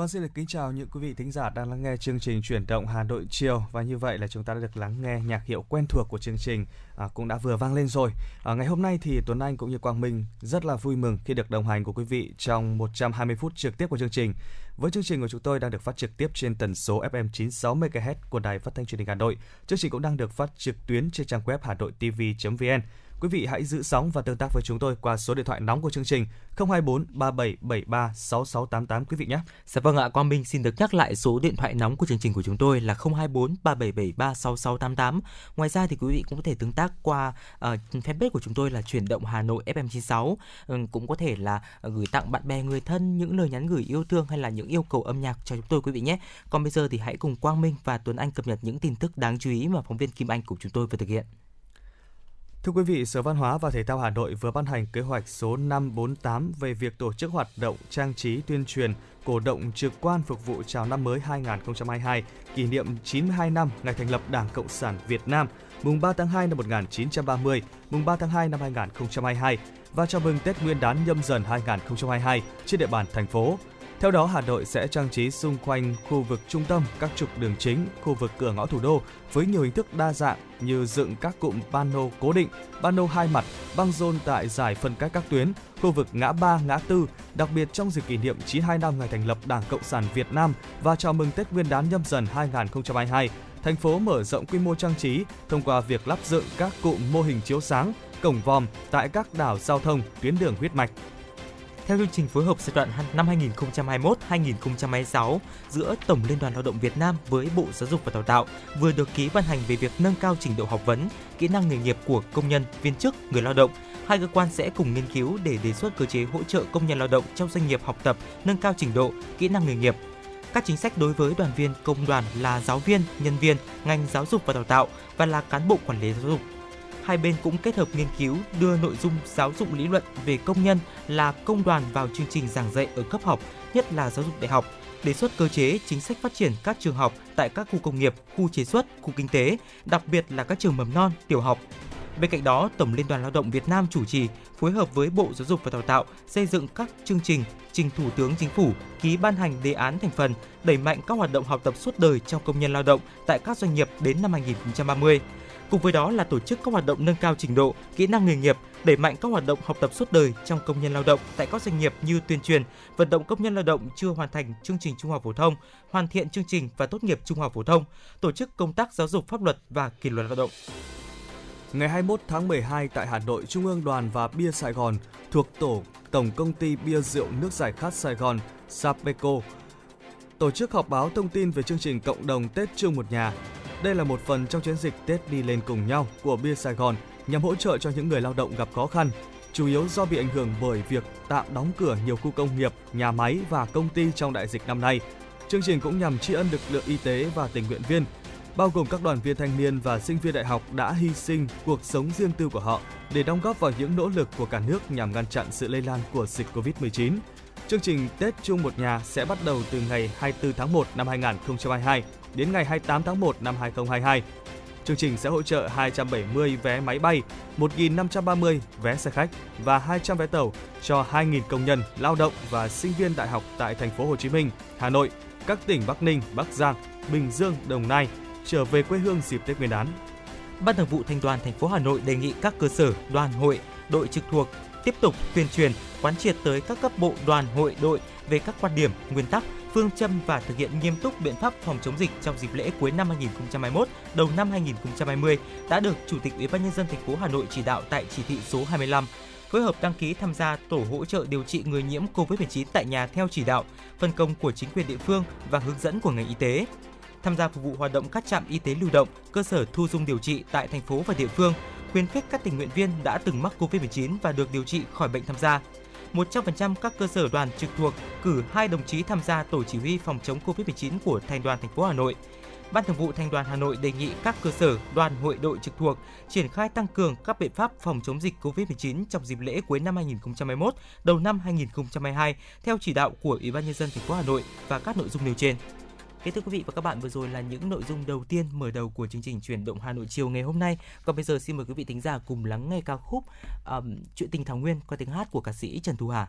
Vâng, xin được kính chào những quý vị thính giả đang lắng nghe chương trình chuyển động Hà Nội chiều và như vậy là chúng ta đã được lắng nghe nhạc hiệu quen thuộc của chương trình à, cũng đã vừa vang lên rồi. À, ngày hôm nay thì Tuấn Anh cũng như Quang Minh rất là vui mừng khi được đồng hành của quý vị trong 120 phút trực tiếp của chương trình. Với chương trình của chúng tôi đang được phát trực tiếp trên tần số FM 96 MHz của Đài Phát thanh Truyền hình Hà Nội. Chương trình cũng đang được phát trực tuyến trên trang web hà nội tv.vn. Quý vị hãy giữ sóng và tương tác với chúng tôi qua số điện thoại nóng của chương trình 024 3773 6688 quý vị nhé. Dạ vâng ạ, Quang Minh xin được nhắc lại số điện thoại nóng của chương trình của chúng tôi là 024 3773 6688. Ngoài ra thì quý vị cũng có thể tương tác qua uh, fanpage của chúng tôi là chuyển động Hà Nội FM96. Ừ, cũng có thể là gửi tặng bạn bè người thân những lời nhắn gửi yêu thương hay là những yêu cầu âm nhạc cho chúng tôi quý vị nhé. Còn bây giờ thì hãy cùng Quang Minh và Tuấn Anh cập nhật những tin tức đáng chú ý mà phóng viên Kim Anh của chúng tôi vừa thực hiện. Thưa quý vị, Sở Văn hóa và Thể thao Hà Nội vừa ban hành kế hoạch số 548 về việc tổ chức hoạt động trang trí tuyên truyền cổ động trực quan phục vụ chào năm mới 2022, kỷ niệm 92 năm ngày thành lập Đảng Cộng sản Việt Nam, mùng 3 tháng 2 năm 1930, mùng 3 tháng 2 năm 2022 và chào mừng Tết Nguyên đán nhâm dần 2022 trên địa bàn thành phố. Theo đó, Hà Nội sẽ trang trí xung quanh khu vực trung tâm, các trục đường chính, khu vực cửa ngõ thủ đô với nhiều hình thức đa dạng như dựng các cụm pano cố định, pano hai mặt, băng rôn tại giải phân cách các tuyến, khu vực ngã ba, ngã tư, đặc biệt trong dịp kỷ niệm 92 năm ngày thành lập Đảng Cộng sản Việt Nam và chào mừng Tết Nguyên đán nhâm dần 2022, thành phố mở rộng quy mô trang trí thông qua việc lắp dựng các cụm mô hình chiếu sáng, cổng vòm tại các đảo giao thông, tuyến đường huyết mạch. Theo chương trình phối hợp giai đoạn năm 2021-2026 giữa Tổng Liên đoàn Lao động Việt Nam với Bộ Giáo dục và Đào tạo vừa được ký ban hành về việc nâng cao trình độ học vấn, kỹ năng nghề nghiệp của công nhân, viên chức, người lao động. Hai cơ quan sẽ cùng nghiên cứu để đề xuất cơ chế hỗ trợ công nhân lao động trong doanh nghiệp học tập, nâng cao trình độ, kỹ năng nghề nghiệp, các chính sách đối với đoàn viên công đoàn là giáo viên, nhân viên, ngành giáo dục và đào tạo và là cán bộ quản lý giáo dục hai bên cũng kết hợp nghiên cứu đưa nội dung giáo dục lý luận về công nhân là công đoàn vào chương trình giảng dạy ở cấp học, nhất là giáo dục đại học, đề xuất cơ chế chính sách phát triển các trường học tại các khu công nghiệp, khu chế xuất, khu kinh tế, đặc biệt là các trường mầm non, tiểu học. Bên cạnh đó, Tổng Liên đoàn Lao động Việt Nam chủ trì phối hợp với Bộ Giáo dục và Đào tạo xây dựng các chương trình trình Thủ tướng Chính phủ ký ban hành đề án thành phần đẩy mạnh các hoạt động học tập suốt đời trong công nhân lao động tại các doanh nghiệp đến năm 2030 Cùng với đó là tổ chức các hoạt động nâng cao trình độ, kỹ năng nghề nghiệp, đẩy mạnh các hoạt động học tập suốt đời trong công nhân lao động tại các doanh nghiệp như tuyên truyền, vận động công nhân lao động chưa hoàn thành chương trình trung học phổ thông, hoàn thiện chương trình và tốt nghiệp trung học phổ thông, tổ chức công tác giáo dục pháp luật và kỷ luật lao động. Ngày 21 tháng 12 tại Hà Nội, Trung ương Đoàn và Bia Sài Gòn thuộc tổ Tổng công ty Bia rượu nước giải khát Sài Gòn Sapeco tổ chức họp báo thông tin về chương trình cộng đồng Tết chung một nhà đây là một phần trong chiến dịch Tết đi lên cùng nhau của Bia Sài Gòn nhằm hỗ trợ cho những người lao động gặp khó khăn, chủ yếu do bị ảnh hưởng bởi việc tạm đóng cửa nhiều khu công nghiệp, nhà máy và công ty trong đại dịch năm nay. Chương trình cũng nhằm tri ân lực lượng y tế và tình nguyện viên, bao gồm các đoàn viên thanh niên và sinh viên đại học đã hy sinh cuộc sống riêng tư của họ để đóng góp vào những nỗ lực của cả nước nhằm ngăn chặn sự lây lan của dịch Covid-19. Chương trình Tết chung một nhà sẽ bắt đầu từ ngày 24 tháng 1 năm 2022 đến ngày 28 tháng 1 năm 2022. Chương trình sẽ hỗ trợ 270 vé máy bay, 1.530 vé xe khách và 200 vé tàu cho 2.000 công nhân, lao động và sinh viên đại học tại thành phố Hồ Chí Minh, Hà Nội, các tỉnh Bắc Ninh, Bắc Giang, Bình Dương, Đồng Nai trở về quê hương dịp Tết Nguyên đán. Ban Thường vụ Thành đoàn thành phố Hà Nội đề nghị các cơ sở, đoàn hội, đội trực thuộc tiếp tục tuyên truyền, quán triệt tới các cấp bộ, đoàn, hội, đội về các quan điểm, nguyên tắc, phương châm và thực hiện nghiêm túc biện pháp phòng chống dịch trong dịp lễ cuối năm 2021, đầu năm 2020 đã được Chủ tịch Ủy ban nhân dân thành phố Hà Nội chỉ đạo tại chỉ thị số 25 phối hợp đăng ký tham gia tổ hỗ trợ điều trị người nhiễm COVID-19 tại nhà theo chỉ đạo, phân công của chính quyền địa phương và hướng dẫn của ngành y tế. Tham gia phục vụ hoạt động các trạm y tế lưu động, cơ sở thu dung điều trị tại thành phố và địa phương, khuyến khích các tình nguyện viên đã từng mắc COVID-19 và được điều trị khỏi bệnh tham gia. 100% các cơ sở đoàn trực thuộc cử hai đồng chí tham gia tổ chỉ huy phòng chống Covid-19 của Thành đoàn thành phố Hà Nội. Ban Thường vụ Thành đoàn Hà Nội đề nghị các cơ sở, đoàn hội đội trực thuộc triển khai tăng cường các biện pháp phòng chống dịch COVID-19 trong dịp lễ cuối năm 2021, đầu năm 2022 theo chỉ đạo của Ủy ban nhân dân thành phố Hà Nội và các nội dung nêu trên. Kính thưa quý vị và các bạn, vừa rồi là những nội dung đầu tiên mở đầu của chương trình chuyển động Hà Nội chiều ngày hôm nay. Còn bây giờ xin mời quý vị thính giả cùng lắng nghe ca khúc um, Chuyện tình Thảo Nguyên qua tiếng hát của ca sĩ Trần Thu Hà.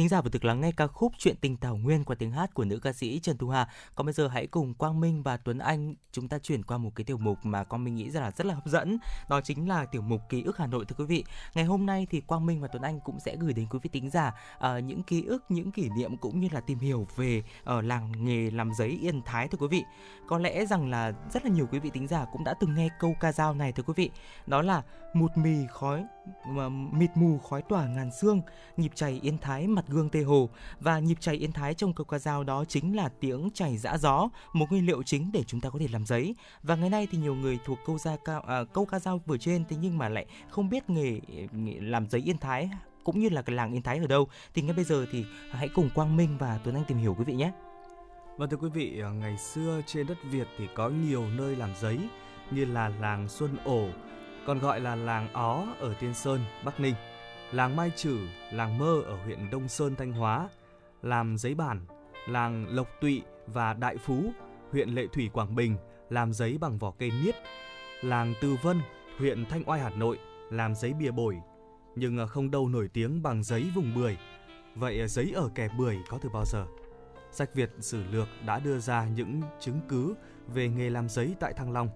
Thính giả vừa được lắng nghe ca khúc Chuyện tình Thảo Nguyên qua tiếng hát của nữ ca sĩ Trần Thu Hà. Còn bây giờ hãy cùng Quang Minh và Tuấn Anh chúng ta chuyển qua một cái tiểu mục mà Quang Minh nghĩ là rất là hấp dẫn. Đó chính là tiểu mục ký ức Hà Nội thưa quý vị. Ngày hôm nay thì Quang Minh và Tuấn Anh cũng sẽ gửi đến quý vị thính giả uh, những ký ức, những kỷ niệm cũng như là tìm hiểu về ở uh, làng nghề làm giấy Yên Thái thưa quý vị. Có lẽ rằng là rất là nhiều quý vị thính giả cũng đã từng nghe câu ca dao này thưa quý vị. Đó là một mì khói mà mịt mù khói tỏa ngàn xương, nhịp chảy Yên Thái mặt gương Tây Hồ và nhịp chảy Yên Thái trong câu ca dao đó chính là tiếng chảy dã gió, một nguyên liệu chính để chúng ta có thể làm giấy. Và ngày nay thì nhiều người thuộc câu gia cao à, câu ca dao vừa trên thế nhưng mà lại không biết nghề, nghề làm giấy Yên Thái cũng như là cái làng Yên Thái ở đâu thì ngay bây giờ thì hãy cùng Quang Minh và Tuấn Anh tìm hiểu quý vị nhé. Và thưa quý vị, à, ngày xưa trên đất Việt thì có nhiều nơi làm giấy như là làng Xuân Ổ, còn gọi là làng Ó ở Tiên Sơn, Bắc Ninh làng Mai Trử, làng Mơ ở huyện Đông Sơn, Thanh Hóa, làm giấy bản, làng Lộc Tụy và Đại Phú, huyện Lệ Thủy, Quảng Bình, làm giấy bằng vỏ cây niết, làng Từ Vân, huyện Thanh Oai, Hà Nội, làm giấy bìa bổi, nhưng à, không đâu nổi tiếng bằng giấy vùng bưởi. Vậy à, giấy ở kẻ bưởi có từ bao giờ? Sách Việt Sử Lược đã đưa ra những chứng cứ về nghề làm giấy tại Thăng Long.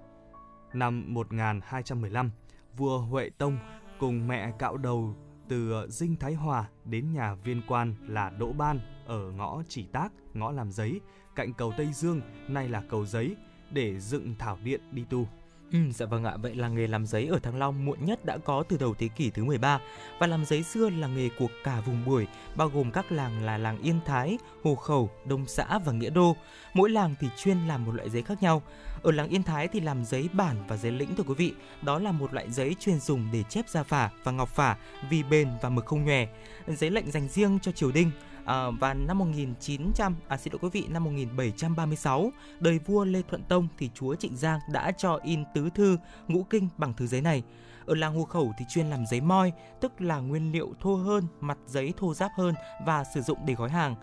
Năm 1215, vua Huệ Tông cùng mẹ cạo đầu từ ờ, Dinh Thái Hòa đến nhà viên quan là Đỗ Ban ở ngõ Chỉ Tác, ngõ làm giấy, cạnh cầu Tây Dương, nay là cầu giấy, để dựng thảo điện đi tu. Ừ, dạ vâng ạ, vậy là nghề làm giấy ở Thăng Long muộn nhất đã có từ đầu thế kỷ thứ 13 và làm giấy xưa là nghề của cả vùng bưởi, bao gồm các làng là làng Yên Thái, Hồ Khẩu, Đông Xã và Nghĩa Đô. Mỗi làng thì chuyên làm một loại giấy khác nhau. Ở làng Yên Thái thì làm giấy bản và giấy lĩnh thưa quý vị. Đó là một loại giấy chuyên dùng để chép gia phả và ngọc phả vì bền và mực không nhòe. Giấy lệnh dành riêng cho triều đình À, và năm 1900 à xin lỗi quý vị năm 1736 đời vua Lê Thuận Tông thì chúa Trịnh Giang đã cho in tứ thư ngũ kinh bằng thứ giấy này ở làng Hồ Khẩu thì chuyên làm giấy moi tức là nguyên liệu thô hơn mặt giấy thô ráp hơn và sử dụng để gói hàng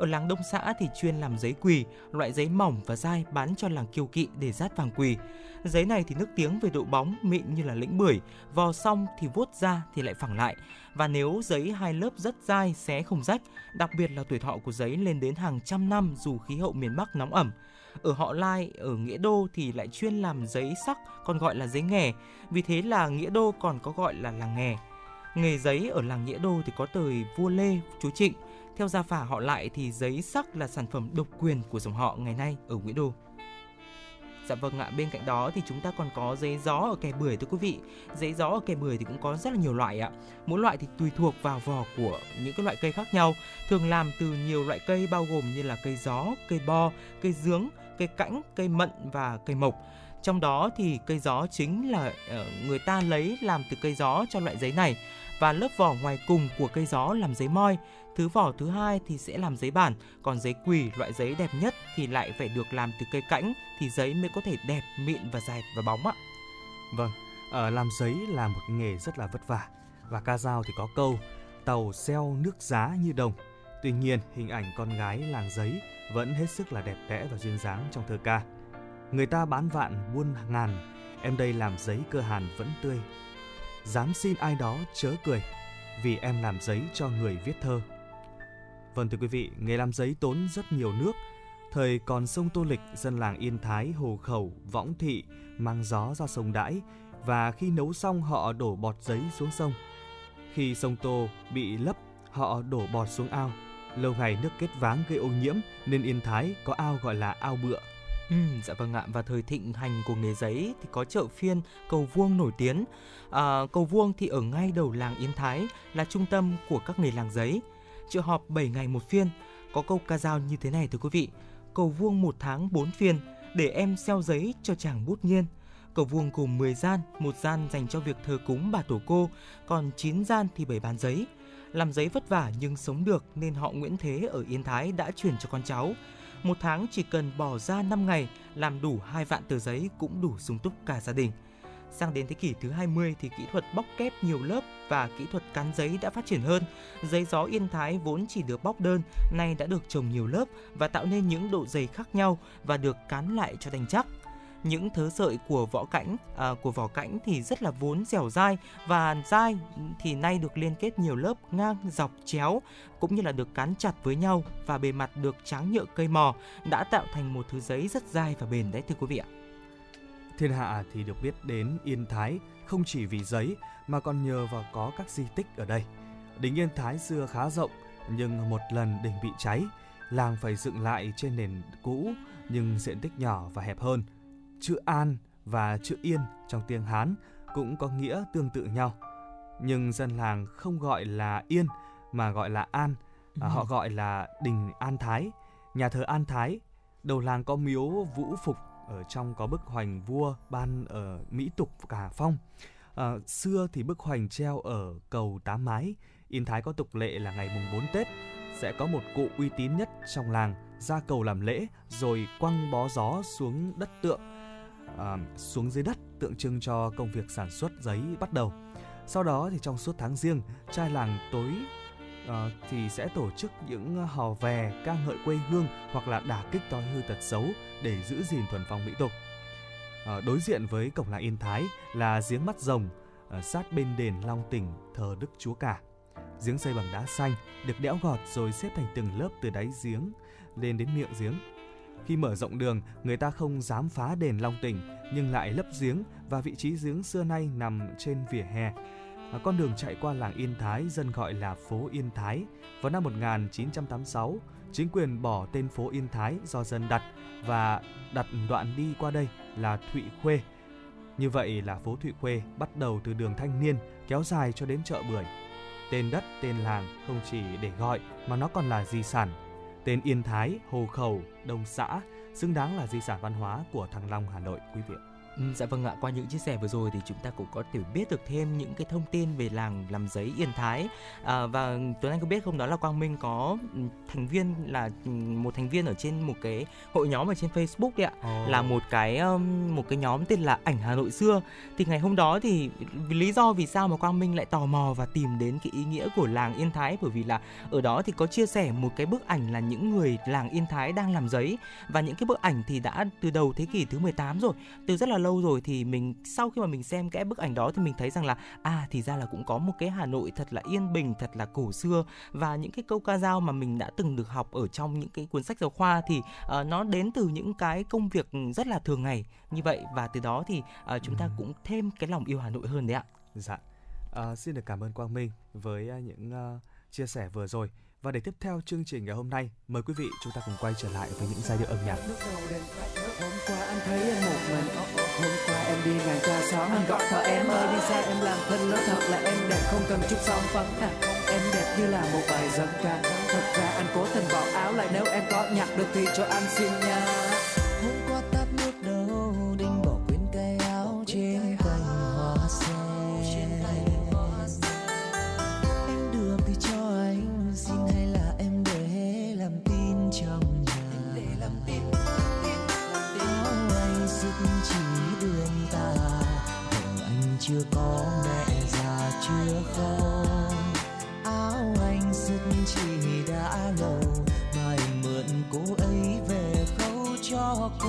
ở làng Đông xã thì chuyên làm giấy quỳ, loại giấy mỏng và dai bán cho làng kiêu kỵ để rát vàng quỳ. Giấy này thì nước tiếng về độ bóng mịn như là lĩnh bưởi, vò xong thì vuốt ra thì lại phẳng lại. Và nếu giấy hai lớp rất dai xé không rách, đặc biệt là tuổi thọ của giấy lên đến hàng trăm năm dù khí hậu miền Bắc nóng ẩm. Ở họ Lai, ở Nghĩa Đô thì lại chuyên làm giấy sắc, còn gọi là giấy nghè. Vì thế là Nghĩa Đô còn có gọi là làng nghè. Nghề giấy ở làng Nghĩa Đô thì có thời vua Lê, chúa Trịnh, theo gia phả họ lại thì giấy sắc là sản phẩm độc quyền của dòng họ ngày nay ở Nguyễn Đô. Dạ vâng ạ, bên cạnh đó thì chúng ta còn có giấy gió ở kè bưởi thưa quý vị. Giấy gió ở kè bưởi thì cũng có rất là nhiều loại ạ. Mỗi loại thì tùy thuộc vào vỏ của những cái loại cây khác nhau, thường làm từ nhiều loại cây bao gồm như là cây gió, cây bo, cây dướng, cây cãnh, cây mận và cây mộc. Trong đó thì cây gió chính là ờ, người ta lấy làm từ cây gió cho loại giấy này và lớp vỏ ngoài cùng của cây gió làm giấy moi Thứ vỏ thứ hai thì sẽ làm giấy bản, còn giấy quỳ loại giấy đẹp nhất thì lại phải được làm từ cây cảnh thì giấy mới có thể đẹp, mịn và dài và bóng ạ. Vâng, ở làm giấy là một nghề rất là vất vả và ca dao thì có câu tàu xeo nước giá như đồng. Tuy nhiên, hình ảnh con gái làng giấy vẫn hết sức là đẹp đẽ và duyên dáng trong thơ ca. Người ta bán vạn buôn ngàn, em đây làm giấy cơ hàn vẫn tươi. Dám xin ai đó chớ cười, vì em làm giấy cho người viết thơ. Vâng thưa quý vị, nghề làm giấy tốn rất nhiều nước. Thời còn sông Tô Lịch, dân làng Yên Thái, Hồ Khẩu, Võng Thị mang gió ra sông đãi và khi nấu xong họ đổ bọt giấy xuống sông. Khi sông Tô bị lấp, họ đổ bọt xuống ao. Lâu ngày nước kết váng gây ô nhiễm nên Yên Thái có ao gọi là ao bựa. Ừ, dạ vâng ạ và thời thịnh hành của nghề giấy thì có chợ phiên cầu vuông nổi tiếng à, cầu vuông thì ở ngay đầu làng yên thái là trung tâm của các nghề làng giấy chợ họp 7 ngày một phiên. Có câu ca dao như thế này thưa quý vị. Cầu vuông một tháng 4 phiên, để em xeo giấy cho chàng bút nhiên. Cầu vuông gồm 10 gian, một gian dành cho việc thờ cúng bà tổ cô, còn 9 gian thì bày bán giấy. Làm giấy vất vả nhưng sống được nên họ Nguyễn Thế ở Yên Thái đã truyền cho con cháu. Một tháng chỉ cần bỏ ra 5 ngày, làm đủ hai vạn tờ giấy cũng đủ sung túc cả gia đình. Sang đến thế kỷ thứ 20 thì kỹ thuật bóc kép nhiều lớp và kỹ thuật cán giấy đã phát triển hơn. Giấy gió Yên Thái vốn chỉ được bóc đơn, nay đã được trồng nhiều lớp và tạo nên những độ dày khác nhau và được cán lại cho thành chắc những thớ sợi của vỏ cảnh à, của vỏ cảnh thì rất là vốn dẻo dai và dai thì nay được liên kết nhiều lớp ngang dọc chéo cũng như là được cán chặt với nhau và bề mặt được tráng nhựa cây mò đã tạo thành một thứ giấy rất dai và bền đấy thưa quý vị ạ. Thiên hạ thì được biết đến Yên Thái không chỉ vì giấy mà còn nhờ vào có các di tích ở đây. Đình Yên Thái xưa khá rộng nhưng một lần đình bị cháy, làng phải dựng lại trên nền cũ nhưng diện tích nhỏ và hẹp hơn – chữ An và chữ Yên trong tiếng Hán cũng có nghĩa tương tự nhau. Nhưng dân làng không gọi là Yên mà gọi là An, à, họ gọi là đình An Thái, nhà thờ An Thái. Đầu làng có miếu Vũ Phục ở trong có bức hoành vua ban ở Mỹ Tục Cả Phong. À, xưa thì bức hoành treo ở cầu Tám Mái. Yên Thái có tục lệ là ngày mùng 4 Tết sẽ có một cụ uy tín nhất trong làng ra cầu làm lễ rồi quăng bó gió xuống đất tượng à, xuống dưới đất tượng trưng cho công việc sản xuất giấy bắt đầu. Sau đó thì trong suốt tháng riêng, trai làng tối Ờ, thì sẽ tổ chức những ờ, hò vè ca ngợi quê hương hoặc là đả kích thói hư tật xấu để giữ gìn thuần phong mỹ tục. À, đối diện với cổng làng Yên Thái là giếng mắt rồng à, sát bên đền Long Tỉnh thờ Đức Chúa Cả. Giếng xây bằng đá xanh được đẽo gọt rồi xếp thành từng lớp từ đáy giếng lên đến miệng giếng khi mở rộng đường, người ta không dám phá đền Long Tỉnh nhưng lại lấp giếng và vị trí giếng xưa nay nằm trên vỉa hè. Con đường chạy qua làng Yên Thái dân gọi là phố Yên Thái. Vào năm 1986, chính quyền bỏ tên phố Yên Thái do dân đặt và đặt đoạn đi qua đây là Thụy Khuê. Như vậy là phố Thụy Khuê bắt đầu từ đường Thanh Niên kéo dài cho đến chợ Bưởi. Tên đất, tên làng không chỉ để gọi mà nó còn là di sản Tên Yên Thái, Hồ Khẩu, Đông Xã xứng đáng là di sản văn hóa của Thăng Long, Hà Nội quý vị. Ừ, dạ vâng ạ, qua những chia sẻ vừa rồi thì chúng ta cũng có thể biết được thêm những cái thông tin về làng làm giấy Yên Thái. À, và Tuấn Anh có biết không? Đó là Quang Minh có ừ, thành viên là ừ, một thành viên ở trên một cái hội nhóm ở trên Facebook đấy ạ. Oh. là một cái một cái nhóm tên là ảnh Hà Nội xưa. Thì ngày hôm đó thì lý do vì sao mà Quang Minh lại tò mò và tìm đến cái ý nghĩa của làng Yên Thái? Bởi vì là ở đó thì có chia sẻ một cái bức ảnh là những người làng Yên Thái đang làm giấy. Và những cái bức ảnh thì đã từ đầu thế kỷ thứ 18 rồi. Từ rất là lâu rồi thì mình sau khi mà mình xem cái bức ảnh đó thì mình thấy rằng là à thì ra là cũng có một cái Hà Nội thật là yên bình, thật là cổ xưa và những cái câu ca dao mà mình đã từng được học ở trong những cái cuốn sách giáo khoa thì uh, nó đến từ những cái công việc rất là thường ngày như vậy và từ đó thì uh, chúng ta cũng thêm cái lòng yêu Hà Nội hơn đấy ạ. Dạ. Uh, xin được cảm ơn Quang Minh với uh, những uh, chia sẻ vừa rồi. Và để tiếp theo chương trình ngày hôm nay, mời quý vị chúng ta cùng quay trở lại với những giai điệu âm nhạc. Hôm qua anh thấy em một mình, hôm qua em đi ngang qua xóm anh gọi thợ em ơi đi xe em làm thân. Nó thật là em đẹp không cần chút son phấn. À em đẹp như là một bài dân ca. Thật ra anh cố tình bỏ áo lại nếu em có nhặt được thì cho anh xin nha. Hôm qua tắt nước đâu chưa có mẹ già, chưa không. Áo anh sức chỉ đã lâu mai mượn cô ấy về khâu cho cô.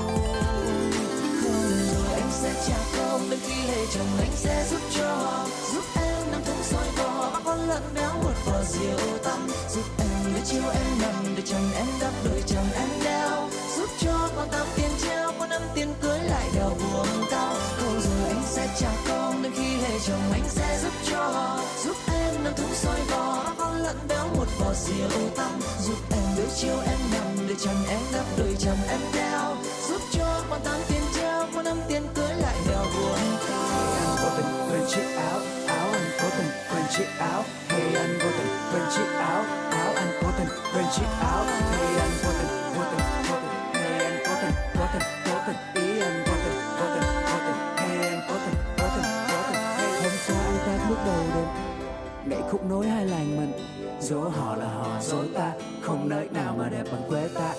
Không rồi anh sẽ trả công đến khi hệ chồng anh sẽ giúp cho. Giúp em nằm thùng soi bò bác con lợn béo một vò rượu tăm. Giúp em để chiều em nằm, để chồng em đắp đôi chồng em đeo giúp cho con tao tiền treo con năm tiền cưới lại đèo buồn cao. Không rồi anh sẽ trả công chồng anh sẽ giúp cho giúp em nâng thúng soi bò con lợn béo một vò rượu tăm, giúp em đôi chiều em nằm để chồng em đắp đôi chồng em đeo giúp cho con tám tiền treo, con năm tiền cưới lại đèo buồn cao. Anh vô tình quên chiếc áo áo anh có tình quên chiếc áo hey anh vô tình quên chiếc áo áo anh có tình quên chiếc áo hey anh vô tình dỗ họ là họ dối ta không nơi nào mà đẹp bằng quê ta.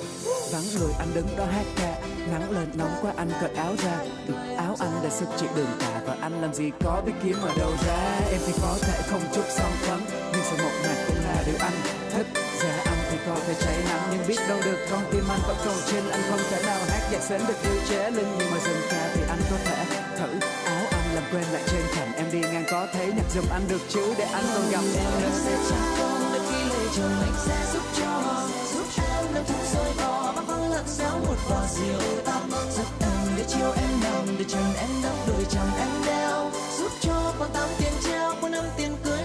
Vắng người anh đứng đó hát ca nắng lên nóng quá anh cởi áo ra. Ừ, áo anh đã sức chịu đường cả và anh làm gì có biết kiếm ở đâu ra. Em thì có thể không chút son phấn nhưng sự một ngày cũng là điều anh thích. Giá anh thì có thể cháy nắng nhưng biết đâu được con tim anh vẫn còn trên. Anh không thể nào hát nhạc sến được như chế linh nhưng mà dừng ca thì anh có thể thử. Áo anh làm quen lại trên cành em đi ngang có thấy nhặt giùm anh được chứ? Để anh còn gặp em nữa cho anh sẽ giúp cho. Giúp em nâng thức rơi bò bắt con lợn xéo một vò rượu tăm giúp em để chiều em nằm, để chân em đắp đôi chồng em đeo. Giúp cho con tám tiền treo con năm tiền cưới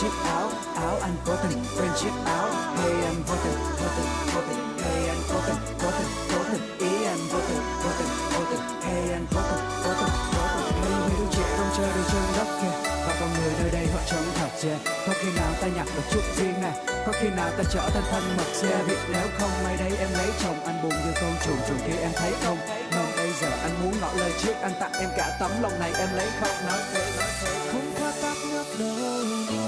chiếc áo áo anh cố tình, quên chiếc áo. Hey anh vô tình vô tình vô tình. Hey anh cố tình cố tình cố tình. Ý anh vô tình vô tình vô tình. Hey anh cố tình cố tình cố tình. Hey mấy đứa trẻ không chơi đôi chân đất kia và con người nơi đây họ chẳng thật chê. Có khi nào ta nhặt được chút riêng nè? Có khi nào ta trở thành thân mật xe vì nếu không may đây em lấy chồng. Anh buồn như con chuồn chuồn kia em thấy không? Nên bây giờ anh muốn ngỏ lời trước. Anh tặng em cả tấm lòng này, em lấy không nói. Thế nói thế không qua tắt nước đâu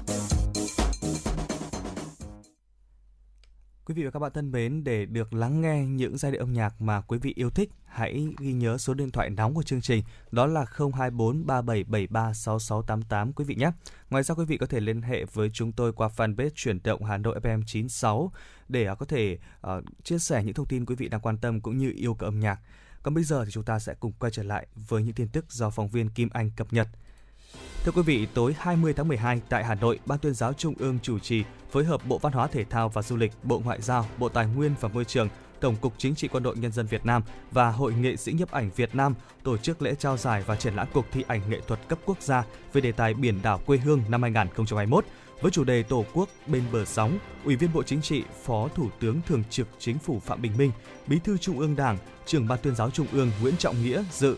Quý vị và các bạn thân mến, để được lắng nghe những giai điệu âm nhạc mà quý vị yêu thích, hãy ghi nhớ số điện thoại nóng của chương trình, đó là 024 3773 6688 quý vị nhé. Ngoài ra quý vị có thể liên hệ với chúng tôi qua fanpage chuyển động Hà Nội FM 96 để à, có thể uh, chia sẻ những thông tin quý vị đang quan tâm cũng như yêu cầu âm nhạc. Còn bây giờ thì chúng ta sẽ cùng quay trở lại với những tin tức do phóng viên Kim Anh cập nhật. Thưa quý vị, tối 20 tháng 12 tại Hà Nội, Ban tuyên giáo Trung ương chủ trì phối hợp Bộ Văn hóa Thể thao và Du lịch, Bộ Ngoại giao, Bộ Tài nguyên và Môi trường, Tổng cục Chính trị Quân đội Nhân dân Việt Nam và Hội nghệ sĩ nhiếp ảnh Việt Nam tổ chức lễ trao giải và triển lãm cuộc thi ảnh nghệ thuật cấp quốc gia về đề tài biển đảo quê hương năm 2021 với chủ đề Tổ quốc bên bờ sóng. Ủy viên Bộ Chính trị, Phó Thủ tướng Thường trực Chính phủ Phạm Bình Minh, Bí thư Trung ương Đảng, Trưởng Ban tuyên giáo Trung ương Nguyễn Trọng Nghĩa dự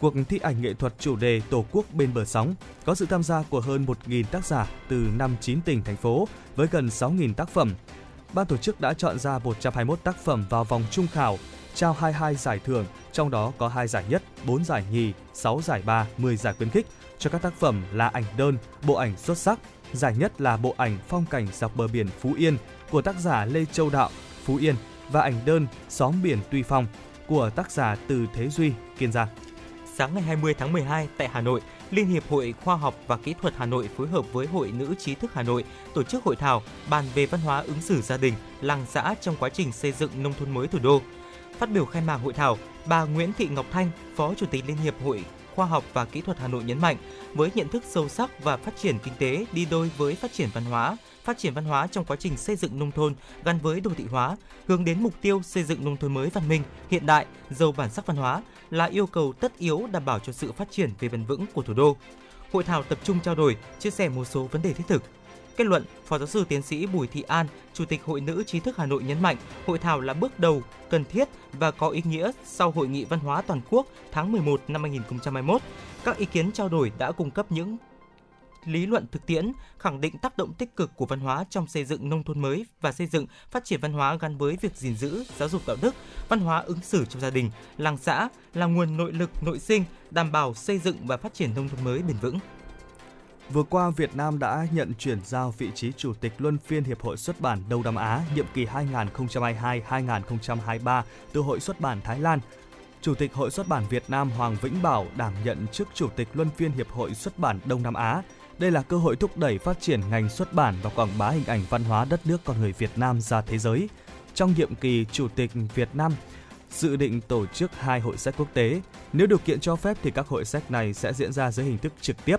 Cuộc thi ảnh nghệ thuật chủ đề Tổ quốc bên bờ sóng có sự tham gia của hơn 1.000 tác giả từ 59 tỉnh, thành phố với gần 6.000 tác phẩm. Ban tổ chức đã chọn ra 121 tác phẩm vào vòng trung khảo, trao 22 giải thưởng, trong đó có 2 giải nhất, 4 giải nhì, 6 giải ba, 10 giải khuyến khích cho các tác phẩm là ảnh đơn, bộ ảnh xuất sắc. Giải nhất là bộ ảnh phong cảnh dọc bờ biển Phú Yên của tác giả Lê Châu Đạo, Phú Yên và ảnh đơn Xóm biển Tuy Phong của tác giả Từ Thế Duy, Kiên Giang. Sáng ngày 20 tháng 12 tại Hà Nội, Liên hiệp Hội Khoa học và Kỹ thuật Hà Nội phối hợp với Hội Nữ trí thức Hà Nội tổ chức hội thảo bàn về văn hóa ứng xử gia đình, làng xã trong quá trình xây dựng nông thôn mới thủ đô. Phát biểu khai mạc hội thảo, bà Nguyễn Thị Ngọc Thanh, Phó Chủ tịch Liên hiệp Hội Khoa học và Kỹ thuật Hà Nội nhấn mạnh, với nhận thức sâu sắc và phát triển kinh tế đi đôi với phát triển văn hóa, phát triển văn hóa trong quá trình xây dựng nông thôn gắn với đô thị hóa, hướng đến mục tiêu xây dựng nông thôn mới văn minh, hiện đại, giàu bản sắc văn hóa là yêu cầu tất yếu đảm bảo cho sự phát triển về bền vững của thủ đô. Hội thảo tập trung trao đổi, chia sẻ một số vấn đề thiết thực. Kết luận, Phó giáo sư tiến sĩ Bùi Thị An, Chủ tịch Hội Nữ trí thức Hà Nội nhấn mạnh, hội thảo là bước đầu cần thiết và có ý nghĩa sau hội nghị văn hóa toàn quốc tháng 11 năm 2021. Các ý kiến trao đổi đã cung cấp những lý luận thực tiễn, khẳng định tác động tích cực của văn hóa trong xây dựng nông thôn mới và xây dựng phát triển văn hóa gắn với việc gìn giữ, giáo dục đạo đức, văn hóa ứng xử trong gia đình, làng xã là nguồn nội lực nội sinh đảm bảo xây dựng và phát triển nông thôn mới bền vững. Vừa qua, Việt Nam đã nhận chuyển giao vị trí Chủ tịch Luân phiên Hiệp hội Xuất bản Đông Nam Á nhiệm kỳ 2022-2023 từ Hội Xuất bản Thái Lan. Chủ tịch Hội Xuất bản Việt Nam Hoàng Vĩnh Bảo đảm nhận chức Chủ tịch Luân phiên Hiệp hội Xuất bản Đông Nam Á. Đây là cơ hội thúc đẩy phát triển ngành xuất bản và quảng bá hình ảnh văn hóa đất nước con người Việt Nam ra thế giới. Trong nhiệm kỳ Chủ tịch Việt Nam, dự định tổ chức hai hội sách quốc tế. Nếu điều kiện cho phép thì các hội sách này sẽ diễn ra dưới hình thức trực tiếp.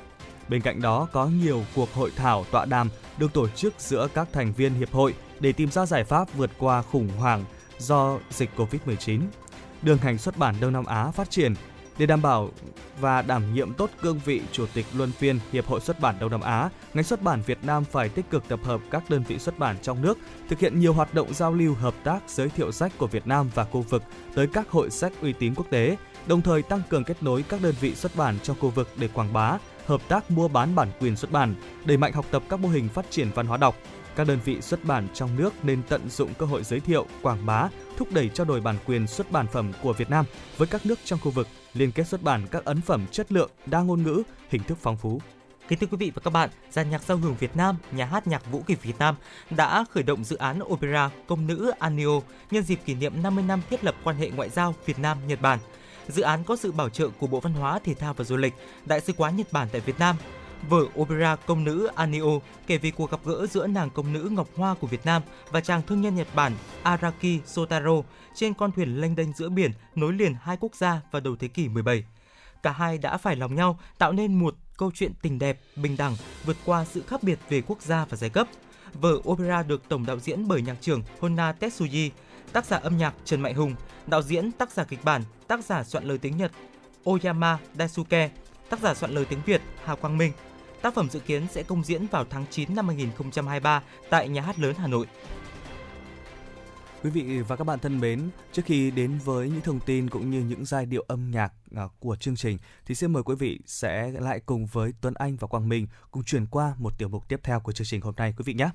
Bên cạnh đó có nhiều cuộc hội thảo tọa đàm được tổ chức giữa các thành viên hiệp hội để tìm ra giải pháp vượt qua khủng hoảng do dịch Covid-19. Đường hành xuất bản Đông Nam Á phát triển để đảm bảo và đảm nhiệm tốt cương vị Chủ tịch Luân phiên Hiệp hội Xuất bản Đông Nam Á, ngành xuất bản Việt Nam phải tích cực tập hợp các đơn vị xuất bản trong nước, thực hiện nhiều hoạt động giao lưu hợp tác giới thiệu sách của Việt Nam và khu vực tới các hội sách uy tín quốc tế, đồng thời tăng cường kết nối các đơn vị xuất bản trong khu vực để quảng bá, hợp tác mua bán bản quyền xuất bản, đẩy mạnh học tập các mô hình phát triển văn hóa đọc. Các đơn vị xuất bản trong nước nên tận dụng cơ hội giới thiệu, quảng bá, thúc đẩy trao đổi bản quyền xuất bản phẩm của Việt Nam với các nước trong khu vực, liên kết xuất bản các ấn phẩm chất lượng, đa ngôn ngữ, hình thức phong phú. Kính thưa quý vị và các bạn, dàn nhạc giao hưởng Việt Nam, nhà hát nhạc vũ kịch Việt Nam đã khởi động dự án opera Công nữ Anio nhân dịp kỷ niệm 50 năm thiết lập quan hệ ngoại giao Việt Nam Nhật Bản. Dự án có sự bảo trợ của Bộ Văn hóa, Thể thao và Du lịch, Đại sứ quán Nhật Bản tại Việt Nam. Vở opera Công nữ Anio kể về cuộc gặp gỡ giữa nàng công nữ Ngọc Hoa của Việt Nam và chàng thương nhân Nhật Bản Araki Sotaro trên con thuyền lênh đênh giữa biển nối liền hai quốc gia vào đầu thế kỷ 17. Cả hai đã phải lòng nhau tạo nên một câu chuyện tình đẹp, bình đẳng, vượt qua sự khác biệt về quốc gia và giai cấp. Vở opera được tổng đạo diễn bởi nhạc trưởng Honna Tetsuji, tác giả âm nhạc Trần Mạnh Hùng, đạo diễn, tác giả kịch bản, tác giả soạn lời tiếng Nhật Oyama Daisuke, tác giả soạn lời tiếng Việt Hà Quang Minh. Tác phẩm dự kiến sẽ công diễn vào tháng 9 năm 2023 tại Nhà hát lớn Hà Nội. Quý vị và các bạn thân mến, trước khi đến với những thông tin cũng như những giai điệu âm nhạc à, của chương trình thì xin mời quý vị sẽ lại cùng với Tuấn Anh và Quang Minh cùng chuyển qua một tiểu mục tiếp theo của chương trình hôm nay quý vị nhé.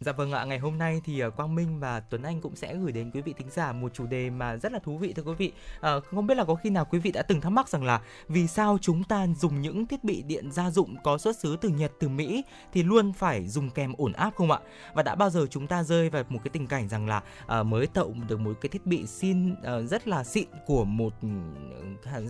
Dạ vâng ạ, ngày hôm nay thì ờ, Quang Minh và Tuấn Anh cũng sẽ gửi đến quý vị thính giả một chủ đề mà rất là thú vị thưa quý vị. À, không biết là có khi nào quý vị đã từng thắc mắc rằng là vì sao chúng ta dùng những thiết bị điện gia dụng có xuất xứ từ Nhật từ Mỹ thì luôn phải dùng kèm ổn áp không ạ? Và đã bao giờ chúng ta rơi vào một cái tình cảnh rằng là à, mới tậu được một cái thiết bị xin à, rất là xịn của một ừ,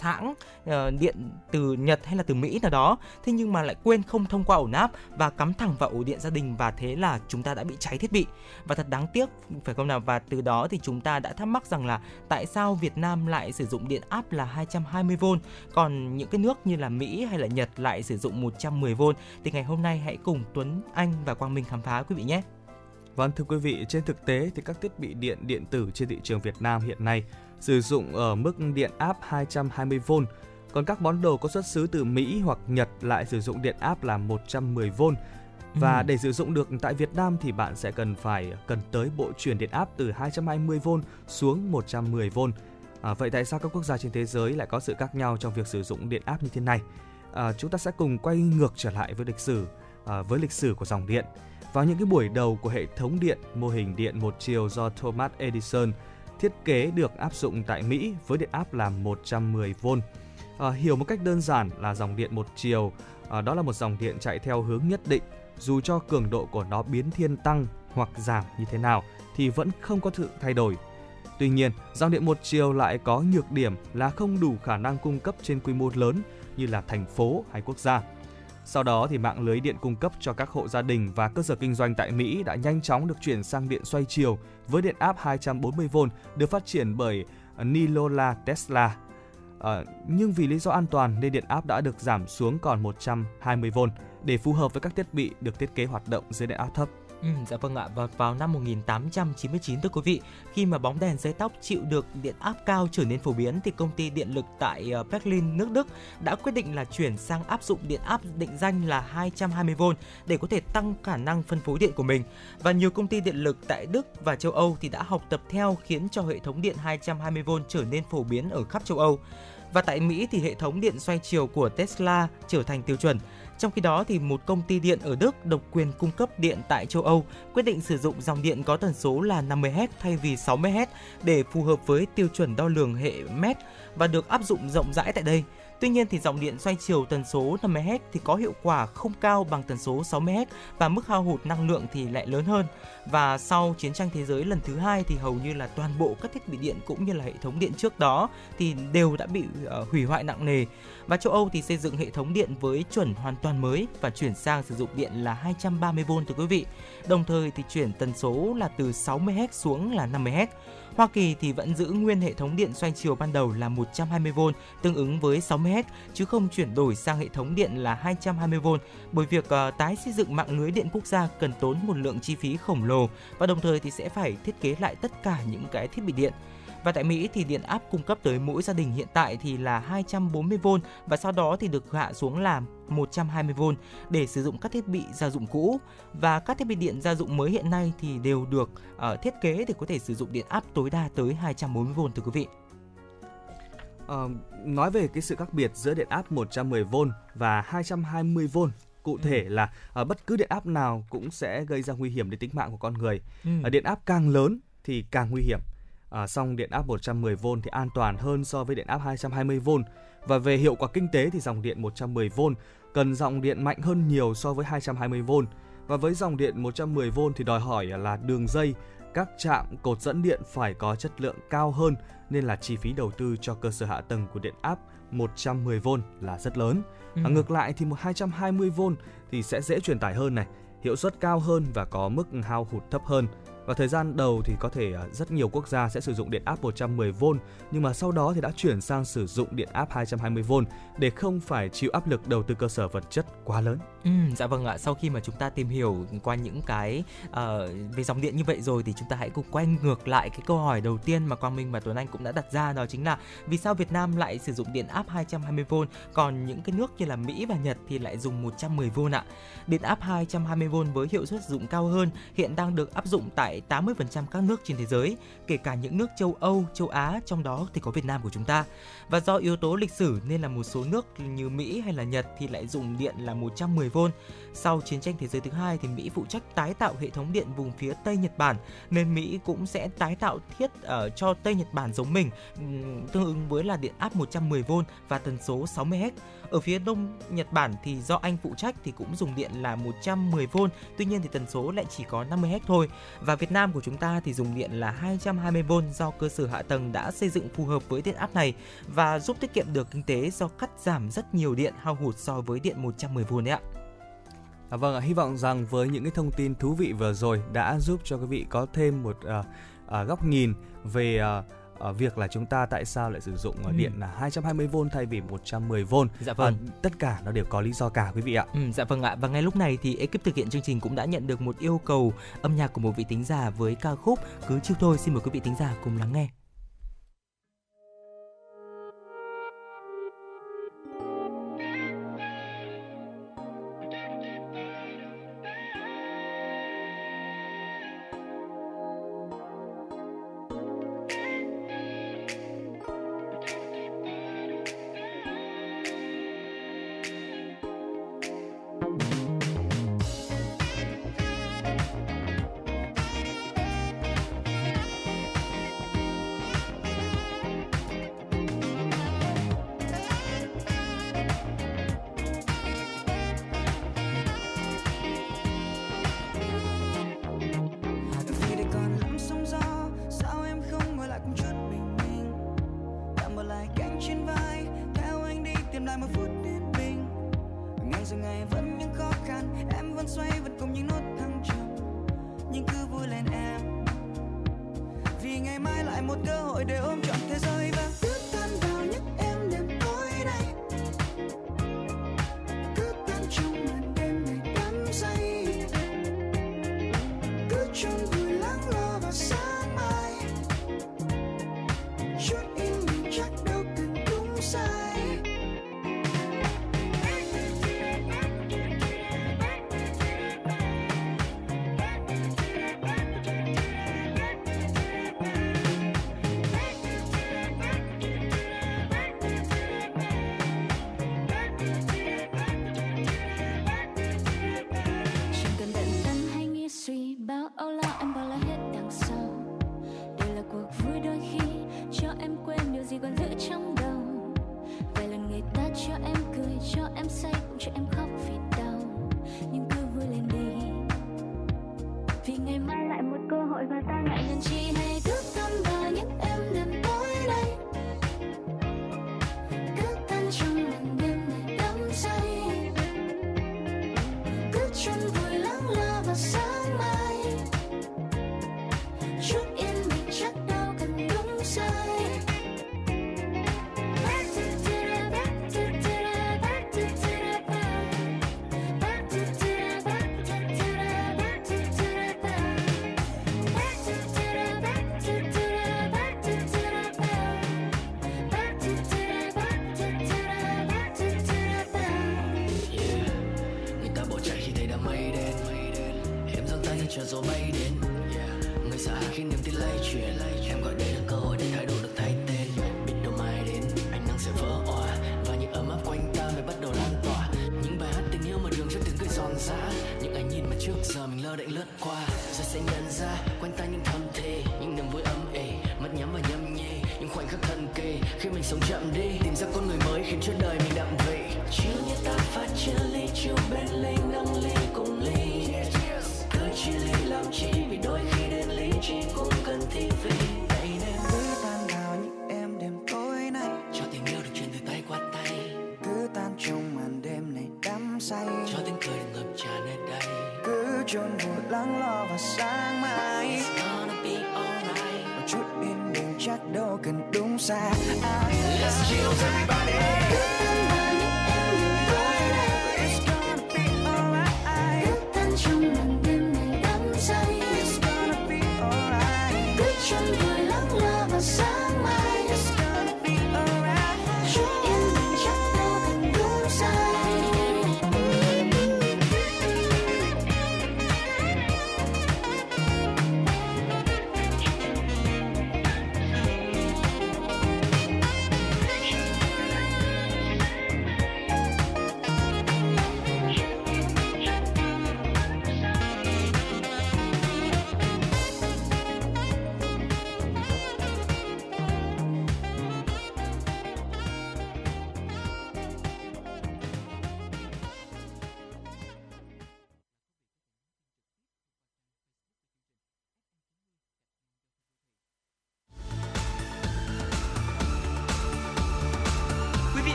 hãng à, điện từ Nhật hay là từ Mỹ nào đó, thế nhưng mà lại quên không thông qua ổn áp và cắm thẳng vào ổ điện gia đình và thế là chúng ta đã bị cháy thiết bị. Và thật đáng tiếc phải không nào? Và từ đó thì chúng ta đã thắc mắc rằng là tại sao Việt Nam lại sử dụng điện áp là 220V còn những cái nước như là Mỹ hay là Nhật lại sử dụng 110V thì ngày hôm nay hãy cùng Tuấn Anh và Quang Minh khám phá quý vị nhé. Vâng thưa quý vị, trên thực tế thì các thiết bị điện điện tử trên thị trường Việt Nam hiện nay sử dụng ở mức điện áp 220V, còn các món đồ có xuất xứ từ Mỹ hoặc Nhật lại sử dụng điện áp là 110V và ừ. để sử dụng được tại Việt Nam thì bạn sẽ cần phải cần tới bộ truyền điện áp từ 220V xuống 110V. À, vậy tại sao các quốc gia trên thế giới lại có sự khác nhau trong việc sử dụng điện áp như thế này? À, chúng ta sẽ cùng quay ngược trở lại với lịch sử à, với lịch sử của dòng điện. Vào những cái buổi đầu của hệ thống điện, mô hình điện một chiều do Thomas Edison thiết kế được áp dụng tại Mỹ với điện áp là 110V. À, hiểu một cách đơn giản là dòng điện một chiều, à, đó là một dòng điện chạy theo hướng nhất định dù cho cường độ của nó biến thiên tăng hoặc giảm như thế nào thì vẫn không có sự thay đổi. Tuy nhiên, dòng điện một chiều lại có nhược điểm là không đủ khả năng cung cấp trên quy mô lớn như là thành phố hay quốc gia. Sau đó thì mạng lưới điện cung cấp cho các hộ gia đình và cơ sở kinh doanh tại Mỹ đã nhanh chóng được chuyển sang điện xoay chiều với điện áp 240V được phát triển bởi à, Nikola Tesla. À, nhưng vì lý do an toàn nên điện áp đã được giảm xuống còn 120V để phù hợp với các thiết bị được thiết kế hoạt động dưới điện áp thấp. Ừ, dạ vâng ạ và vào năm 1899 thưa quý vị khi mà bóng đèn dây tóc chịu được điện áp cao trở nên phổ biến thì công ty điện lực tại ờ, Berlin nước Đức đã quyết định là chuyển sang áp dụng điện áp định danh là 220V để có thể tăng khả năng phân phối điện của mình và nhiều công ty điện lực tại Đức và châu Âu thì đã học tập theo khiến cho hệ thống điện 220V trở nên phổ biến ở khắp châu Âu. Và tại Mỹ thì hệ thống điện xoay chiều của Tesla trở thành tiêu chuẩn. Trong khi đó thì một công ty điện ở Đức độc quyền cung cấp điện tại châu Âu quyết định sử dụng dòng điện có tần số là 50Hz thay vì 60Hz để phù hợp với tiêu chuẩn đo lường hệ mét và được áp dụng rộng rãi tại đây. Tuy nhiên thì dòng điện xoay chiều tần số 50MHz thì có hiệu quả không cao bằng tần số 60MHz và mức hao hụt năng lượng thì lại lớn hơn. Và sau chiến tranh thế giới lần thứ hai thì hầu như là toàn bộ các thiết bị điện cũng như là hệ thống điện trước đó thì đều đã bị uh, hủy hoại nặng nề. Và châu Âu thì xây dựng hệ thống điện với chuẩn hoàn toàn mới và chuyển sang sử dụng điện là 230V thưa quý vị. Đồng thời thì chuyển tần số là từ 60MHz xuống là 50MHz Hoa Kỳ thì vẫn giữ nguyên hệ thống điện xoay chiều ban đầu là 120V tương ứng với 60Hz chứ không chuyển đổi sang hệ thống điện là 220V bởi việc uh, tái xây dựng mạng lưới điện quốc gia cần tốn một lượng chi phí khổng lồ và đồng thời thì sẽ phải thiết kế lại tất cả những cái thiết bị điện. Và tại Mỹ thì điện áp cung cấp tới mỗi gia đình hiện tại thì là 240V và sau đó thì được hạ xuống là 120V để sử dụng các thiết bị gia dụng cũ và các thiết bị điện gia dụng mới hiện nay thì đều được uh, thiết kế để có thể sử dụng điện áp tối đa tới 240V thưa quý vị. Uh, nói về cái sự khác biệt giữa điện áp 110V và 220V cụ thể ừ. là uh, bất cứ điện áp nào cũng sẽ gây ra nguy hiểm đến tính mạng của con người. Ừ. Uh, điện áp càng lớn thì càng nguy hiểm. À, song điện áp 110V thì an toàn hơn so với điện áp 220V và về hiệu quả kinh tế thì dòng điện 110V cần dòng điện mạnh hơn nhiều so với 220V. Và với dòng điện 110V thì đòi hỏi là đường dây, các trạm cột dẫn điện phải có chất lượng cao hơn nên là chi phí đầu tư cho cơ sở hạ tầng của điện áp 110V là rất lớn. Ừ. À, ngược lại thì một 220V thì sẽ dễ truyền tải hơn này, hiệu suất cao hơn và có mức hao hụt thấp hơn. Và thời gian đầu thì có thể à, rất nhiều quốc gia sẽ sử dụng điện áp 110V nhưng mà sau đó thì đã chuyển sang sử dụng điện áp 220V để không phải chịu áp lực đầu tư cơ sở vật chất quá lớn. Ừ, dạ vâng ạ. Sau khi mà chúng ta tìm hiểu qua những cái uh, về dòng điện như vậy rồi thì chúng ta hãy cùng quay ngược lại cái câu hỏi đầu tiên mà Quang Minh và Tuấn Anh cũng đã đặt ra đó chính là vì sao Việt Nam lại sử dụng điện áp 220V còn những cái nước như là Mỹ và Nhật thì lại dùng 110V ạ. Điện áp 220V với hiệu suất dụng cao hơn hiện đang được áp dụng tại 80% các nước trên thế giới, kể cả những nước châu Âu, châu Á, trong đó thì có Việt Nam của chúng ta. Và do yếu tố lịch sử nên là một số nước như Mỹ hay là Nhật thì lại dùng điện là 110V. Sau chiến tranh thế giới thứ hai thì Mỹ phụ trách tái tạo hệ thống điện vùng phía Tây Nhật Bản nên Mỹ cũng sẽ tái tạo thiết ở cho Tây Nhật Bản giống mình tương ứng với là điện áp 110V và tần số 60 Hz. Ở phía Đông Nhật Bản thì do Anh phụ trách thì cũng dùng điện là 110V, tuy nhiên thì tần số lại chỉ có 50 Hz thôi. Và Việt Nam của chúng ta thì dùng điện là 220V do cơ sở hạ tầng đã xây dựng phù hợp với điện áp này và giúp tiết kiệm được kinh tế do cắt giảm rất nhiều điện hao hụt so với điện 110V đấy ạ. À, vâng ạ, hy vọng rằng với những cái thông tin thú vị vừa rồi đã giúp cho quý vị có thêm một uh, uh, góc nhìn về uh, ở việc là chúng ta tại sao lại sử dụng ừ. điện là 220V thay vì 110V. Dạ vâng. À, tất cả nó đều có lý do cả quý vị ạ. Ừ, dạ vâng ạ. Và ngay lúc này thì ekip thực hiện chương trình cũng đã nhận được một yêu cầu âm nhạc của một vị tính giả với ca khúc Cứ chiêu thôi. Xin mời quý vị tính giả cùng lắng nghe. Ra quanh ta những thầm thề những niềm vui âm ỉ, mắt nhắm và nhâm nhi, những khoảnh khắc thần kỳ khi mình sống chậm. side. Let's kill everybody.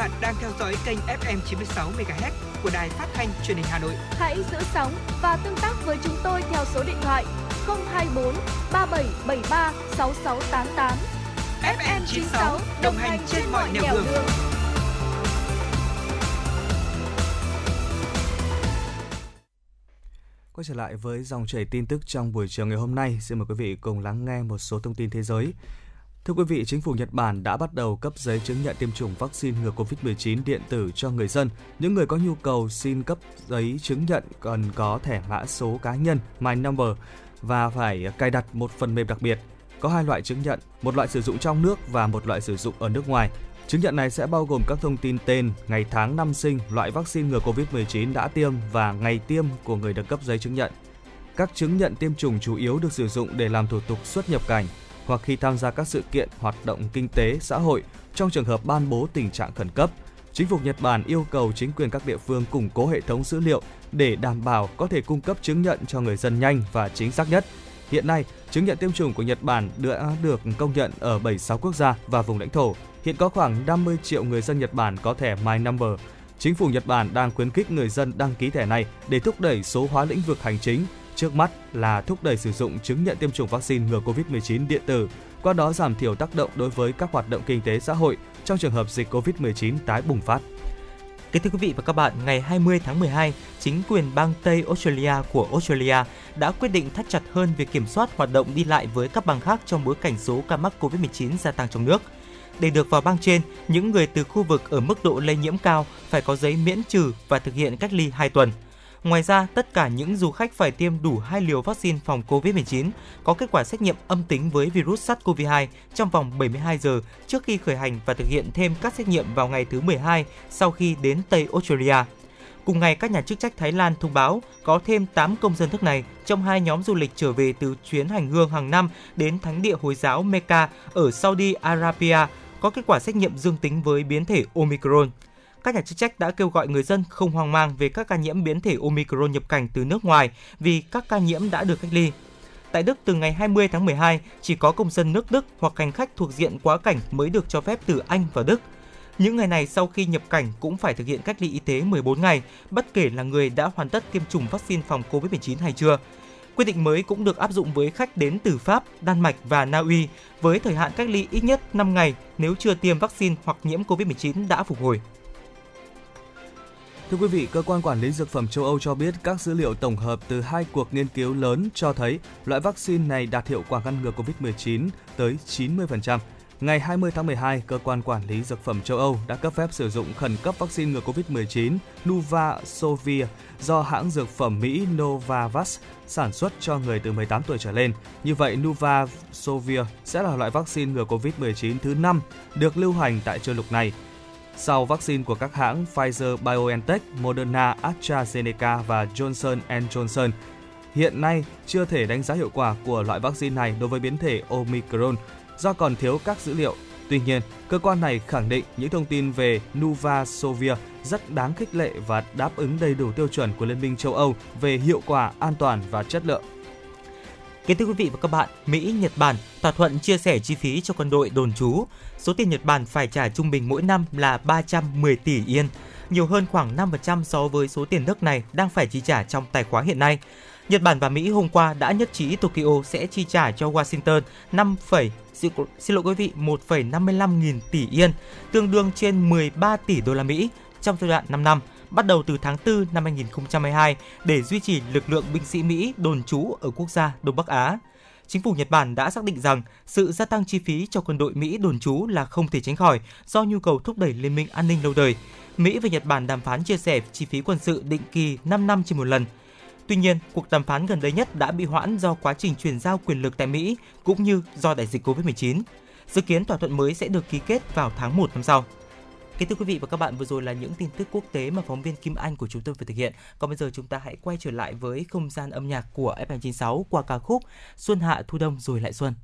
Bạn đang theo dõi kênh FM 96 MHz của đài phát thanh truyền hình Hà Nội. Hãy giữ sóng và tương tác với chúng tôi theo số điện thoại 024 3773 6688. FM 96 đồng hành trên mọi nẻo đường. Quay trở lại với dòng chảy tin tức trong buổi chiều ngày hôm nay, xin mời quý vị cùng lắng nghe một số thông tin thế giới. Thưa quý vị, chính phủ Nhật Bản đã bắt đầu cấp giấy chứng nhận tiêm chủng vaccine ngừa COVID-19 điện tử cho người dân. Những người có nhu cầu xin cấp giấy chứng nhận cần có thẻ mã số cá nhân My Number và phải cài đặt một phần mềm đặc biệt. Có hai loại chứng nhận, một loại sử dụng trong nước và một loại sử dụng ở nước ngoài. Chứng nhận này sẽ bao gồm các thông tin tên, ngày tháng năm sinh, loại vaccine ngừa COVID-19 đã tiêm và ngày tiêm của người được cấp giấy chứng nhận. Các chứng nhận tiêm chủng chủ yếu được sử dụng để làm thủ tục xuất nhập cảnh hoặc khi tham gia các sự kiện hoạt động kinh tế, xã hội trong trường hợp ban bố tình trạng khẩn cấp. Chính phủ Nhật Bản yêu cầu chính quyền các địa phương củng cố hệ thống dữ liệu để đảm bảo có thể cung cấp chứng nhận cho người dân nhanh và chính xác nhất. Hiện nay, chứng nhận tiêm chủng của Nhật Bản đã được công nhận ở 76 quốc gia và vùng lãnh thổ. Hiện có khoảng 50 triệu người dân Nhật Bản có thẻ My Number. Chính phủ Nhật Bản đang khuyến khích người dân đăng ký thẻ này để thúc đẩy số hóa lĩnh vực hành chính. Trước mắt là thúc đẩy sử dụng chứng nhận tiêm chủng vaccine ngừa COVID-19 điện tử, qua đó giảm thiểu tác động đối với các hoạt động kinh tế xã hội trong trường hợp dịch COVID-19 tái bùng phát. Kính thưa quý vị và các bạn, ngày 20 tháng 12, chính quyền bang Tây Australia của Australia đã quyết định thắt chặt hơn việc kiểm soát hoạt động đi lại với các bang khác trong bối cảnh số ca mắc COVID-19 gia tăng trong nước. Để được vào bang trên, những người từ khu vực ở mức độ lây nhiễm cao phải có giấy miễn trừ và thực hiện cách ly 2 tuần. Ngoài ra, tất cả những du khách phải tiêm đủ hai liều vaccine phòng COVID-19, có kết quả xét nghiệm âm tính với virus SARS-CoV-2 trong vòng 72 giờ trước khi khởi hành và thực hiện thêm các xét nghiệm vào ngày thứ 12 sau khi đến Tây Australia. Cùng ngày, các nhà chức trách Thái Lan thông báo có thêm 8 công dân nước này trong hai nhóm du lịch trở về từ chuyến hành hương hàng năm đến thánh địa Hồi giáo Mecca ở Saudi Arabia có kết quả xét nghiệm dương tính với biến thể Omicron. Các nhà chức trách đã kêu gọi người dân không hoang mang về các ca nhiễm biến thể Omicron nhập cảnh từ nước ngoài vì các ca nhiễm đã được cách ly. Tại Đức, từ ngày 20 tháng 12, chỉ có công dân nước Đức hoặc hành khách thuộc diện quá cảnh mới được cho phép từ Anh vào Đức. Những ngày này sau khi nhập cảnh cũng phải thực hiện cách ly y tế 14 ngày, bất kể là người đã hoàn tất tiêm chủng vaccine phòng COVID-19 hay chưa. Quy định mới cũng được áp dụng với khách đến từ Pháp, Đan Mạch và Na Uy với thời hạn cách ly ít nhất 5 ngày nếu chưa tiêm vaccine hoặc nhiễm COVID-19 đã phục hồi. Thưa quý vị, cơ quan quản lý dược phẩm châu Âu cho biết các dữ liệu tổng hợp từ hai cuộc nghiên cứu lớn cho thấy loại vaccine này đạt hiệu quả ngăn ngừa COVID-19 tới 90%. Ngày 20 tháng 12, cơ quan quản lý dược phẩm châu Âu đã cấp phép sử dụng khẩn cấp vaccine ngừa COVID-19 Nuvaxovir do hãng dược phẩm Mỹ Novavax sản xuất cho người từ 18 tuổi trở lên. Như vậy, Nuvaxovir sẽ là loại vaccine ngừa COVID-19 thứ 5 được lưu hành tại châu lục này sau vaccine của các hãng Pfizer BioNTech, Moderna, AstraZeneca và Johnson Johnson. Hiện nay chưa thể đánh giá hiệu quả của loại vaccine này đối với biến thể Omicron do còn thiếu các dữ liệu. Tuy nhiên, cơ quan này khẳng định những thông tin về Nuvasovir rất đáng khích lệ và đáp ứng đầy đủ tiêu chuẩn của Liên minh châu Âu về hiệu quả, an toàn và chất lượng. Kính thưa quý vị và các bạn, Mỹ, Nhật Bản thỏa thuận chia sẻ chi phí cho quân đội đồn trú. Số tiền Nhật Bản phải trả trung bình mỗi năm là 310 tỷ yên, nhiều hơn khoảng 5% so với số tiền nước này đang phải chi trả trong tài khoá hiện nay. Nhật Bản và Mỹ hôm qua đã nhất trí Tokyo sẽ chi trả cho Washington 5, xin, lỗi quý vị 1,55 nghìn tỷ yên, tương đương trên 13 tỷ đô la Mỹ trong giai đoạn 5 năm bắt đầu từ tháng 4 năm 2022 để duy trì lực lượng binh sĩ Mỹ đồn trú ở quốc gia Đông Bắc Á. Chính phủ Nhật Bản đã xác định rằng sự gia tăng chi phí cho quân đội Mỹ đồn trú là không thể tránh khỏi do nhu cầu thúc đẩy liên minh an ninh lâu đời. Mỹ và Nhật Bản đàm phán chia sẻ chi phí quân sự định kỳ 5 năm trên một lần. Tuy nhiên, cuộc đàm phán gần đây nhất đã bị hoãn do quá trình chuyển giao quyền lực tại Mỹ cũng như do đại dịch Covid-19. Dự kiến thỏa thuận mới sẽ được ký kết vào tháng 1 năm sau. Kính thưa quý vị và các bạn, vừa rồi là những tin tức quốc tế mà phóng viên Kim Anh của chúng tôi vừa thực hiện. Còn bây giờ chúng ta hãy quay trở lại với không gian âm nhạc của FM96 qua ca khúc Xuân hạ thu đông rồi lại xuân.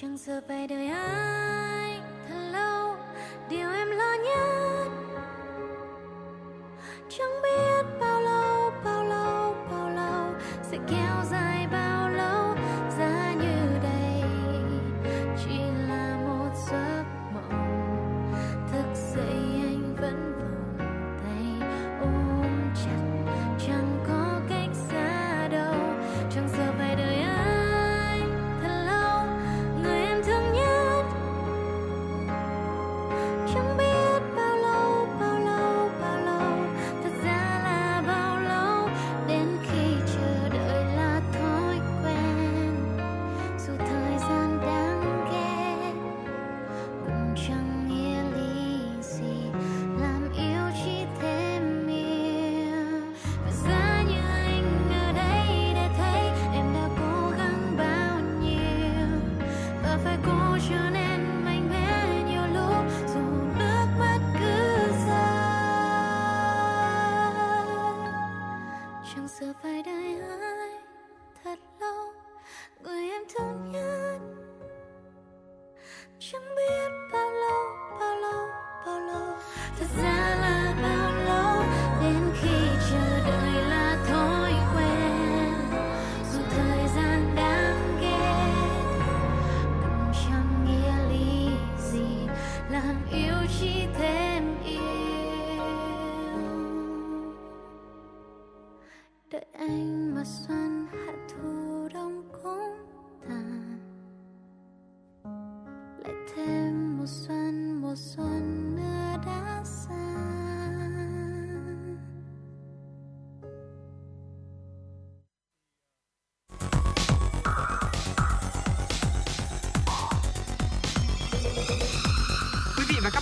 Chẳng sợ phải đợi ai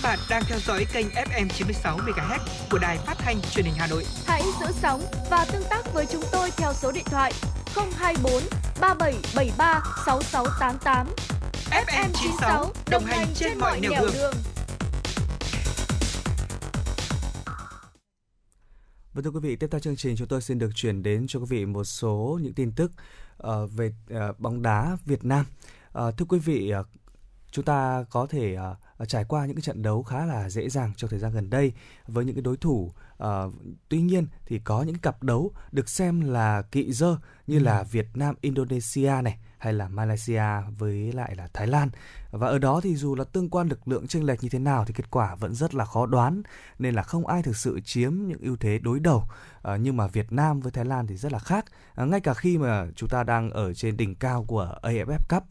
bạn đang theo dõi kênh FM 96 MHz của đài phát thanh truyền hình Hà Nội. Hãy giữ sóng và tương tác với chúng tôi theo số điện thoại 024 3773 6688. FM 96 đồng hành trên mọi nẻo đường. Vâng thưa quý vị, tiếp theo chương trình chúng tôi xin được chuyển đến cho quý vị một số những tin tức ờ, về ờ, bóng đá Việt Nam. Ờ, thưa quý vị, ờ, chúng ta có thể ờ, trải qua những cái trận đấu khá là dễ dàng trong thời gian gần đây với những cái đối thủ. Ờ, tuy nhiên thì có những cặp đấu được xem là kỵ dơ như là Việt Nam Indonesia này hay là Malaysia với lại là Thái Lan. Và ở đó thì dù là tương quan lực lượng chênh lệch như thế nào thì kết quả vẫn rất là khó đoán nên là không ai thực sự chiếm những ưu thế đối đầu. Ờ, nhưng mà Việt Nam với Thái Lan thì rất là khác. Ờ, ngay cả khi mà chúng ta đang ở trên đỉnh cao của AFF Cup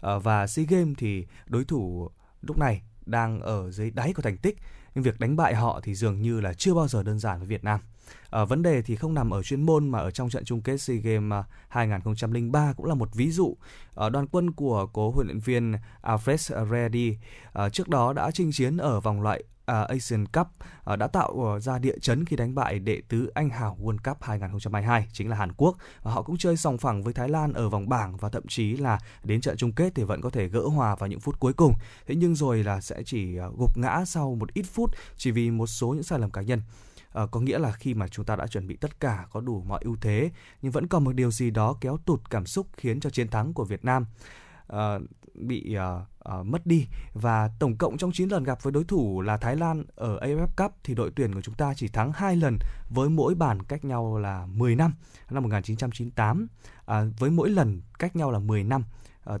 ờ, và SEA Games thì đối thủ lúc này đang ở dưới đáy của thành tích nhưng việc đánh bại họ thì dường như là chưa bao giờ đơn giản với Việt Nam À, vấn đề thì không nằm ở chuyên môn mà ở trong trận chung kết SEA Games ờ, 2003 cũng là một ví dụ. À, đoàn quân của cố huấn luyện viên Alfred Reddy à, trước đó đã chinh chiến ở vòng loại À, Asian Cup à, đã tạo à, ra địa chấn khi đánh bại đệ tứ Anh Hào World Cup 2022 chính là Hàn Quốc và họ cũng chơi sòng phẳng với Thái Lan ở vòng bảng và thậm chí là đến trận chung kết thì vẫn có thể gỡ hòa vào những phút cuối cùng. Thế nhưng rồi là sẽ chỉ gục ngã sau một ít phút chỉ vì một số những sai lầm cá nhân. à, có nghĩa là khi mà chúng ta đã chuẩn bị tất cả có đủ mọi ưu thế nhưng vẫn còn một điều gì đó kéo tụt cảm xúc khiến cho chiến thắng của Việt Nam Ờ, bị uh, uh, mất đi và tổng cộng trong 9 lần gặp với đối thủ là Thái Lan ở AFF Cup thì đội tuyển của chúng ta chỉ thắng 2 lần với mỗi bàn cách nhau là 10 năm năm 1998 uh, à, với mỗi lần cách nhau là 10 năm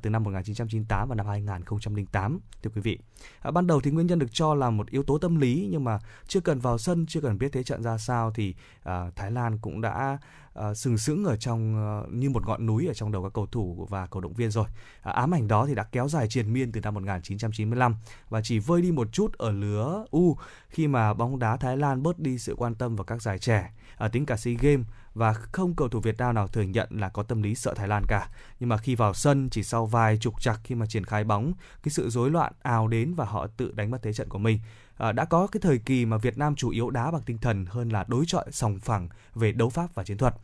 từ năm 1998 và năm 2008 thưa quý vị. À, ban đầu thì nguyên nhân được cho là một yếu tố tâm lý nhưng mà chưa cần vào sân, chưa cần biết thế trận ra sao thì à, Thái Lan cũng đã Ờ, sừng sững ở trong uh, như một ngọn núi ở trong đầu các cầu thủ và cổ động viên rồi. À, ám ảnh đó thì đã kéo dài triền miên từ năm 1995 và chỉ vơi đi một chút ở lứa U khi mà bóng đá Thái Lan bớt đi sự quan tâm vào các giải trẻ. À, tính cả SEA Games và không cầu thủ Việt Nam nào thừa nhận là có tâm lý sợ Thái Lan cả. Nhưng mà khi vào sân chỉ sau vài chục chặc khi mà triển khai bóng, cái sự rối loạn ào đến và họ tự đánh mất thế trận của mình. À, đã có cái thời kỳ mà Việt Nam chủ yếu đá bằng tinh thần hơn là đối chọi sòng phẳng về đấu pháp và chiến thuật.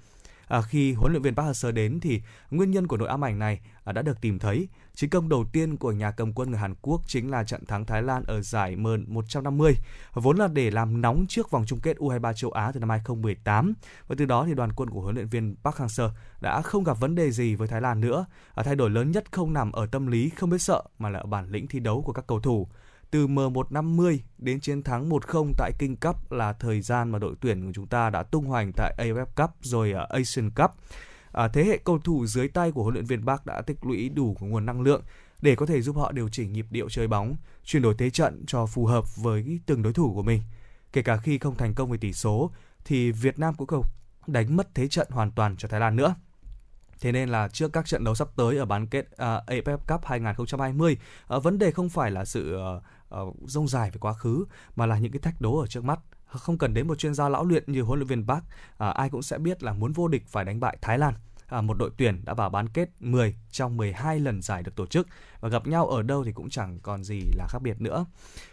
À, khi huấn luyện viên Park Hang-seo đến thì nguyên nhân của nỗi ám ảnh này à, đã được tìm thấy. Chiến công đầu tiên của nhà cầm quân người Hàn Quốc chính là trận thắng Thái Lan ở giải Mơn 150, vốn là để làm nóng trước vòng chung kết U23 châu Á từ năm 2018. Và từ đó thì đoàn quân của huấn luyện viên Park Hang-seo đã không gặp vấn đề gì với Thái Lan nữa. À, thay đổi lớn nhất không nằm ở tâm lý không biết sợ mà là ở bản lĩnh thi đấu của các cầu thủ. Từ M150 đến chiến thắng 1-0 tại King Cup là thời gian mà đội tuyển của chúng ta đã tung hoành tại AFF Cup rồi ở Asian Cup. À, thế hệ cầu thủ dưới tay của huấn luyện viên Park đã tích lũy đủ nguồn năng lượng để có thể giúp họ điều chỉnh nhịp điệu chơi bóng, chuyển đổi thế trận cho phù hợp với từng đối thủ của mình. Kể cả khi không thành công về tỷ số thì Việt Nam cũng không đánh mất thế trận hoàn toàn cho Thái Lan nữa. Thế nên là trước các trận đấu sắp tới ở bán kết à, uh, AFF Cup 2020, uh, à, vấn đề không phải là sự uh, uh, rông dài về quá khứ mà là những cái thách đố ở trước mắt. Không cần đến một chuyên gia lão luyện như huấn luyện viên Park, à, ai cũng sẽ biết là muốn vô địch phải đánh bại Thái Lan. À, một đội tuyển đã vào bán kết 10 trong 12 lần giải được tổ chức và gặp nhau ở đâu thì cũng chẳng còn gì là khác biệt nữa.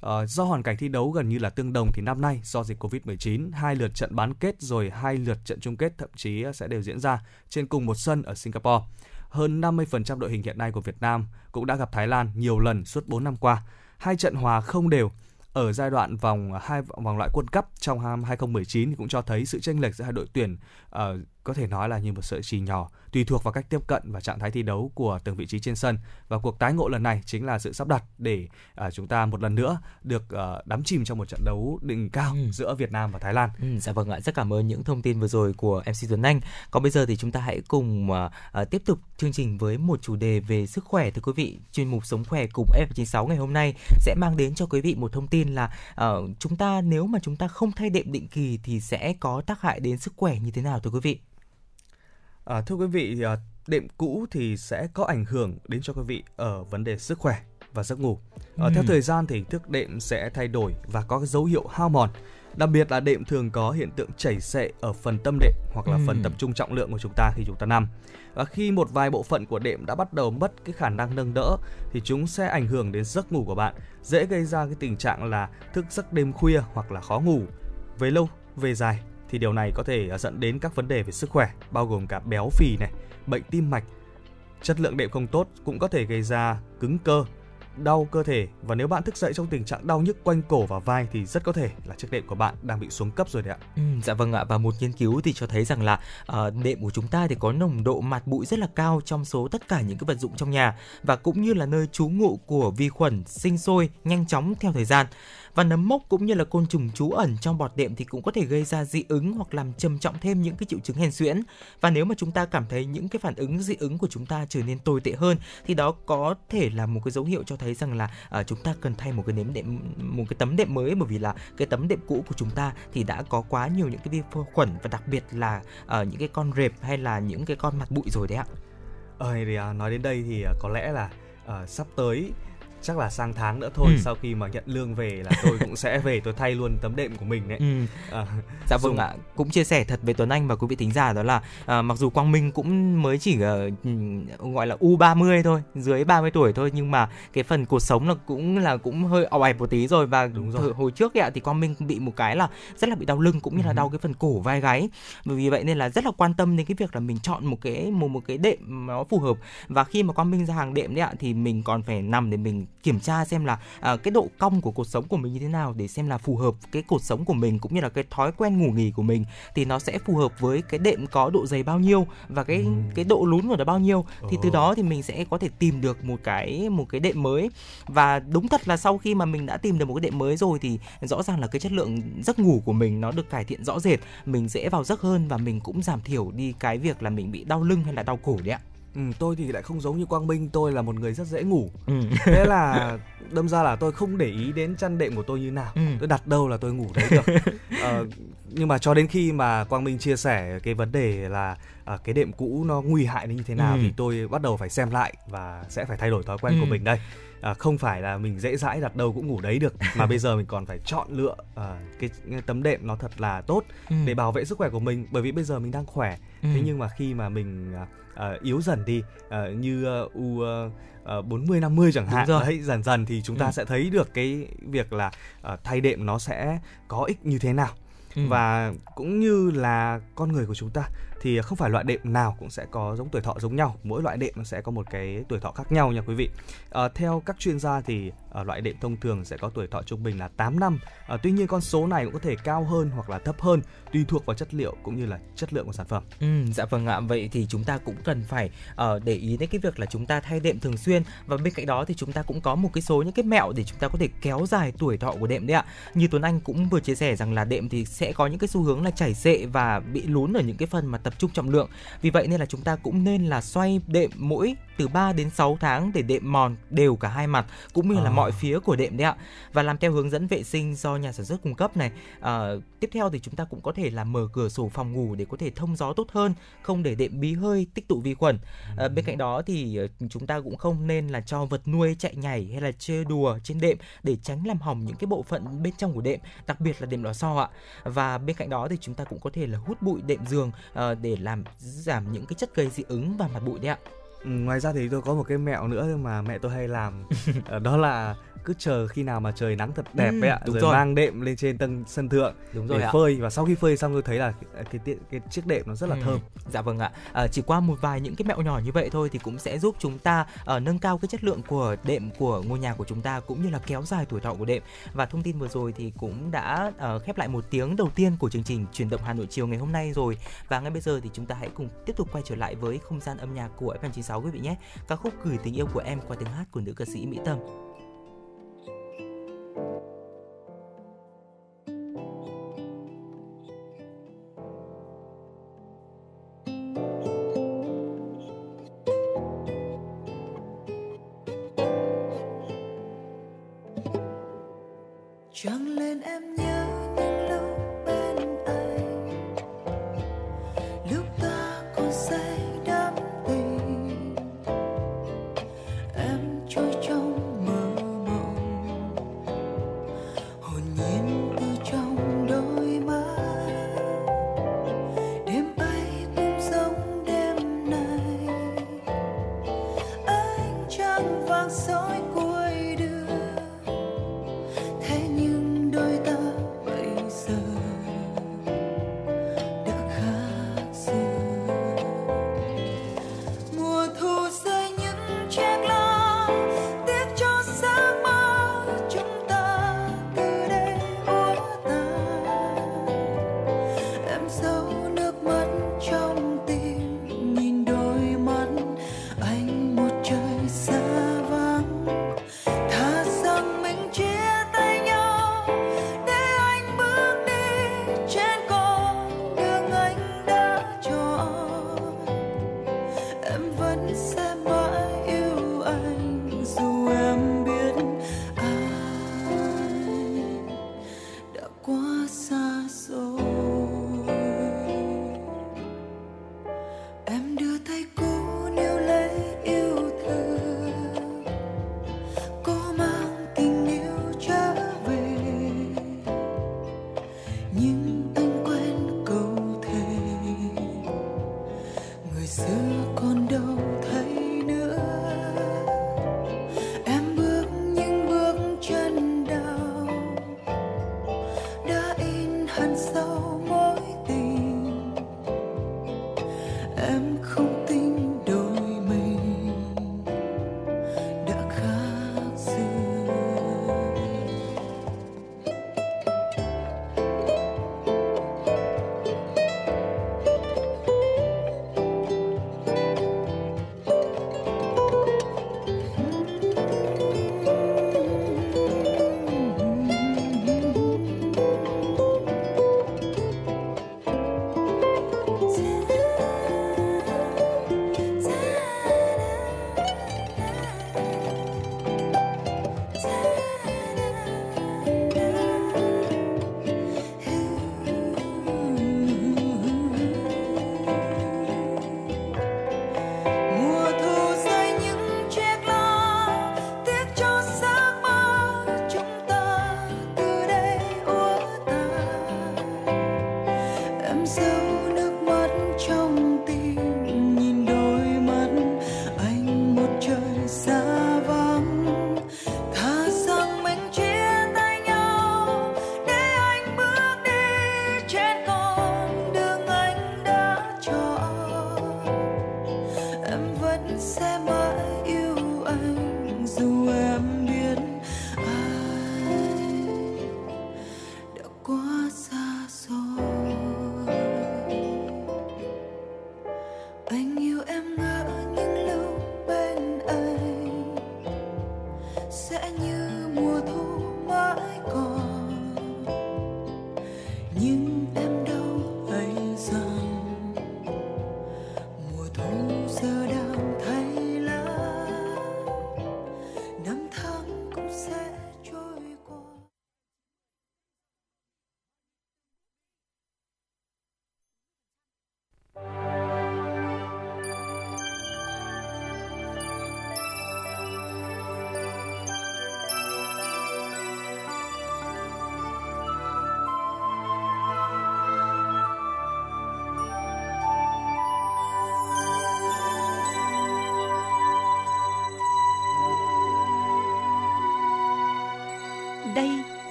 À, do hoàn cảnh thi đấu gần như là tương đồng thì năm nay do dịch Covid-19, hai lượt trận bán kết rồi hai lượt trận chung kết thậm chí sẽ đều diễn ra trên cùng một sân ở Singapore. Hơn 50% đội hình hiện nay của Việt Nam cũng đã gặp Thái Lan nhiều lần suốt 4 năm qua. Hai trận hòa không đều ở giai đoạn vòng hai vòng loại World Cup trong năm 2019 thì cũng cho thấy sự chênh lệch giữa hai đội tuyển uh, có thể nói là như một sợi chỉ nhỏ tùy thuộc vào cách tiếp cận và trạng thái thi đấu của từng vị trí trên sân và cuộc tái ngộ lần này chính là sự sắp đặt để uh, chúng ta một lần nữa được uh, đắm chìm trong một trận đấu đỉnh cao Ừ. giữa Việt Nam và Thái Lan. Ừ, dạ vâng ạ, rất cảm ơn những thông tin vừa rồi của MC Tuấn Anh. Còn bây giờ thì chúng ta hãy cùng à, tiếp tục chương trình với một chủ đề về sức khỏe thưa quý vị. Chuyên mục Sống khỏe cùng F96 ngày hôm nay sẽ mang đến cho quý vị một thông tin là ờ, chúng ta nếu mà chúng ta không thay đệm định kỳ thì sẽ có tác hại đến sức khỏe như thế nào thưa quý vị? À, thưa quý vị, à, đệm cũ thì sẽ có ảnh hưởng đến cho quý vị ở vấn đề sức khỏe và giấc ngủ. Ở theo Ừ. thời gian thì hình thức đệm sẽ thay đổi và có dấu hiệu hao mòn. Đặc biệt là đệm thường có hiện tượng chảy xệ ở phần tâm đệm hoặc là Ừ. phần tập trung trọng lượng của chúng ta khi chúng ta nằm. Và khi một vài bộ phận của đệm đã bắt đầu mất cái khả năng nâng đỡ thì chúng sẽ ảnh hưởng đến giấc ngủ của bạn, dễ gây ra cái tình trạng là thức giấc đêm khuya hoặc là khó ngủ. Về lâu, về dài thì điều này có thể à, dẫn đến các vấn đề về sức khỏe bao gồm cả béo phì này, bệnh tim mạch. Chất lượng đệm không tốt cũng có thể gây ra cứng cơ, đau cơ thể và nếu bạn thức dậy trong tình trạng đau nhức quanh cổ và vai thì rất có thể là chiếc đệm của bạn đang bị xuống cấp rồi đấy ạ. Ừ, dạ vâng ạ và một nghiên cứu thì cho thấy rằng là uh, đệm của chúng ta thì có nồng độ mạt bụi rất là cao trong số tất cả những cái vật dụng trong nhà và cũng như là nơi trú ngụ của vi khuẩn sinh sôi nhanh chóng theo thời gian và nấm mốc cũng như là côn trùng trú ẩn trong bọt đệm thì cũng có thể gây ra dị ứng hoặc làm trầm trọng thêm những cái triệu chứng hèn suyễn và nếu mà chúng ta cảm thấy những cái phản ứng dị ứng của chúng ta trở nên tồi tệ hơn thì đó có thể là một cái dấu hiệu cho thấy rằng là uh, chúng ta cần thay một cái nếm đệm một cái tấm đệm mới bởi vì là cái tấm đệm cũ của chúng ta thì đã có quá nhiều những cái vi khuẩn và đặc biệt là uh, những cái con rệp hay là những cái con mặt bụi rồi đấy ạ. Ờ thì à, nói đến đây thì à, có lẽ là à, sắp tới chắc là sang tháng nữa thôi Ừ. sau khi mà nhận lương về là tôi cũng sẽ về tôi thay luôn tấm đệm của mình đấy. Ừ. À, Dạ vâng dùng- ạ, cũng chia sẻ thật với Tuấn Anh và quý vị thính giả đó là à, mặc dù Quang Minh cũng mới chỉ ừm, gọi là U30 thôi, dưới 30 tuổi thôi nhưng mà cái phần cuộc sống là cũng là cũng hơi ọc ẹp một tí rồi và Đúng rồi. hồi trước ấy ạ thì Quang Minh bị một cái là rất là bị đau lưng cũng như là Ừ. đau cái phần cổ vai gáy. Bởi vì vậy nên là rất là quan tâm đến cái việc là mình chọn một cái một một cái đệm nó phù hợp và khi mà Quang Minh ra hàng đệm đấy ạ thì mình còn phải nằm để mình kiểm tra xem là à, cái độ cong của cột sống của mình như thế nào để xem là phù hợp cái cột sống của mình cũng như là cái thói quen ngủ nghỉ của mình thì nó sẽ phù hợp với cái đệm có độ dày bao nhiêu và cái Ừm. cái độ lún của nó bao nhiêu thì từ Ồ. đó thì mình sẽ có thể tìm được một cái một cái đệm mới và đúng thật là sau khi mà mình đã tìm được một cái đệm mới rồi thì rõ ràng là cái chất lượng giấc ngủ của mình nó được cải thiện rõ rệt mình dễ vào giấc hơn và mình cũng giảm thiểu đi cái việc là mình bị đau lưng hay là đau cổ đấy ạ ừ, tôi thì lại không giống như Quang Minh, tôi là một người rất dễ ngủ. ừ. Thế là đâm ra là tôi không để ý đến chăn đệm của tôi như nào. Ừ. Tôi đặt đâu là tôi ngủ đấy được. Ờ, nhưng mà cho đến khi mà Quang Minh chia sẻ cái vấn đề là à, cái đệm cũ nó nguy hại đến như thế nào Ừ. thì tôi bắt đầu phải xem lại và sẽ phải thay đổi thói quen của Ừ. mình đây. À, không phải là mình dễ dãi đặt đâu cũng ngủ đấy được mà bây giờ mình còn phải chọn lựa à, cái, cái tấm đệm nó thật là tốt Ừ. để bảo vệ sức khỏe của mình bởi vì bây giờ mình đang khỏe Ừ. thế nhưng mà khi mà mình à, à, yếu dần đi à, như à, u à, 40 50 chẳng Đúng hạn rồi. đấy dần dần thì chúng ta Ừ. sẽ thấy được cái việc là à, thay đệm nó sẽ có ích như thế nào Ừ. và cũng như là con người của chúng ta thì không phải loại đệm nào cũng sẽ có giống tuổi thọ giống nhau mỗi loại đệm nó sẽ có một cái tuổi thọ khác nhau nha quý vị Ờ, theo các chuyên gia thì ờ, loại đệm thông thường sẽ có tuổi thọ trung bình là 8 năm Ờ, tuy nhiên con số này cũng có thể cao hơn hoặc là thấp hơn tùy thuộc vào chất liệu cũng như là chất lượng của sản phẩm Ừ, dạ vâng ạ. Vậy thì chúng ta cũng cần phải ờ, để ý đến cái việc là chúng ta thay đệm thường xuyên và bên cạnh đó thì chúng ta cũng có một cái số những cái mẹo để chúng ta có thể kéo dài tuổi thọ của đệm đấy ạ. Như Tuấn Anh cũng vừa chia sẻ rằng là đệm thì sẽ có những cái xu hướng là chảy xệ và bị lún ở những cái phần mà tập trung trọng lượng. Vì vậy nên là chúng ta cũng nên là xoay đệm mỗi từ 3 đến 6 tháng để đệm mòn đều cả hai mặt cũng như là Ờ. mọi phía của đệm đấy ạ. Và làm theo hướng dẫn vệ sinh do nhà sản xuất cung cấp này. à, tiếp theo thì chúng ta cũng có thể là mở cửa sổ phòng ngủ để có thể thông gió tốt hơn, không để đệm bí hơi tích tụ vi khuẩn. à, bên cạnh đó thì ờ, chúng ta cũng không nên là cho vật nuôi chạy nhảy hay là chơi đùa trên đệm để tránh làm hỏng những cái bộ phận bên trong của đệm, đặc biệt là đệm lò xo ạ. Và bên cạnh đó thì chúng ta cũng có thể là hút bụi đệm giường à, để làm giảm những cái chất gây dị ứng và mặt bụi đấy ạ. Ừ, ngoài ra thì tôi có một cái mẹo nữa mà mẹ tôi hay làm. Ờ, đó là cứ chờ khi nào mà trời nắng thật đẹp Ừ, ấy ạ đúng rồi, rồi. mang đệm lên trên tân sân thượng Đúng rồi để ạ. phơi và sau khi phơi xong tôi thấy là cái cái, cái, chiếc đệm nó rất là Ừ. thơm Dạ vâng ạ. À, chỉ qua một vài những cái mẹo nhỏ như vậy thôi thì cũng sẽ giúp chúng ta ờ, nâng cao cái chất lượng của đệm của ngôi nhà của chúng ta cũng như là kéo dài tuổi thọ của đệm. Và thông tin vừa rồi thì cũng đã ờ, khép lại một tiếng đầu tiên của chương trình truyền động Hà Nội chiều ngày hôm nay rồi. Và ngay bây giờ thì chúng ta hãy cùng tiếp tục quay trở lại với không gian âm nhạc của FM96 quý vị nhé. Ca khúc gửi tình yêu của em qua tiếng hát của nữ ca sĩ Mỹ Tâm.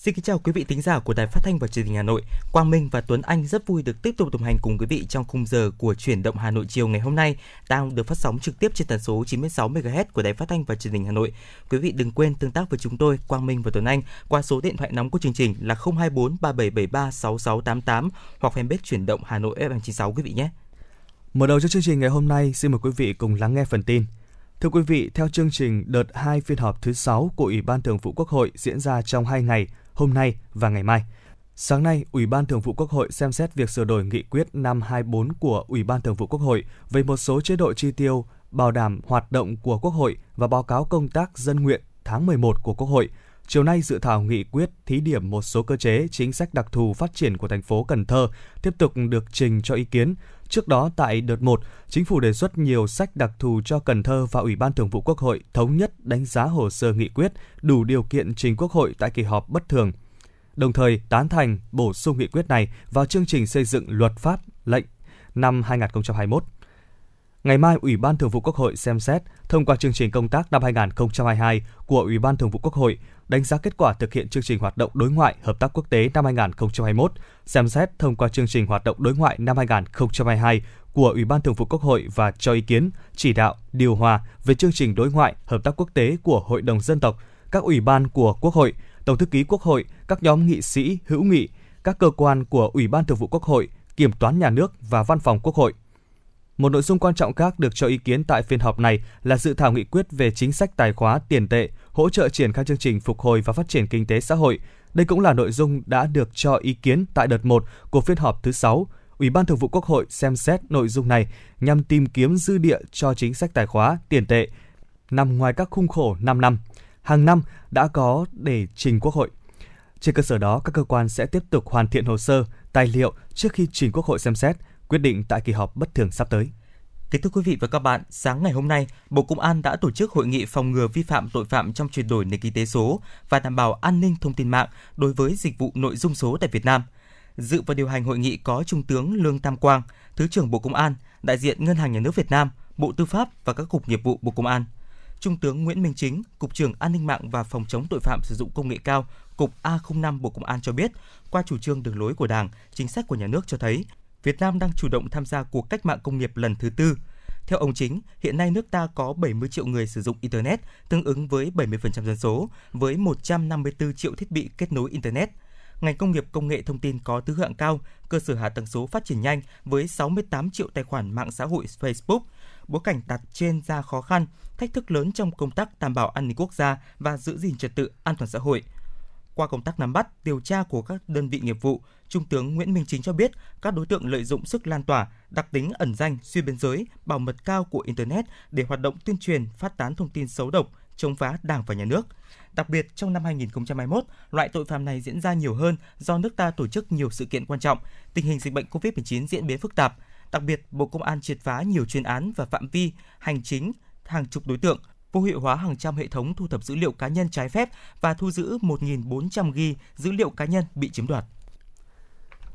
Xin kính chào quý vị thính giả của Đài Phát thanh và Truyền hình Hà Nội. Quang Minh và Tuấn Anh rất vui được tiếp tục đồng hành cùng quý vị trong khung giờ của chuyển động Hà Nội chiều ngày hôm nay đang được phát sóng trực tiếp trên tần số 96 MHz của Đài Phát thanh và Truyền hình Hà Nội. Quý vị đừng quên tương tác với chúng tôi Quang Minh và Tuấn Anh qua số điện thoại nóng của chương trình là 024 3773 6688 hoặc fanpage chuyển động Hà Nội FM96 quý vị nhé. Mở đầu cho chương trình ngày hôm nay, xin mời quý vị cùng lắng nghe phần tin. Thưa quý vị, theo chương trình đợt 2 phiên họp thứ 6 của Ủy ban Thường vụ Quốc hội diễn ra trong 2 ngày, hôm nay và ngày mai. Sáng nay, Ủy ban Thường vụ Quốc hội xem xét việc sửa đổi nghị quyết năm 24 của Ủy ban Thường vụ Quốc hội về một số chế độ chi tiêu bảo đảm hoạt động của Quốc hội và báo cáo công tác dân nguyện tháng 11 của Quốc hội. Chiều nay, dự thảo nghị quyết thí điểm một số cơ chế chính sách đặc thù phát triển của thành phố Cần Thơ tiếp tục được trình cho ý kiến. Trước đó, tại đợt 1, Chính phủ đề xuất nhiều sách đặc thù cho Cần Thơ và Ủy ban Thường vụ Quốc hội thống nhất đánh giá hồ sơ nghị quyết đủ điều kiện trình Quốc hội tại kỳ họp bất thường đồng thời tán thành bổ sung nghị quyết này vào chương trình xây dựng luật pháp lệnh năm 2021. Ngày mai, Ủy ban Thường vụ Quốc hội xem xét thông qua chương trình công tác năm 2022 của Ủy ban Thường vụ Quốc hội, đánh giá kết quả thực hiện chương trình hoạt động đối ngoại hợp tác quốc tế năm 2021, xem xét thông qua chương trình hoạt động đối ngoại năm 2022 của Ủy ban Thường vụ Quốc hội và cho ý kiến, chỉ đạo, điều hòa về chương trình đối ngoại hợp tác quốc tế của Hội đồng dân tộc, các ủy ban của Quốc hội, Tổng thư ký Quốc hội, các nhóm nghị sĩ hữu nghị, các cơ quan của Ủy ban Thường vụ Quốc hội, Kiểm toán Nhà nước và Văn phòng Quốc hội. Một nội dung quan trọng khác được cho ý kiến tại phiên họp này là dự thảo nghị quyết về chính sách tài khóa tiền tệ, hỗ trợ triển khai chương trình phục hồi và phát triển kinh tế xã hội. Đây cũng là nội dung đã được cho ý kiến tại đợt 1 của phiên họp thứ 6. Ủy ban Thường vụ Quốc hội xem xét nội dung này nhằm tìm kiếm dư địa cho chính sách tài khóa tiền tệ nằm ngoài các khung khổ 5 năm hàng năm đã có để trình Quốc hội. Trên cơ sở đó, các cơ quan sẽ tiếp tục hoàn thiện hồ sơ, tài liệu trước khi trình Quốc hội xem xét, quyết định tại kỳ họp bất thường sắp tới. Kính thưa quý vị và các bạn, sáng ngày hôm nay, Bộ Công an đã tổ chức hội nghị phòng ngừa vi phạm tội phạm trong chuyển đổi nền kinh tế số và đảm bảo an ninh thông tin mạng đối với dịch vụ nội dung số tại Việt Nam. Dự và điều hành hội nghị có Trung tướng Lương Tam Quang, Thứ trưởng Bộ Công an, đại diện Ngân hàng Nhà nước Việt Nam, Bộ Tư pháp và các cục nghiệp vụ Bộ Công an. Trung tướng Nguyễn Minh Chính, Cục trưởng An ninh mạng và Phòng chống tội phạm sử dụng công nghệ cao, Cục A05 Bộ Công an cho biết, qua chủ trương đường lối của Đảng, chính sách của nhà nước cho thấy, Việt Nam đang chủ động tham gia cuộc cách mạng công nghiệp lần thứ tư. Theo ông Chính, hiện nay nước ta có 70 triệu người sử dụng Internet, tương ứng với 70% dân số, với 154 triệu thiết bị kết nối Internet. Ngành công nghiệp công nghệ thông tin có thứ hạng cao, cơ sở hạ tầng số phát triển nhanh với 68 triệu tài khoản mạng xã hội Facebook. Bối cảnh đặt trên ra khó khăn, thách thức lớn trong công tác đảm bảo an ninh quốc gia và giữ gìn trật tự an toàn xã hội. Qua công tác nắm bắt, điều tra của các đơn vị nghiệp vụ, Trung tướng Nguyễn Minh Chính cho biết các đối tượng lợi dụng sức lan tỏa, đặc tính ẩn danh, xuyên biên giới, bảo mật cao của Internet để hoạt động tuyên truyền, phát tán thông tin xấu độc, chống phá Đảng và Nhà nước. Đặc biệt, trong năm 2021, loại tội phạm này diễn ra nhiều hơn do nước ta tổ chức nhiều sự kiện quan trọng, tình hình dịch bệnh COVID-19 diễn biến phức tạp. Đặc biệt, Bộ Công an triệt phá nhiều chuyên án và phạm vi hành chính hàng chục đối tượng, vô hiệu hóa hàng trăm hệ thống thu thập dữ liệu cá nhân trái phép và thu giữ 1.400 ghi dữ liệu cá nhân bị chiếm đoạt.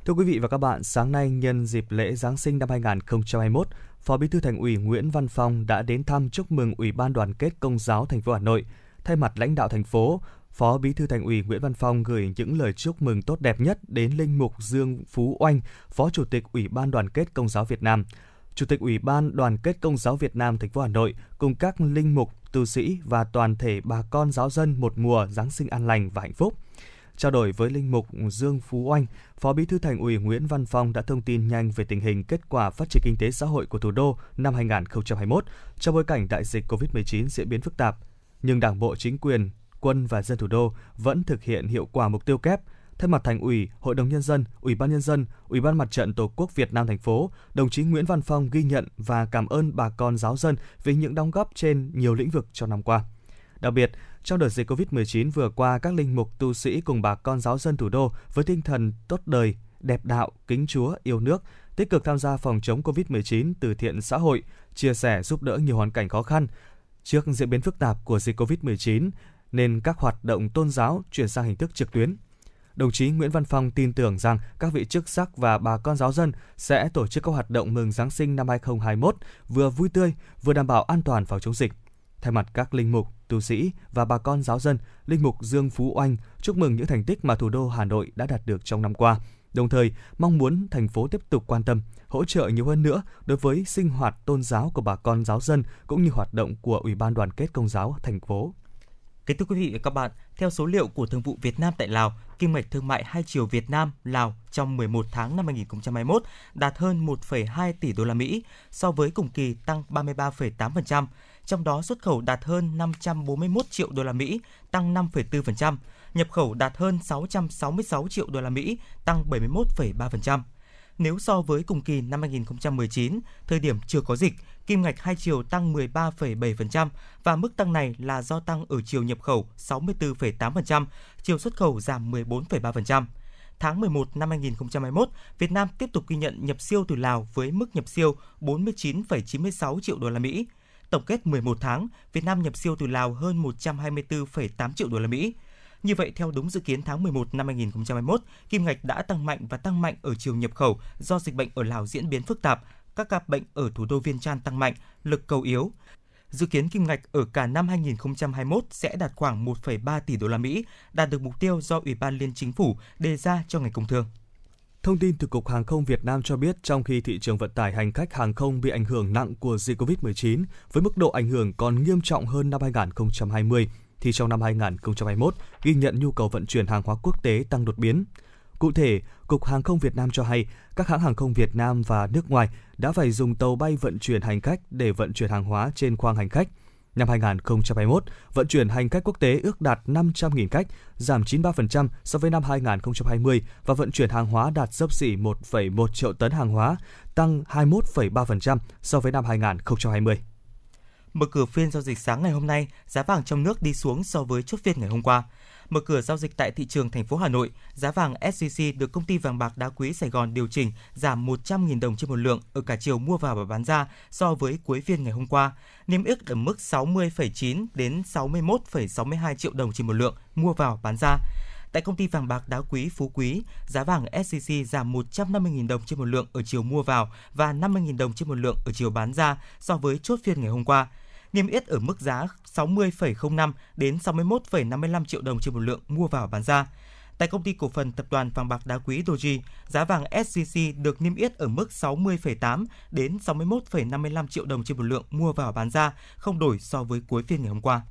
Thưa quý vị và các bạn, sáng nay nhân dịp lễ Giáng sinh năm 2021, Phó Bí thư Thành ủy Nguyễn Văn Phong đã đến thăm chúc mừng Ủy ban Đoàn kết Công giáo thành phố Hà Nội. Thay mặt lãnh đạo thành phố, Phó Bí thư Thành ủy Nguyễn Văn Phong gửi những lời chúc mừng tốt đẹp nhất đến linh mục Dương Phú Oanh, Phó Chủ tịch Ủy ban Đoàn kết Công giáo Việt Nam. Chủ tịch Ủy ban Đoàn kết Công giáo Việt Nam thành phố Hà Nội cùng các linh mục, tu sĩ và toàn thể bà con giáo dân một mùa Giáng sinh an lành và hạnh phúc. Trao đổi với linh mục Dương Phú Oanh, Phó Bí thư Thành ủy Nguyễn Văn Phong đã thông tin nhanh về tình hình kết quả phát triển kinh tế xã hội của thủ đô năm 2021 trong bối cảnh đại dịch COVID-19 diễn biến phức tạp. Nhưng Đảng bộ chính quyền, quân và dân thủ đô vẫn thực hiện hiệu quả mục tiêu kép. Thay mặt Thành ủy, Hội đồng nhân dân, Ủy ban nhân dân, Ủy ban Mặt trận Tổ quốc Việt Nam thành phố, đồng chí Nguyễn Văn Phong ghi nhận và cảm ơn bà con giáo dân vì những đóng góp trên nhiều lĩnh vực trong năm qua. Đặc biệt, trong đợt dịch COVID-19 vừa qua, các linh mục tu sĩ cùng bà con giáo dân thủ đô với tinh thần tốt đời, đẹp đạo, kính Chúa, yêu nước, tích cực tham gia phòng chống COVID-19 từ thiện xã hội, chia sẻ giúp đỡ nhiều hoàn cảnh khó khăn. Trước diễn biến phức tạp của dịch COVID-19, nên các hoạt động tôn giáo chuyển sang hình thức trực tuyến. Đồng chí Nguyễn Văn Phong tin tưởng rằng các vị chức sắc và bà con giáo dân sẽ tổ chức các hoạt động mừng Giáng sinh năm 2021 vừa vui tươi, vừa đảm bảo an toàn phòng chống dịch. Thay mặt các linh mục, tu sĩ và bà con giáo dân, linh mục Dương Phú Oanh chúc mừng những thành tích mà thủ đô Hà Nội đã đạt được trong năm qua. Đồng thời, mong muốn thành phố tiếp tục quan tâm, hỗ trợ nhiều hơn nữa đối với sinh hoạt tôn giáo của bà con giáo dân cũng như hoạt động của Ủy ban Đoàn kết Công giáo thành phố. Kính thưa quý vị và các bạn, theo số liệu của Thương vụ Việt Nam tại Lào, kim ngạch thương mại hai chiều Việt Nam Lào trong 11 tháng năm 2021 đạt hơn 1,2 tỷ đô la Mỹ, so với cùng kỳ tăng 33,8%, trong đó xuất khẩu đạt hơn 541 triệu đô la Mỹ, tăng 5,4%, nhập khẩu đạt hơn 666 triệu đô la Mỹ, tăng 71,3%. Nếu so với cùng kỳ năm 2019, thời điểm chưa có dịch, kim ngạch hai chiều tăng 13,7% và mức tăng này là do tăng ở chiều nhập khẩu 64,8%, chiều xuất khẩu giảm 14,3%. Tháng 11 năm 2021, Việt Nam tiếp tục ghi nhận nhập siêu từ Lào với mức nhập siêu 49,96 triệu đô la Mỹ. Tổng kết 11 tháng, Việt Nam nhập siêu từ Lào hơn 124,8 triệu đô la Mỹ. Như vậy, theo đúng dự kiến tháng 11 năm 2021, kim ngạch đã tăng mạnh và tăng mạnh ở chiều nhập khẩu do dịch bệnh ở Lào diễn biến phức tạp, các ca bệnh ở thủ đô Viên Chăn tăng mạnh, lực cầu yếu. Dự kiến kim ngạch ở cả năm 2021 sẽ đạt khoảng 1,3 tỷ đô la Mỹ, đạt được mục tiêu do Ủy ban Liên Chính phủ đề ra cho ngành công thương. Thông tin từ Cục Hàng không Việt Nam cho biết trong khi thị trường vận tải hành khách hàng không bị ảnh hưởng nặng của dịch COVID-19 với mức độ ảnh hưởng còn nghiêm trọng hơn năm 2020 thì trong năm 2021 ghi nhận nhu cầu vận chuyển hàng hóa quốc tế tăng đột biến. Cụ thể, Cục Hàng không Việt Nam cho hay các hãng hàng không Việt Nam và nước ngoài đã phải dùng tàu bay vận chuyển hành khách để vận chuyển hàng hóa trên khoang hành khách. Năm 2021, vận chuyển hành khách quốc tế ước đạt 500.000 khách, giảm 93% so với năm 2020 và vận chuyển hàng hóa đạt xấp xỉ 1,1 triệu tấn hàng hóa, tăng 21,3% so với năm 2020. Mở cửa phiên giao dịch sáng ngày hôm nay, giá vàng trong nước đi xuống so với chốt phiên ngày hôm qua. Mở cửa giao dịch tại thị trường thành phố Hà Nội, giá vàng SJC được công ty vàng bạc đá quý Sài Gòn điều chỉnh giảm 100.000 đồng trên một lượng ở cả chiều mua vào và bán ra so với cuối phiên ngày hôm qua, niêm yết ở mức 60,9 đến 61,62 triệu đồng trên một lượng mua vào bán ra. Tại công ty vàng bạc đá quý Phú Quý, giá vàng SCC giảm 150.000 đồng trên một lượng ở chiều mua vào và 50.000 đồng trên một lượng ở chiều bán ra so với chốt phiên ngày hôm qua niêm yết ở mức giá 60,05 đến 61,55 triệu đồng trên một lượng mua vào bán ra. Tại công ty cổ phần tập đoàn vàng bạc đá quý Doji, giá vàng SJC được niêm yết ở mức 60,8 đến 61,55 triệu đồng trên một lượng mua vào bán ra, không đổi so với cuối phiên ngày hôm qua.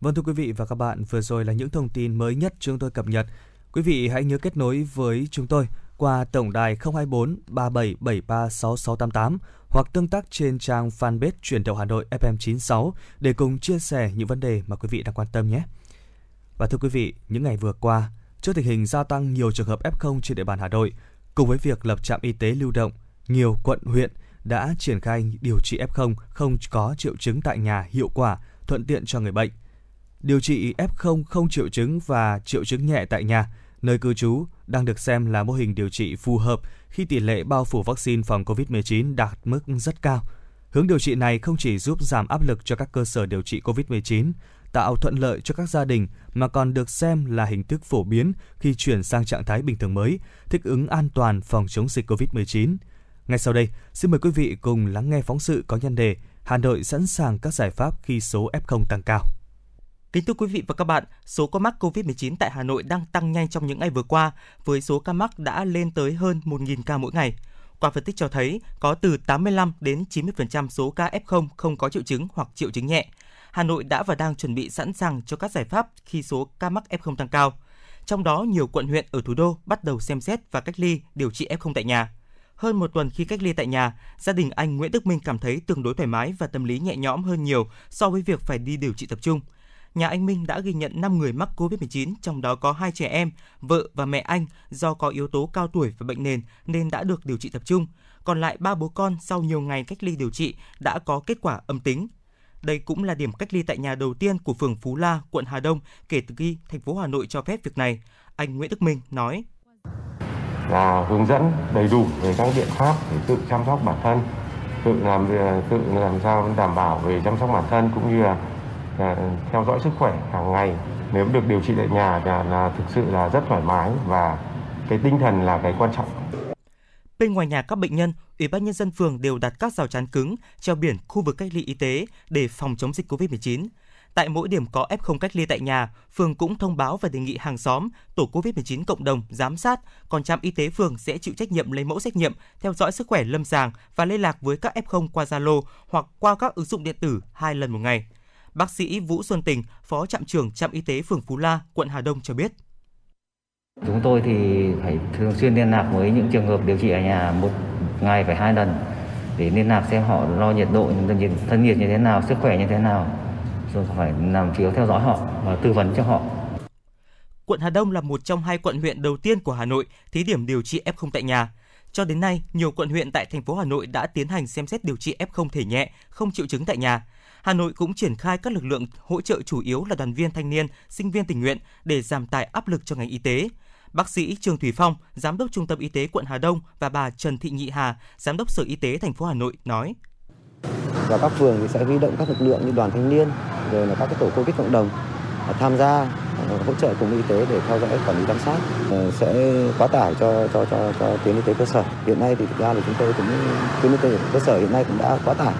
Vâng thưa quý vị và các bạn, vừa rồi là những thông tin mới nhất chúng tôi cập nhật. Quý vị hãy nhớ kết nối với chúng tôi qua tổng đài 024 3773 6688 hoặc tương tác trên trang fanpage Truyền động Hà Nội FM96 để cùng chia sẻ những vấn đề mà quý vị đang quan tâm nhé. Và thưa quý vị, những ngày vừa qua, trước tình hình gia tăng nhiều trường hợp F0 trên địa bàn Hà Nội, cùng với việc lập trạm y tế lưu động, nhiều quận huyện đã triển khai điều trị F0 không có triệu chứng tại nhà hiệu quả, thuận tiện cho người bệnh. Điều trị F0 không triệu chứng và triệu chứng nhẹ tại nhà, nơi cư trú đang được xem là mô hình điều trị phù hợp khi tỷ lệ bao phủ vaccine phòng COVID-19 đạt mức rất cao. Hướng điều trị này không chỉ giúp giảm áp lực cho các cơ sở điều trị COVID-19, tạo thuận lợi cho các gia đình mà còn được xem là hình thức phổ biến khi chuyển sang trạng thái bình thường mới, thích ứng an toàn phòng chống dịch COVID-19. Ngay sau đây, xin mời quý vị cùng lắng nghe phóng sự có nhân đề Hà Nội sẵn sàng các giải pháp khi số F0 tăng cao. Kính thưa quý vị và các bạn, số ca mắc COVID-19 tại Hà Nội đang tăng nhanh trong những ngày vừa qua, với số ca mắc đã lên tới hơn 1.000 ca mỗi ngày. Qua phân tích cho thấy, có từ 85 đến 90% số ca F0 không có triệu chứng hoặc triệu chứng nhẹ. Hà Nội đã và đang chuẩn bị sẵn sàng cho các giải pháp khi số ca mắc F0 tăng cao. Trong đó, nhiều quận huyện ở thủ đô bắt đầu xem xét và cách ly điều trị F0 tại nhà. Hơn một tuần khi cách ly tại nhà, gia đình anh Nguyễn Đức Minh cảm thấy tương đối thoải mái và tâm lý nhẹ nhõm hơn nhiều so với việc phải đi điều trị tập trung. Nhà anh Minh đã ghi nhận 5 người mắc COVID-19, trong đó có hai trẻ em, vợ và mẹ anh do có yếu tố cao tuổi và bệnh nền nên đã được điều trị tập trung. Còn lại ba bố con sau nhiều ngày cách ly điều trị đã có kết quả âm tính. Đây cũng là điểm cách ly tại nhà đầu tiên của phường Phú La, quận Hà Đông kể từ khi thành phố Hà Nội cho phép việc này. Anh Nguyễn Đức Minh nói: là hướng dẫn đầy đủ về các biện pháp để tự chăm sóc bản thân tự làm tự làm sao đảm bảo về chăm sóc bản thân cũng như là, là Dạ, theo dõi sức khỏe hàng ngày nếu được điều trị tại nhà là, là thực sự là rất thoải mái và cái tinh thần là cái quan trọng Bên ngoài nhà các bệnh nhân, Ủy ban nhân dân phường đều đặt các rào chắn cứng, treo biển khu vực cách ly y tế để phòng chống dịch COVID-19. Tại mỗi điểm có F0 cách ly tại nhà, phường cũng thông báo và đề nghị hàng xóm, tổ COVID-19 cộng đồng giám sát, còn trạm y tế phường sẽ chịu trách nhiệm lấy mẫu xét nghiệm, theo dõi sức khỏe lâm sàng và liên lạc với các F0 qua Zalo hoặc qua các ứng dụng điện tử hai lần một ngày. Bác sĩ Vũ Xuân Tình, Phó trạm trưởng trạm y tế phường Phú La, quận Hà Đông cho biết. Chúng tôi thì phải thường xuyên liên lạc với những trường hợp điều trị ở nhà một ngày phải hai lần để liên lạc xem họ đo nhiệt độ, thân nhiệt như thế nào, sức khỏe như thế nào, rồi phải làm phiếu theo dõi họ và tư vấn cho họ. Quận Hà Đông là một trong hai quận huyện đầu tiên của Hà Nội thí điểm điều trị F0 tại nhà. Cho đến nay, nhiều quận huyện tại thành phố Hà Nội đã tiến hành xem xét điều trị F0 thể nhẹ, không triệu chứng tại nhà. Hà Nội cũng triển khai các lực lượng hỗ trợ chủ yếu là đoàn viên thanh niên, sinh viên tình nguyện để giảm tải áp lực cho ngành y tế. Bác sĩ Trương Thủy Phong, Giám đốc Trung tâm Y tế quận Hà Đông và bà Trần Thị Nhị Hà, Giám đốc Sở Y tế thành phố Hà Nội nói: và các phường thì sẽ huy động các lực lượng như đoàn thanh niên rồi là các cái tổ covid cộng đồng à, tham gia à, hỗ trợ cùng y tế để theo dõi quản lý giám sát. Ờ, sẽ quá tải cho cho cho cho tuyến y tế cơ sở. Hiện nay thì thực ra là chúng tôi cũng tuyến y tế cơ sở hiện nay cũng đã quá tải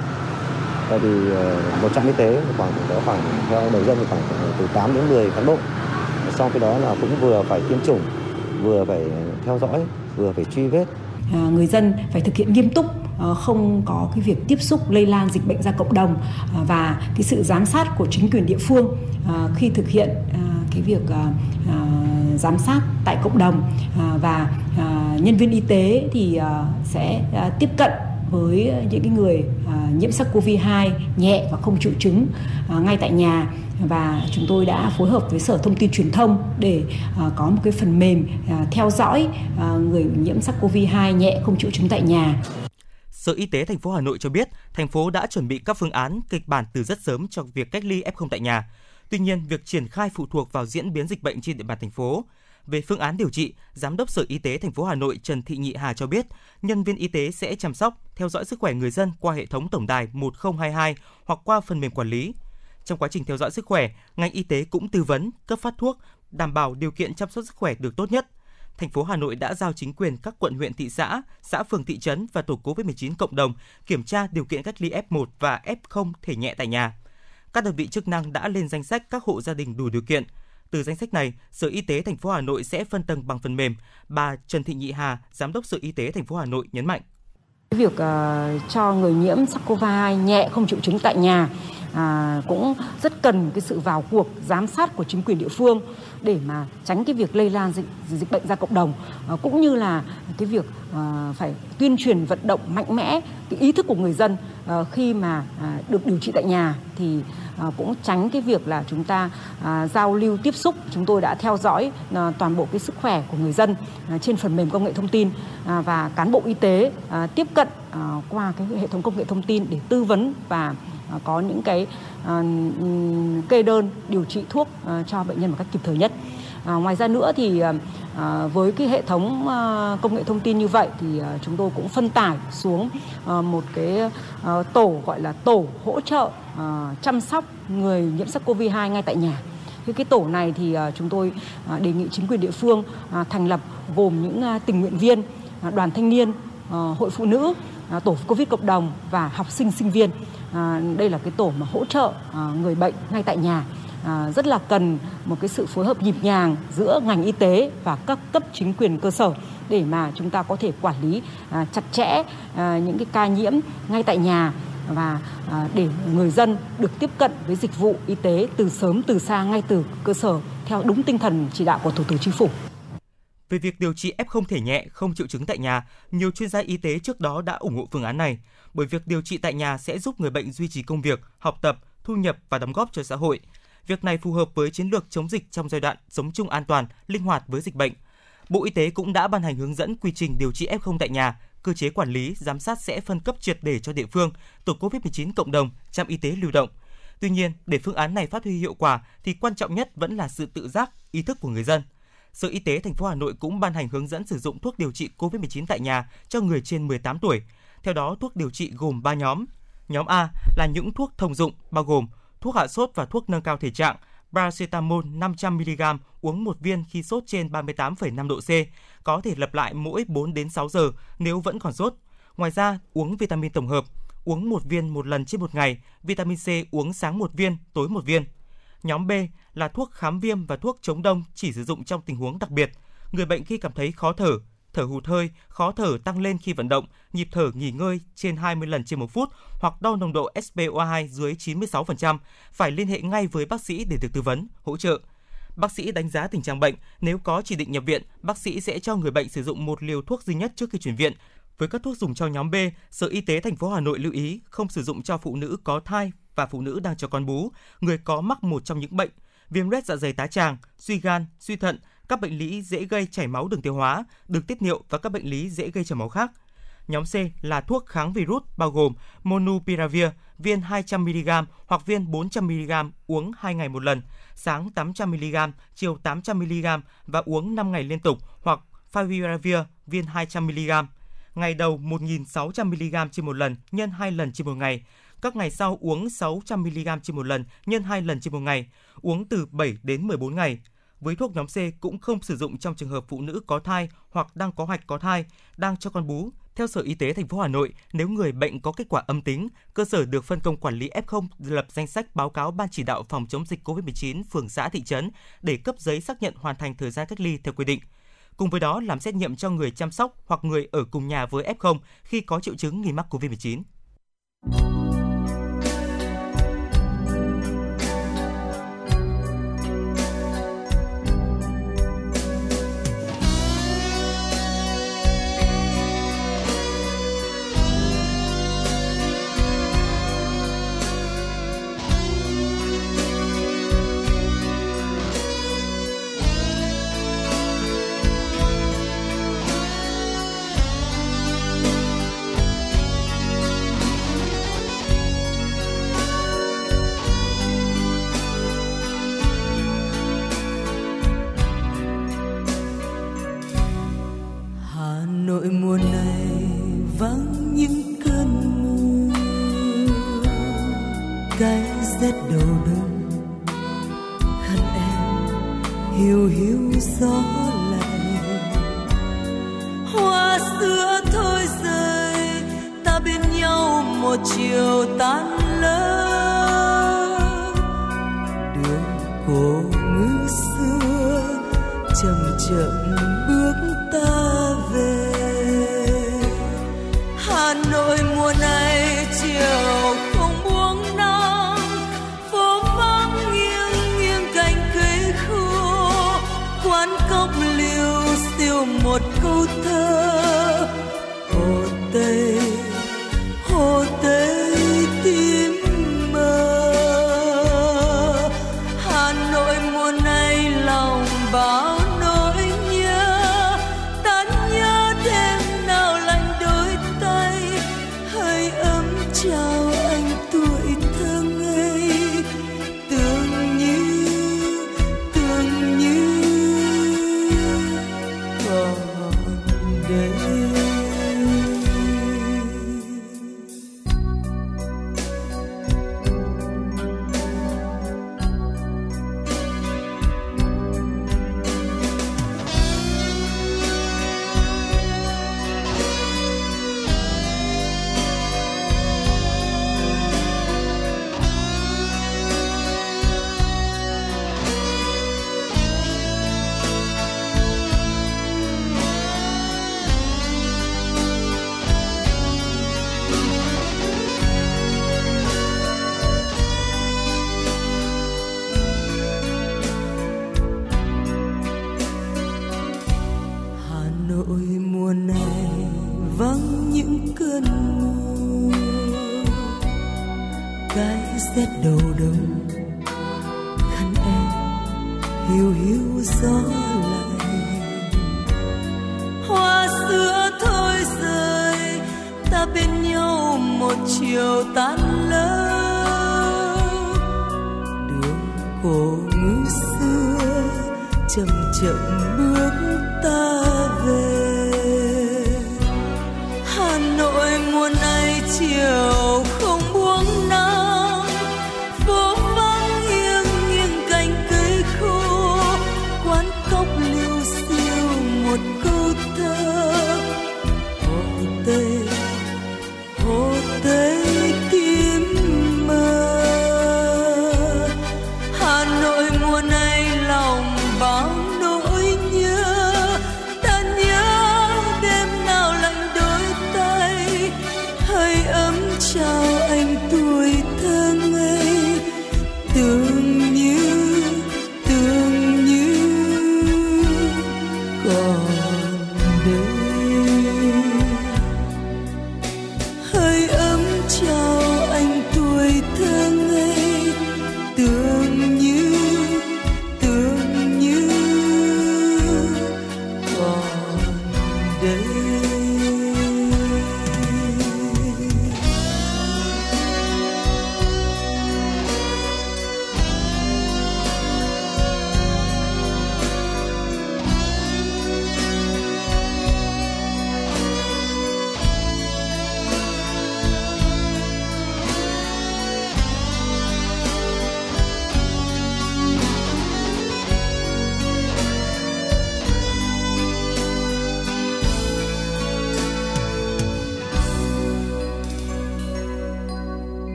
tại vì ờ, một trạm y tế khoảng có khoảng theo đầu dân thì khoảng từ 8 đến 10 cán bộ. Sau cái đó là cũng vừa phải tiêm chủng vừa phải theo dõi vừa phải truy vết. À, người dân phải thực hiện nghiêm túc ờ, không có cái việc tiếp xúc lây lan dịch bệnh ra cộng đồng ờ, và cái sự giám sát của chính quyền địa phương khi thực hiện cái việc giám sát tại cộng đồng và nhân viên y tế thì sẽ tiếp cận với ờ, những cái người à, nhiễm SARS-CoV-2 nhẹ và không triệu chứng à, ngay tại nhà và chúng tôi đã phối hợp với Sở Thông tin Truyền thông để à, có một cái phần mềm theo dõi người nhiễm SARS-CoV-2 nhẹ không triệu chứng tại nhà. Sở Y tế thành phố Hà Nội cho biết, thành phố đã chuẩn bị các phương án kịch bản từ rất sớm cho việc cách ly F0 tại nhà. Tuy nhiên, việc triển khai phụ thuộc vào diễn biến dịch bệnh trên địa bàn thành phố. Về phương án điều trị, Giám đốc Sở Y tế thành phố Hà Nội Trần Thị Nhị Hà cho biết, nhân viên y tế sẽ chăm sóc, theo dõi sức khỏe người dân qua hệ thống tổng đài 1022 hoặc qua phần mềm quản lý. Trong quá trình theo dõi sức khỏe, ngành y tế cũng tư vấn, cấp phát thuốc, đảm bảo điều kiện chăm sóc sức khỏe được tốt nhất. Thành phố Hà Nội đã giao chính quyền các quận huyện thị xã, xã phường thị trấn và tổ COVID-19 cộng đồng kiểm tra điều kiện cách ly F1 và F0 thể nhẹ tại nhà. Các đơn vị chức năng đã lên danh sách các hộ gia đình đủ điều kiện. Từ danh sách này, Sở Y tế thành phố Hà Nội sẽ phân tầng bằng phần mềm. Bà Trần Thị Nhị Hà, Giám đốc Sở Y tế thành phố Hà Nội nhấn mạnh. Việc uh, cho người nhiễm SARS-CoV-2 nhẹ không triệu chứng tại nhà à, cũng rất cần cái sự vào cuộc giám sát của chính quyền địa phương để mà tránh cái việc lây lan dịch dịch bệnh ra cộng đồng. À, cũng như là cái việc à, phải tuyên truyền vận động mạnh mẽ cái ý thức của người dân à, khi mà à, được điều trị tại nhà thì à, cũng tránh cái việc là chúng ta à, giao lưu tiếp xúc. Chúng tôi đã theo dõi à, toàn bộ cái sức khỏe của người dân à, trên phần mềm công nghệ thông tin à, và cán bộ y tế à, tiếp cận à, qua cái hệ thống công nghệ thông tin để tư vấn và À, có những cái à, kê đơn điều trị thuốc à, cho bệnh nhân một cách kịp thời nhất. À, ngoài ra nữa thì à, với cái hệ thống à, công nghệ thông tin như vậy thì à, chúng tôi cũng phân tải xuống à, một cái à, tổ gọi là tổ hỗ trợ à, chăm sóc người nhiễm SARS-CoV-2 ngay tại nhà. Cái cái tổ này thì à, chúng tôi à, đề nghị chính quyền địa phương à, thành lập gồm những à, tình nguyện viên, à, đoàn thanh niên, à, hội phụ nữ, À, tổ Covid cộng đồng và học sinh sinh viên. À, đây là cái tổ mà hỗ trợ à, người bệnh ngay tại nhà à, rất là cần một cái sự phối hợp nhịp nhàng giữa ngành y tế và các cấp chính quyền cơ sở để mà chúng ta có thể quản lý à, chặt chẽ à, những cái ca nhiễm ngay tại nhà và để người dân được tiếp cận với dịch vụ y tế từ sớm từ xa ngay từ cơ sở theo đúng tinh thần chỉ đạo của Thủ tướng Chính phủ. Về việc điều trị F0 thể nhẹ không triệu chứng tại nhà, nhiều chuyên gia y tế trước đó đã ủng hộ phương án này, bởi việc điều trị tại nhà sẽ giúp người bệnh duy trì công việc, học tập, thu nhập và đóng góp cho xã hội. Việc này phù hợp với chiến lược chống dịch trong giai đoạn sống chung an toàn, linh hoạt với dịch bệnh. Bộ Y tế cũng đã ban hành hướng dẫn quy trình điều trị F0 tại nhà, cơ chế quản lý, giám sát sẽ phân cấp triệt để cho địa phương, tổ COVID-19 cộng đồng, trạm y tế lưu động. Tuy nhiên, để phương án này phát huy hiệu quả thì quan trọng nhất vẫn là sự tự giác, ý thức của người dân. Sở Y tế thành phố Hà Nội cũng ban hành hướng dẫn sử dụng thuốc điều trị COVID-19 tại nhà cho người trên 18 tuổi. Theo đó, thuốc điều trị gồm 3 nhóm. Nhóm A là những thuốc thông dụng bao gồm thuốc hạ sốt và thuốc nâng cao thể trạng, paracetamol 500mg uống một viên khi sốt trên 38,5 độ C, có thể lặp lại mỗi 4 đến 6 giờ nếu vẫn còn sốt. Ngoài ra, uống vitamin tổng hợp, uống một viên một lần trên một ngày, vitamin C uống sáng một viên, tối một viên. Nhóm B là thuốc khám viêm và thuốc chống đông chỉ sử dụng trong tình huống đặc biệt. Người bệnh khi cảm thấy khó thở, thở hụt hơi, khó thở tăng lên khi vận động, nhịp thở nghỉ ngơi trên 20 lần trên một phút hoặc đo nồng độ SpO2 dưới 96%, phải liên hệ ngay với bác sĩ để được tư vấn, hỗ trợ. Bác sĩ đánh giá tình trạng bệnh, nếu có chỉ định nhập viện, bác sĩ sẽ cho người bệnh sử dụng một liều thuốc duy nhất trước khi chuyển viện. Với các thuốc dùng cho nhóm B, Sở Y tế thành phố Hà Nội lưu ý không sử dụng cho phụ nữ có thai và phụ nữ đang cho con bú, người có mắc một trong những bệnh viêm loét dạ dày tá tràng, suy gan, suy thận, các bệnh lý dễ gây chảy máu đường tiêu hóa, đường tiết niệu và các bệnh lý dễ gây chảy máu khác. Nhóm C là thuốc kháng virus bao gồm Monupiravir, viên 200mg hoặc viên 400mg uống 2 ngày một lần, sáng 800mg, chiều 800mg và uống 5 ngày liên tục hoặc Favipiravir viên 200mg. Ngày đầu 1.600mg trên một lần nhân 2 lần trên một ngày. Các ngày sau uống 600mg trên một lần nhân 2 lần trên một ngày, uống từ 7 đến 14 ngày. Với thuốc nhóm C cũng không sử dụng trong trường hợp phụ nữ có thai hoặc đang có hoạch có thai, đang cho con bú. Theo Sở Y tế thành phố Hà Nội, nếu người bệnh có kết quả âm tính, cơ sở được phân công quản lý F0 lập danh sách báo cáo ban chỉ đạo phòng chống dịch COVID-19 phường xã thị trấn để cấp giấy xác nhận hoàn thành thời gian cách ly theo quy định. Cùng với đó làm xét nghiệm cho người chăm sóc hoặc người ở cùng nhà với F0 khi có triệu chứng nghi mắc COVID-19. Một chiều tan lỡ. Đường cổ ngữ xưa, chậm chậm bước ta về. Hà Nội mùa này chiều không buông nắng, phố vắng nghiêng nghiêng cành cây khô. Quán cốc liêu siêu một câu thơ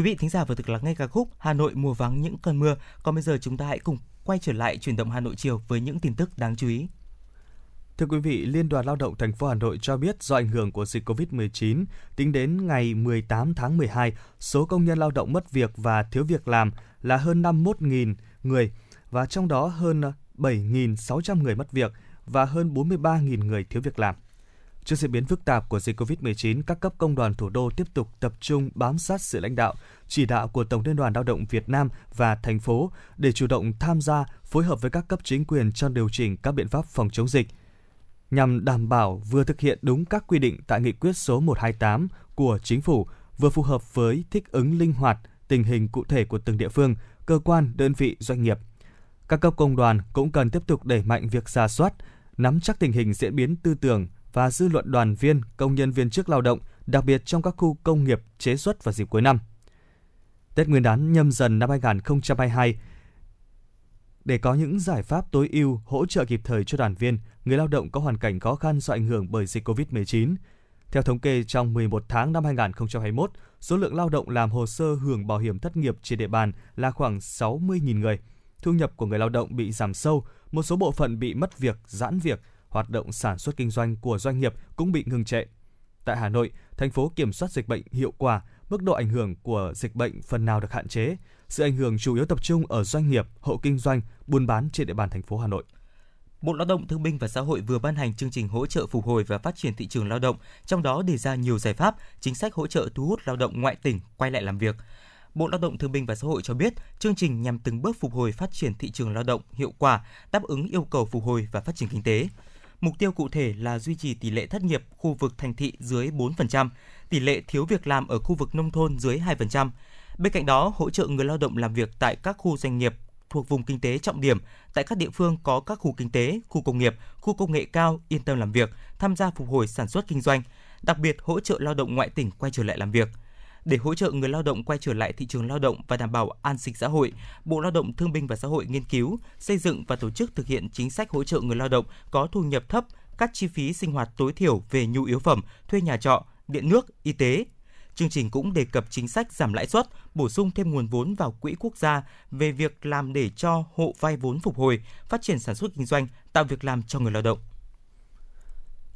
Quý vị thính giả vừa thực lắng nghe ca khúc Hà Nội mùa vắng những cơn mưa. Còn bây giờ chúng ta hãy cùng quay trở lại chuyển động Hà Nội chiều với những tin tức đáng chú ý. Thưa quý vị, Liên đoàn Lao động thành phố Hà Nội cho biết do ảnh hưởng của dịch COVID-19, tính đến ngày 18 tháng 12, số công nhân lao động mất việc và thiếu việc làm là hơn 51.000 người và trong đó hơn 7.600 người mất việc và hơn 43.000 người thiếu việc làm. Trước diễn biến phức tạp của dịch COVID-19, các cấp công đoàn thủ đô tiếp tục tập trung bám sát sự lãnh đạo, chỉ đạo của Tổng Liên đoàn Lao động Việt Nam và thành phố để chủ động tham gia, phối hợp với các cấp chính quyền trong điều chỉnh các biện pháp phòng chống dịch nhằm đảm bảo vừa thực hiện đúng các quy định tại nghị quyết số 128 của chính phủ, vừa phù hợp với thích ứng linh hoạt tình hình cụ thể của từng địa phương, cơ quan, đơn vị, doanh nghiệp. Các cấp công đoàn cũng cần tiếp tục đẩy mạnh việc ra soát, nắm chắc tình hình diễn biến tư tưởng và dư luận đoàn viên, công nhân viên chức lao động, đặc biệt trong các khu công nghiệp chế xuất vào dịp cuối năm. Tết Nguyên đán nhâm dần năm 2022 để có những giải pháp tối ưu hỗ trợ kịp thời cho đoàn viên, người lao động có hoàn cảnh khó khăn do ảnh hưởng bởi dịch COVID-19. Theo thống kê, trong 11 tháng năm 2021, số lượng lao động làm hồ sơ hưởng bảo hiểm thất nghiệp trên địa bàn là khoảng 60.000 người. Thu nhập của người lao động bị giảm sâu, một số bộ phận bị mất việc, giãn việc, hoạt động sản xuất kinh doanh của doanh nghiệp cũng bị ngừng trệ. Tại Hà Nội, thành phố kiểm soát dịch bệnh hiệu quả, mức độ ảnh hưởng của dịch bệnh phần nào được hạn chế. Sự ảnh hưởng chủ yếu tập trung ở doanh nghiệp, hộ kinh doanh, buôn bán trên địa bàn thành phố Hà Nội. Bộ Lao động Thương binh và Xã hội vừa ban hành chương trình hỗ trợ phục hồi và phát triển thị trường lao động, trong đó đề ra nhiều giải pháp, chính sách hỗ trợ thu hút lao động ngoại tỉnh quay lại làm việc. Bộ Lao động Thương binh và Xã hội cho biết, chương trình nhằm từng bước phục hồi phát triển thị trường lao động hiệu quả, đáp ứng yêu cầu phục hồi và phát triển kinh tế. Mục tiêu cụ thể là duy trì tỷ lệ thất nghiệp khu vực thành thị dưới 4%, tỷ lệ thiếu việc làm ở khu vực nông thôn dưới 2%. Bên cạnh đó, hỗ trợ người lao động làm việc tại các khu doanh nghiệp thuộc vùng kinh tế trọng điểm tại các địa phương có các khu kinh tế, khu công nghiệp, khu công nghệ cao yên tâm làm việc, tham gia phục hồi sản xuất kinh doanh, đặc biệt hỗ trợ lao động ngoại tỉnh quay trở lại làm việc. Để hỗ trợ người lao động quay trở lại thị trường lao động và đảm bảo an sinh xã hội, Bộ Lao động Thương binh và Xã hội nghiên cứu, xây dựng và tổ chức thực hiện chính sách hỗ trợ người lao động có thu nhập thấp các chi phí sinh hoạt tối thiểu về nhu yếu phẩm, thuê nhà trọ, điện nước, y tế, Chương trình cũng đề cập chính sách giảm lãi suất, bổ sung thêm nguồn vốn vào quỹ quốc gia về việc làm để cho hộ vay vốn phục hồi, phát triển sản xuất kinh doanh, tạo việc làm cho người lao động.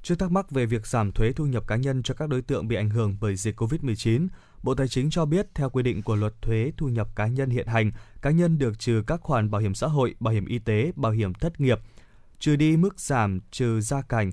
Trước thắc mắc về việc giảm thuế thu nhập cá nhân cho các đối tượng bị ảnh hưởng bởi dịch COVID-19, Bộ Tài chính cho biết theo quy định của luật thuế thu nhập cá nhân hiện hành, cá nhân được trừ các khoản bảo hiểm xã hội, bảo hiểm y tế, bảo hiểm thất nghiệp, trừ đi mức giảm trừ gia cảnh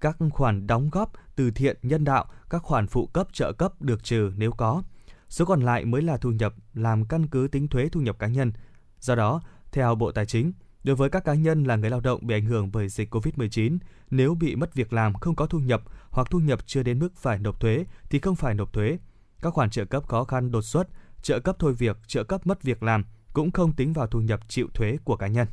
các khoản đóng góp từ thiện nhân đạo, các khoản phụ cấp trợ cấp được trừ nếu có. Số còn lại mới là thu nhập làm căn cứ tính thuế thu nhập cá nhân. Do đó, theo Bộ Tài chính, đối với các cá nhân là người lao động bị ảnh hưởng bởi dịch COVID-19, nếu bị mất việc làm không có thu nhập hoặc thu nhập chưa đến mức phải nộp thuế thì không phải nộp thuế. Các khoản trợ cấp khó khăn đột xuất, trợ cấp thôi việc, trợ cấp mất việc làm cũng không tính vào thu nhập chịu thuế của cá nhân.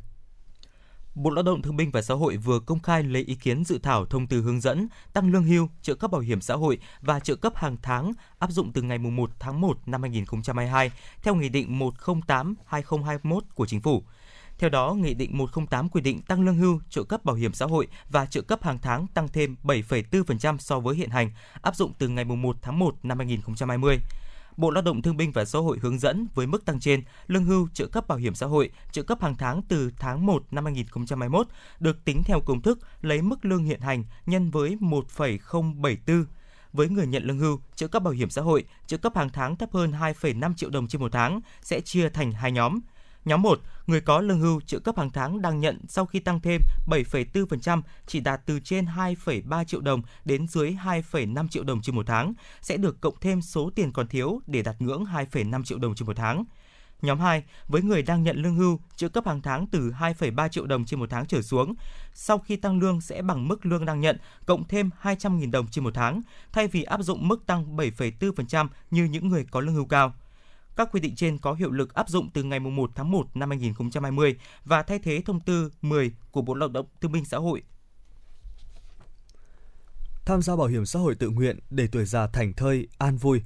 Bộ Lao động Thương binh và Xã hội vừa công khai lấy ý kiến dự thảo thông tư hướng dẫn tăng lương hưu, trợ cấp bảo hiểm xã hội và trợ cấp hàng tháng áp dụng từ ngày 1 tháng 1 năm 2022 theo Nghị định 108/2021 của Chính phủ. Theo đó, Nghị định 108 quy định tăng lương hưu, trợ cấp bảo hiểm xã hội và trợ cấp hàng tháng tăng thêm 7,4% so với hiện hành, áp dụng từ ngày 1 tháng 1 năm 2020. Bộ Lao động Thương binh và Xã hội hướng dẫn với mức tăng trên, lương hưu, trợ cấp bảo hiểm xã hội, trợ cấp hàng tháng từ tháng 1 năm 2021 được tính theo công thức lấy mức lương hiện hành nhân với 1,074 với người nhận lương hưu, trợ cấp bảo hiểm xã hội, trợ cấp hàng tháng thấp hơn 2,5 triệu đồng trên một tháng sẽ chia thành hai nhóm. Nhóm 1, người có lương hưu trợ cấp hàng tháng đang nhận sau khi tăng thêm 7,4% chỉ đạt từ trên 2,3 triệu đồng đến dưới 2,5 triệu đồng trên một tháng sẽ được cộng thêm số tiền còn thiếu để đạt ngưỡng 2,5 triệu đồng trên một tháng. Nhóm 2, với người đang nhận lương hưu, trợ cấp hàng tháng từ 2,3 triệu đồng trên một tháng trở xuống, sau khi tăng lương sẽ bằng mức lương đang nhận, cộng thêm 200.000 đồng trên một tháng, thay vì áp dụng mức tăng 7,4% như những người có lương hưu cao. Các quy định trên có hiệu lực áp dụng từ ngày 1 tháng 1 năm 2020 và thay thế thông tư 10 của Bộ Lao động Thương binh Xã hội Tham gia bảo hiểm xã hội tự nguyện để tuổi già thành thơi, an vui.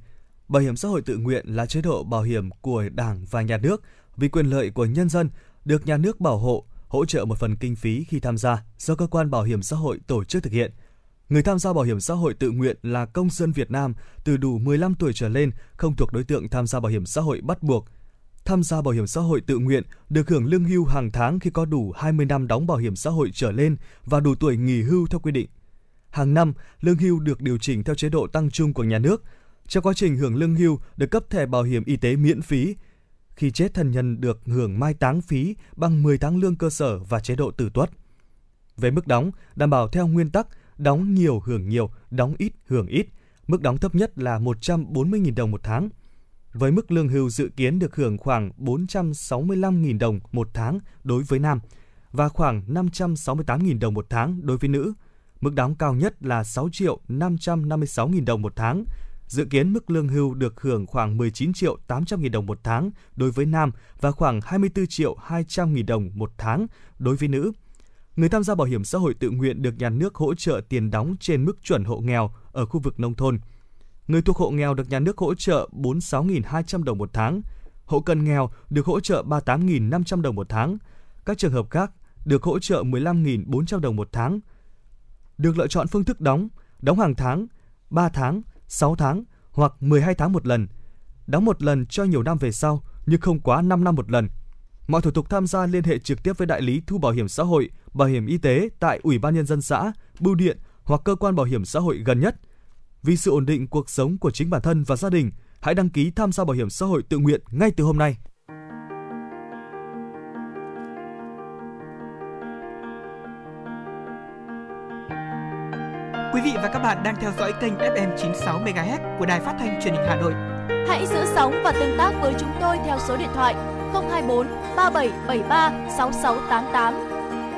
Bảo hiểm xã hội tự nguyện là chế độ bảo hiểm của Đảng và Nhà nước vì quyền lợi của nhân dân được nhà nước bảo hộ, hỗ trợ một phần kinh phí khi tham gia do cơ quan bảo hiểm xã hội tổ chức thực hiện. Người tham gia bảo hiểm xã hội tự nguyện là công dân Việt Nam từ đủ 15 tuổi trở lên không thuộc đối tượng tham gia bảo hiểm xã hội bắt buộc. Tham gia bảo hiểm xã hội tự nguyện được hưởng lương hưu hàng tháng khi có đủ 20 năm đóng bảo hiểm xã hội trở lên và đủ tuổi nghỉ hưu theo quy định. Hàng năm, lương hưu được điều chỉnh theo chế độ tăng chung của nhà nước. Trong quá trình hưởng lương hưu được cấp thẻ bảo hiểm y tế miễn phí. Khi chết thân nhân được hưởng mai táng phí bằng 10 tháng lương cơ sở và chế độ tử tuất. Về mức đóng, đảm bảo theo nguyên tắc đóng nhiều hưởng nhiều, đóng ít hưởng ít. Mức đóng thấp nhất là 140.000 đồng một tháng. Với mức lương hưu dự kiến được hưởng khoảng 465.000 đồng một tháng đối với nam và khoảng 568.000 đồng một tháng đối với nữ. Mức đóng cao nhất là 6 triệu 556.000 đồng một tháng. Dự kiến mức lương hưu được hưởng khoảng 19 triệu 800.000 đồng một tháng đối với nam và khoảng 24 triệu 200.000 đồng một tháng đối với nữ. Người tham gia bảo hiểm xã hội tự nguyện được nhà nước hỗ trợ tiền đóng trên mức chuẩn hộ nghèo ở khu vực nông thôn. Người thuộc hộ nghèo được nhà nước hỗ trợ 46.200 đồng một tháng. Hộ cận nghèo được hỗ trợ 38.500 đồng một tháng. Các trường hợp khác được hỗ trợ 15.400 đồng một tháng. Được lựa chọn phương thức đóng, đóng hàng tháng, 3 tháng, 6 tháng hoặc 12 tháng một lần. Đóng một lần cho nhiều năm về sau nhưng không quá 5 năm một lần. Mọi thủ tục tham gia liên hệ trực tiếp với đại lý thu bảo hiểm xã hội, bảo hiểm y tế tại Ủy ban nhân dân xã, bưu điện hoặc cơ quan bảo hiểm xã hội gần nhất. Vì sự ổn định cuộc sống của chính bản thân và gia đình, hãy đăng ký tham gia bảo hiểm xã hội tự nguyện ngay từ hôm nay. Quý vị và các bạn đang theo dõi kênh FM 96 MHz của đài phát thanh truyền hình Hà Nội. Hãy giữ sóng và tương tác với chúng tôi theo số điện thoại 024 3773 6688.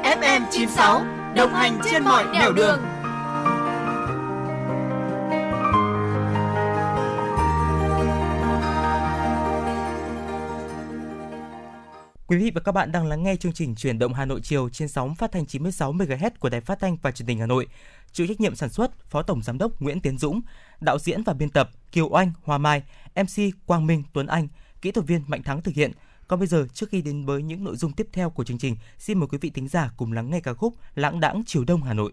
FM 96 đồng hành trên mọi nẻo đường. Quý vị và các bạn đang lắng nghe chương trình Truyền động Hà Nội chiều trên sóng phát thanh 96 MHz của Đài Phát thanh và Truyền hình Hà Nội. Chịu trách nhiệm sản xuất Phó Tổng Giám đốc Nguyễn Tiến Dũng, đạo diễn và biên tập Kiều Oanh, Hoa Mai, MC Quang Minh, Tuấn Anh, kỹ thuật viên Mạnh Thắng thực hiện. Còn bây giờ, trước khi đến với những nội dung tiếp theo của chương trình, xin mời quý vị thính giả cùng lắng nghe ca khúc Lãng đãng chiều đông Hà Nội.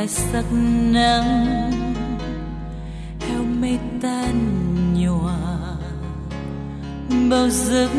Phai sắc nắng. Heo mây tan nhòa bao giấc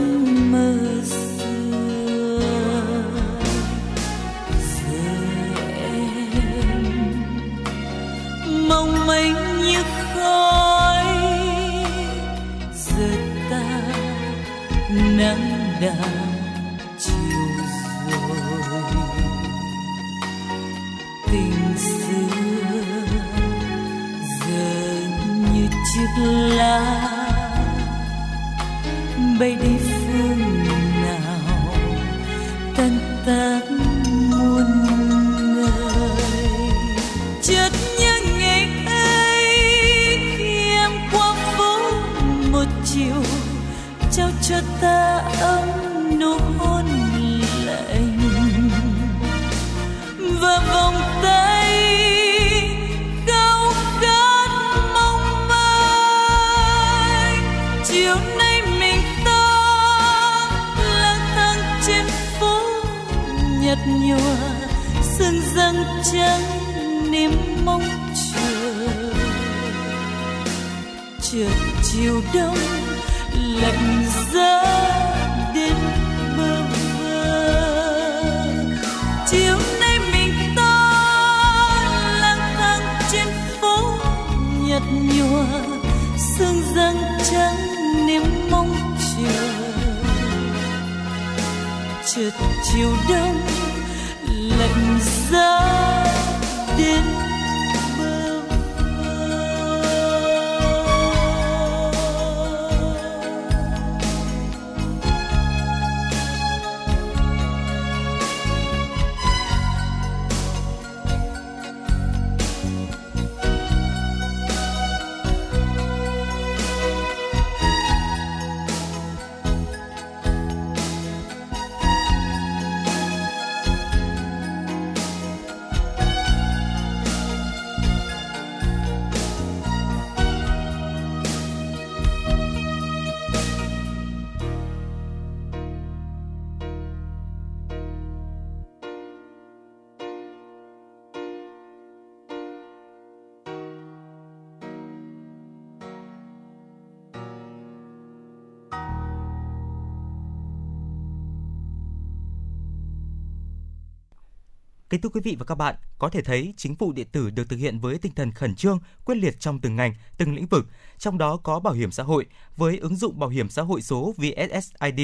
thưa quý vị và các bạn, có thể thấy chính phủ điện tử được thực hiện với tinh thần khẩn trương, quyết liệt trong từng ngành, từng lĩnh vực, trong đó có bảo hiểm xã hội với ứng dụng bảo hiểm xã hội số VSSID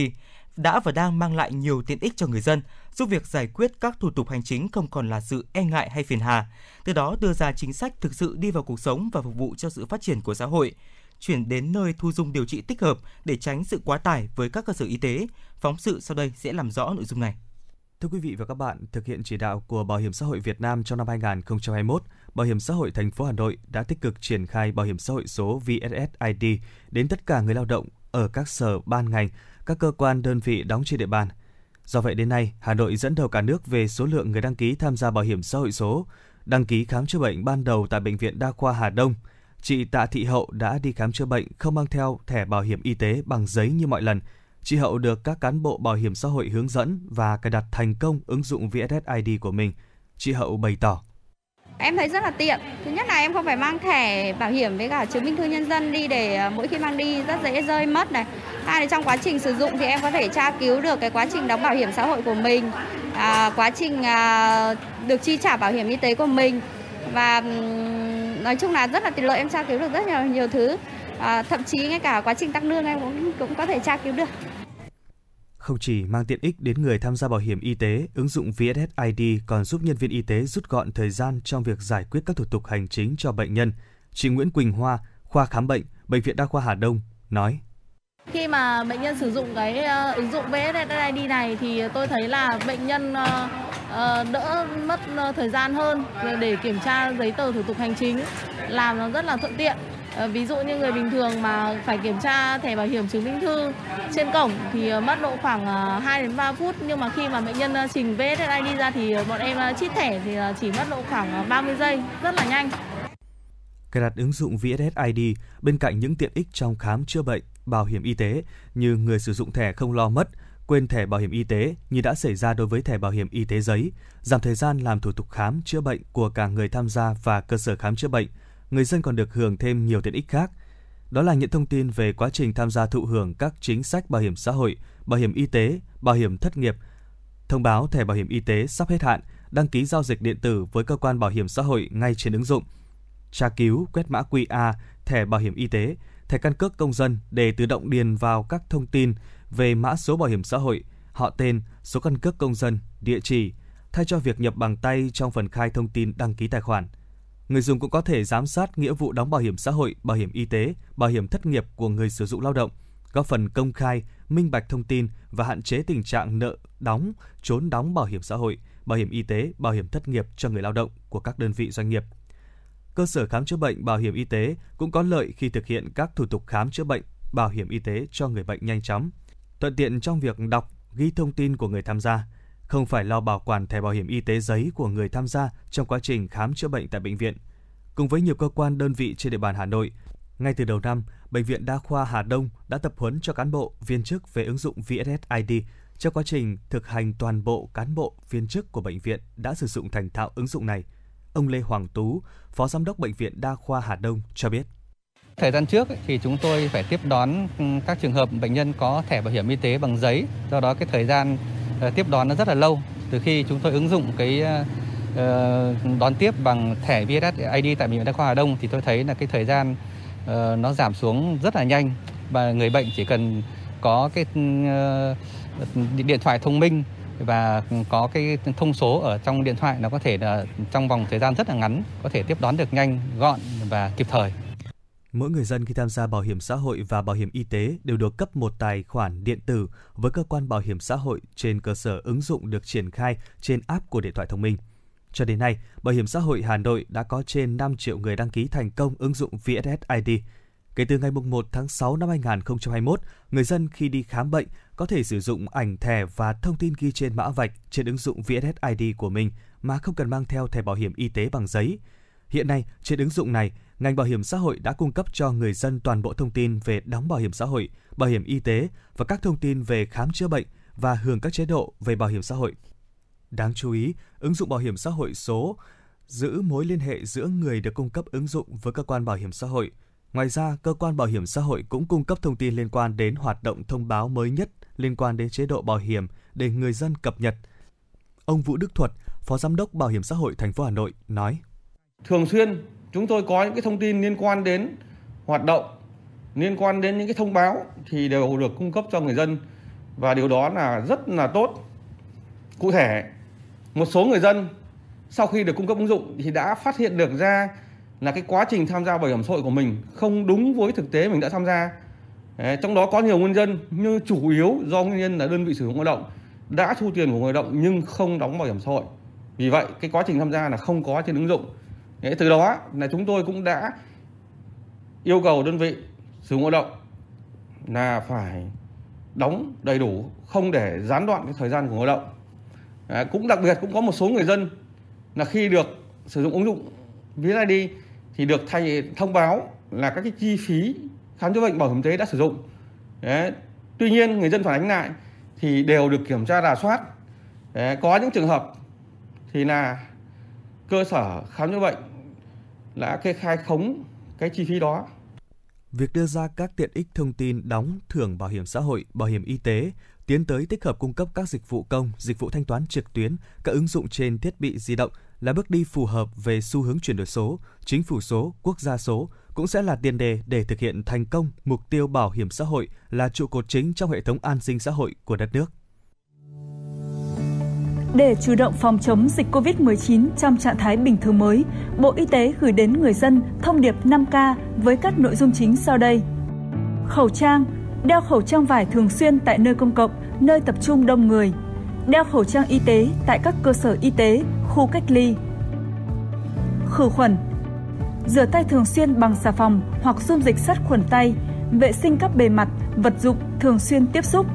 đã và đang mang lại nhiều tiện ích cho người dân, giúp việc giải quyết các thủ tục hành chính không còn là sự e ngại hay phiền hà, từ đó đưa ra chính sách thực sự đi vào cuộc sống và phục vụ cho sự phát triển của xã hội chuyển đến nơi thu dung điều trị tích hợp để tránh sự quá tải với các cơ sở y tế. Phóng sự sau đây sẽ làm rõ nội dung này. Thưa quý vị và các bạn, thực hiện chỉ đạo của Bảo hiểm xã hội Việt Nam trong năm 2021, Bảo hiểm xã hội thành phố Hà Nội đã tích cực triển khai bảo hiểm xã hội số VSSID đến tất cả người lao động ở các sở ban ngành, các cơ quan đơn vị đóng trên địa bàn. Do vậy đến nay, Hà Nội dẫn đầu cả nước về số lượng người đăng ký tham gia bảo hiểm xã hội số. Đăng ký khám chữa bệnh ban đầu tại bệnh viện Đa khoa Hà Đông, chị Tạ Thị Hậu đã đi khám chữa bệnh không mang theo thẻ bảo hiểm y tế bằng giấy như mọi lần. Chị Hậu được các cán bộ bảo hiểm xã hội hướng dẫn và cài đặt thành công ứng dụng VSSID của mình. Chị Hậu bày tỏ. Em thấy rất là tiện. Thứ nhất là em không phải mang thẻ bảo hiểm với cả chứng minh thư nhân dân đi để à, mỗi khi mang đi rất dễ rơi mất này. Hai là trong quá trình sử dụng thì em có thể tra cứu được cái quá trình đóng bảo hiểm xã hội của mình, à, quá trình à, được chi trả bảo hiểm y tế của mình và nói chung là rất là tiện lợi em tra cứu được rất nhiều nhiều thứ. À, thậm chí ngay cả quá trình tăng lương em cũng cũng có thể tra cứu được. Không chỉ mang tiện ích đến người tham gia bảo hiểm y tế, ứng dụng VSSID còn giúp nhân viên y tế rút gọn thời gian trong việc giải quyết các thủ tục hành chính cho bệnh nhân. Chị Nguyễn Quỳnh Hoa, khoa khám bệnh, Bệnh viện Đa khoa Hà Đông, nói. Khi mà bệnh nhân sử dụng cái ờ, ứng dụng VSSID này thì tôi thấy là bệnh nhân ờ, ờ, đỡ mất thời gian hơn để kiểm tra giấy tờ thủ tục hành chính, làm nó rất là thuận tiện. Ờ, ví dụ như người bình thường mà phải kiểm tra thẻ bảo hiểm chứng minh thư trên cổng thì ờ, mất độ khoảng ờ, 2 đến 3 phút nhưng mà khi mà bệnh nhân trình VSSI đi ra thì bọn em chít thẻ thì chỉ mất độ khoảng 30 giây, rất là nhanh. Cài đặt ứng dụng VSSID bên cạnh những tiện ích trong khám chữa bệnh, bảo hiểm y tế như người sử dụng thẻ không lo mất, quên thẻ bảo hiểm y tế như đã xảy ra đối với thẻ bảo hiểm y tế giấy, giảm thời gian làm thủ tục khám chữa bệnh của cả người tham gia và cơ sở khám chữa bệnh. Người dân còn được hưởng thêm nhiều tiện ích khác. Đó là những thông tin về quá trình tham gia thụ hưởng các chính sách bảo hiểm xã hội, bảo hiểm y tế, bảo hiểm thất nghiệp, thông báo thẻ bảo hiểm y tế sắp hết hạn, đăng ký giao dịch điện tử với cơ quan bảo hiểm xã hội ngay trên ứng dụng tra cứu, quét mã QR, thẻ bảo hiểm y tế, thẻ căn cước công dân để tự động điền vào các thông tin về mã số bảo hiểm xã hội, họ tên, số căn cước công dân, địa chỉ, thay cho việc nhập bằng tay trong phần khai thông tin đăng ký tài khoản. Người dùng cũng có thể giám sát nghĩa vụ đóng bảo hiểm xã hội, bảo hiểm y tế, bảo hiểm thất nghiệp của người sử dụng lao động, góp phần công khai, minh bạch thông tin và hạn chế tình trạng nợ đóng, trốn đóng bảo hiểm xã hội, bảo hiểm y tế, bảo hiểm thất nghiệp cho người lao động của các đơn vị doanh nghiệp. Cơ sở khám chữa bệnh bảo hiểm y tế cũng có lợi khi thực hiện các thủ tục khám chữa bệnh bảo hiểm y tế cho người bệnh nhanh chóng, thuận tiện trong việc đọc, ghi thông tin của người tham gia, không phải lo bảo quản thẻ bảo hiểm y tế giấy của người tham gia trong quá trình khám chữa bệnh tại bệnh viện. Cùng với nhiều cơ quan đơn vị trên địa bàn Hà Nội, ngay từ đầu năm, Bệnh viện Đa khoa Hà Đông đã tập huấn cho cán bộ, viên chức về ứng dụng VSSID. Trong quá trình thực hành toàn bộ cán bộ, viên chức của bệnh viện đã sử dụng thành thạo ứng dụng này. Ông Lê Hoàng Tú, Phó Giám đốc Bệnh viện Đa khoa Hà Đông cho biết. Thời gian trước thì chúng tôi phải tiếp đón các trường hợp bệnh nhân có thẻ bảo hiểm y tế bằng giấy, do đó cái thời gian Ờ, tiếp đón nó rất là lâu. Từ khi chúng tôi ứng dụng cái ờ, ờ, đón tiếp bằng thẻ VSSID tại bệnh viện Đa khoa Hà Đông thì tôi thấy là cái thời gian nó giảm xuống rất là nhanh và người bệnh chỉ cần có cái điện thoại thông minh và có cái thông số ở trong điện thoại nó có thể là trong vòng thời gian rất là ngắn có thể tiếp đón được nhanh, gọn và kịp thời. Mỗi người dân khi tham gia bảo hiểm xã hội và bảo hiểm y tế đều được cấp một tài khoản điện tử với cơ quan bảo hiểm xã hội trên cơ sở ứng dụng được triển khai trên app của điện thoại thông minh. Cho đến nay, Bảo hiểm xã hội Hà Nội đã có trên 5 triệu người đăng ký thành công ứng dụng VSSID. Kể từ ngày 1 tháng 6 năm 2021, người dân khi đi khám bệnh có thể sử dụng ảnh thẻ và thông tin ghi trên mã vạch trên ứng dụng VSSID của mình mà không cần mang theo thẻ bảo hiểm y tế bằng giấy. Hiện nay, trên ứng dụng này, ngành bảo hiểm xã hội đã cung cấp cho người dân toàn bộ thông tin về đóng bảo hiểm xã hội, bảo hiểm y tế và các thông tin về khám chữa bệnh và hưởng các chế độ về bảo hiểm xã hội. Đáng chú ý, ứng dụng bảo hiểm xã hội số giữ mối liên hệ giữa người được cung cấp ứng dụng với cơ quan bảo hiểm xã hội. Ngoài ra, cơ quan bảo hiểm xã hội cũng cung cấp thông tin liên quan đến hoạt động thông báo mới nhất liên quan đến chế độ bảo hiểm để người dân cập nhật. Ông Vũ Đức Thuật, Phó Giám đốc Bảo hiểm xã hội thành phố Hà Nội nói: thường xuyên chúng tôi có những cái thông tin liên quan đến hoạt động liên quan đến những cái thông báo thì đều được cung cấp cho người dân. Và điều đó là rất là tốt. Cụ thể một số người dân sau khi được cung cấp ứng dụng thì đã phát hiện được ra là cái quá trình tham gia bảo hiểm xã hội của mình không đúng với thực tế mình đã tham gia. Đấy, trong đó có nhiều nguyên nhân như chủ yếu do nguyên nhân là đơn vị sử dụng lao động đã thu tiền của người lao động nhưng không đóng bảo hiểm xã hội. Vì vậy cái quá trình tham gia là không có trên ứng dụng. Đấy, từ đó là chúng tôi cũng đã yêu cầu đơn vị sử dụng lao động là phải đóng đầy đủ không để gián đoạn cái thời gian của lao động à, cũng đặc biệt cũng có một số người dân là khi được sử dụng ứng dụng VSID thì được thay thông báo là các cái chi phí khám chữa bệnh bảo hiểm y tế đã sử dụng Đấy. tuy nhiên người dân phản ánh lại thì đều được kiểm tra rà soát Đấy. có những trường hợp thì là cơ sở khám chữa bệnh đã kê khai khống cái chi phí đó Việc đưa ra các tiện ích thông tin đóng thưởng bảo hiểm xã hội, bảo hiểm y tế, tiến tới tích hợp cung cấp các dịch vụ công, dịch vụ thanh toán trực tuyến, các ứng dụng trên thiết bị di động là bước đi phù hợp về xu hướng chuyển đổi số, chính phủ số, quốc gia số, cũng sẽ là tiền đề để thực hiện thành công mục tiêu bảo hiểm xã hội là trụ cột chính trong hệ thống an sinh xã hội của đất nước. Để chủ động phòng chống dịch COVID-19 trong trạng thái bình thường mới, Bộ Y tế gửi đến người dân thông điệp 5K với các nội dung chính sau đây. Khẩu trang, đeo khẩu trang vải thường xuyên tại nơi công cộng, nơi tập trung đông người. Đeo khẩu trang y tế tại các cơ sở y tế, khu cách ly. Khử khuẩn, rửa tay thường xuyên bằng xà phòng hoặc dung dịch sát khuẩn tay, vệ sinh các bề mặt, vật dụng thường xuyên tiếp xúc,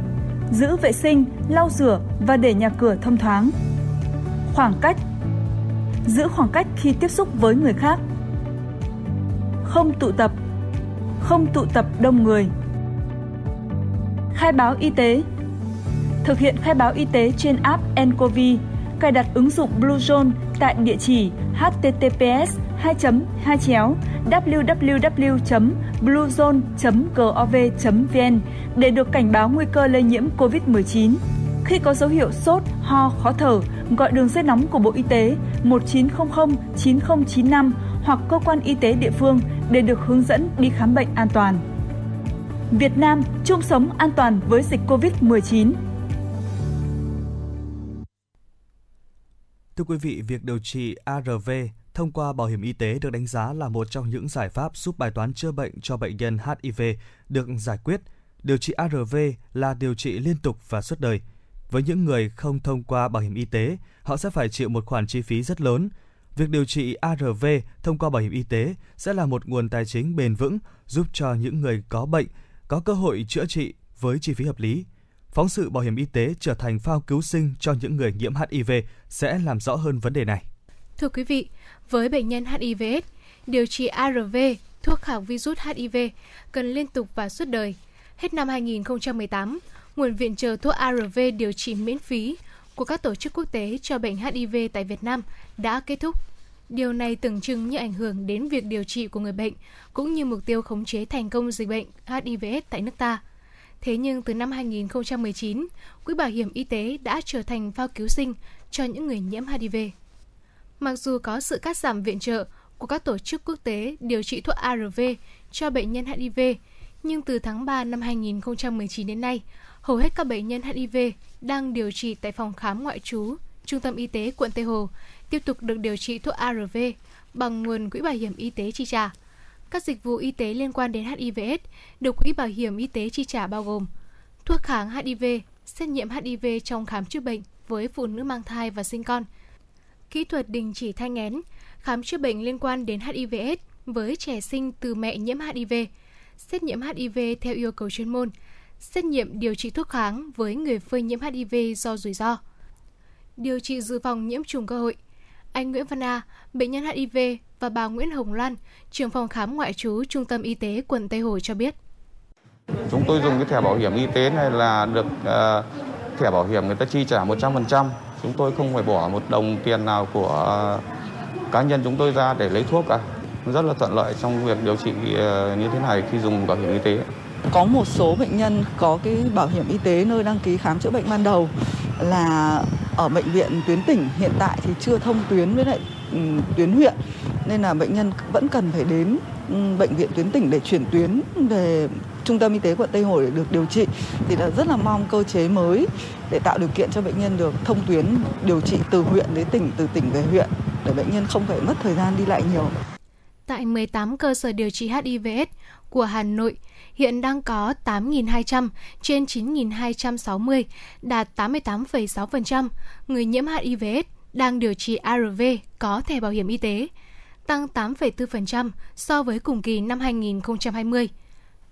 giữ vệ sinh, lau rửa và để nhà cửa thông thoáng. Khoảng cách Giữ khoảng cách khi tiếp xúc với người khác. Không tụ tập Không tụ tập đông người. Khai báo y tế Thực hiện khai báo y tế trên app nCoV, cài đặt ứng dụng Bluezone tại địa chỉ https 2 2 chéo www.bluezone.gov.vn để được cảnh báo nguy cơ lây nhiễm COVID-19. Khi có dấu hiệu sốt, ho, khó thở, gọi đường dây nóng của Bộ Y tế 1900 9095 hoặc cơ quan y tế địa phương để được hướng dẫn đi khám bệnh an toàn. Việt Nam chung sống an toàn với dịch COVID-19. Thưa quý vị, việc điều trị ARV thông qua bảo hiểm y tế được đánh giá là một trong những giải pháp giúp bài toán chữa bệnh cho bệnh nhân HIV được giải quyết. Điều trị ARV là điều trị liên tục và suốt đời. Với những người không thông qua bảo hiểm y tế, họ sẽ phải chịu một khoản chi phí rất lớn. Việc điều trị ARV thông qua bảo hiểm y tế sẽ là một nguồn tài chính bền vững giúp cho những người có bệnh có cơ hội chữa trị với chi phí hợp lý. Phóng sự bảo hiểm y tế trở thành phao cứu sinh cho những người nhiễm HIV sẽ làm rõ hơn vấn đề này. Thưa quý vị, với bệnh nhân HIVS, điều trị ARV, thuốc kháng virus HIV cần liên tục và suốt đời. Hết năm 2018, nguồn viện trợ thuốc ARV điều trị miễn phí của các tổ chức quốc tế cho bệnh HIV tại Việt Nam đã kết thúc. Điều này tưởng chừng như ảnh hưởng đến việc điều trị của người bệnh, cũng như mục tiêu khống chế thành công dịch bệnh HIVS tại nước ta. Thế nhưng từ năm 2019, Quỹ Bảo hiểm Y tế đã trở thành phao cứu sinh cho những người nhiễm HIV. Mặc dù có sự cắt giảm viện trợ của các tổ chức quốc tế điều trị thuốc ARV cho bệnh nhân HIV, nhưng từ tháng 3 năm 2019 đến nay, hầu hết các bệnh nhân HIV đang điều trị tại phòng khám ngoại trú, Trung tâm Y tế quận Tây Hồ tiếp tục được điều trị thuốc ARV bằng nguồn quỹ bảo hiểm y tế chi trả. Các dịch vụ y tế liên quan đến HIV/AIDS được quỹ bảo hiểm y tế chi trả bao gồm thuốc kháng HIV, xét nghiệm HIV trong khám chữa bệnh với phụ nữ mang thai và sinh con, kỹ thuật đình chỉ thai nghén, khám chữa bệnh liên quan đến HIV/AIDS với trẻ sinh từ mẹ nhiễm HIV, xét nghiệm HIV theo yêu cầu chuyên môn, xét nghiệm điều trị thuốc kháng với người phơi nhiễm HIV do rủi ro, điều trị dự phòng nhiễm trùng cơ hội. Anh Nguyễn Văn A, bệnh nhân HIV và bà Nguyễn Hồng Loan, trưởng phòng khám ngoại trú Trung tâm Y tế quận Tây Hồ cho biết. Chúng tôi dùng cái thẻ bảo hiểm y tế này là được uh, thẻ bảo hiểm người ta chi trả 100%. Chúng tôi không phải bỏ một đồng tiền nào của uh, cá nhân chúng tôi ra để lấy thuốc cả. Rất là thuận lợi trong việc điều trị uh, như thế này khi dùng bảo hiểm y tế. Có một số bệnh nhân có cái bảo hiểm y tế nơi đăng ký khám chữa bệnh ban đầu là ở bệnh viện tuyến tỉnh. Hiện tại thì chưa thông tuyến với lại ừ, tuyến huyện. Nên là bệnh nhân vẫn cần phải đến ừ, bệnh viện tuyến tỉnh để chuyển tuyến về trung tâm y tế quận Tây Hồ để được điều trị. Thì là rất là mong cơ chế mới để tạo điều kiện cho bệnh nhân được thông tuyến điều trị từ huyện đến tỉnh từ tỉnh về huyện để bệnh nhân không phải mất thời gian đi lại nhiều. Tại 18 cơ sở điều trị hivs của Hà Nội, hiện đang có 8.200 trên 9.260, đạt 88,6% người nhiễm HIV đang điều trị ARV có thẻ bảo hiểm y tế, tăng 8,4% so với cùng kỳ năm 2020.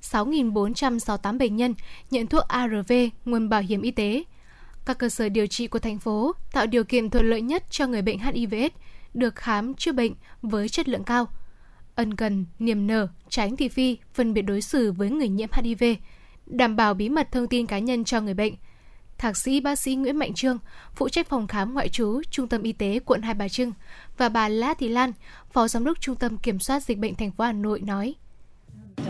6.468 bệnh nhân nhận thuốc ARV nguồn bảo hiểm y tế. Các cơ sở điều trị của thành phố tạo điều kiện thuận lợi nhất cho người bệnh HIV được khám chữa bệnh với chất lượng cao. Ân cần, niềm nở, tránh thị phi, phân biệt đối xử với người nhiễm HIV, đảm bảo bí mật thông tin cá nhân cho người bệnh. Thạc sĩ bác sĩ Nguyễn Mạnh Trương, phụ trách phòng khám ngoại trú Trung tâm Y tế quận Hai Bà Trưng và bà Lã Thị Lan, phó giám đốc Trung tâm Kiểm soát Dịch bệnh thành phố Hà Nội nói.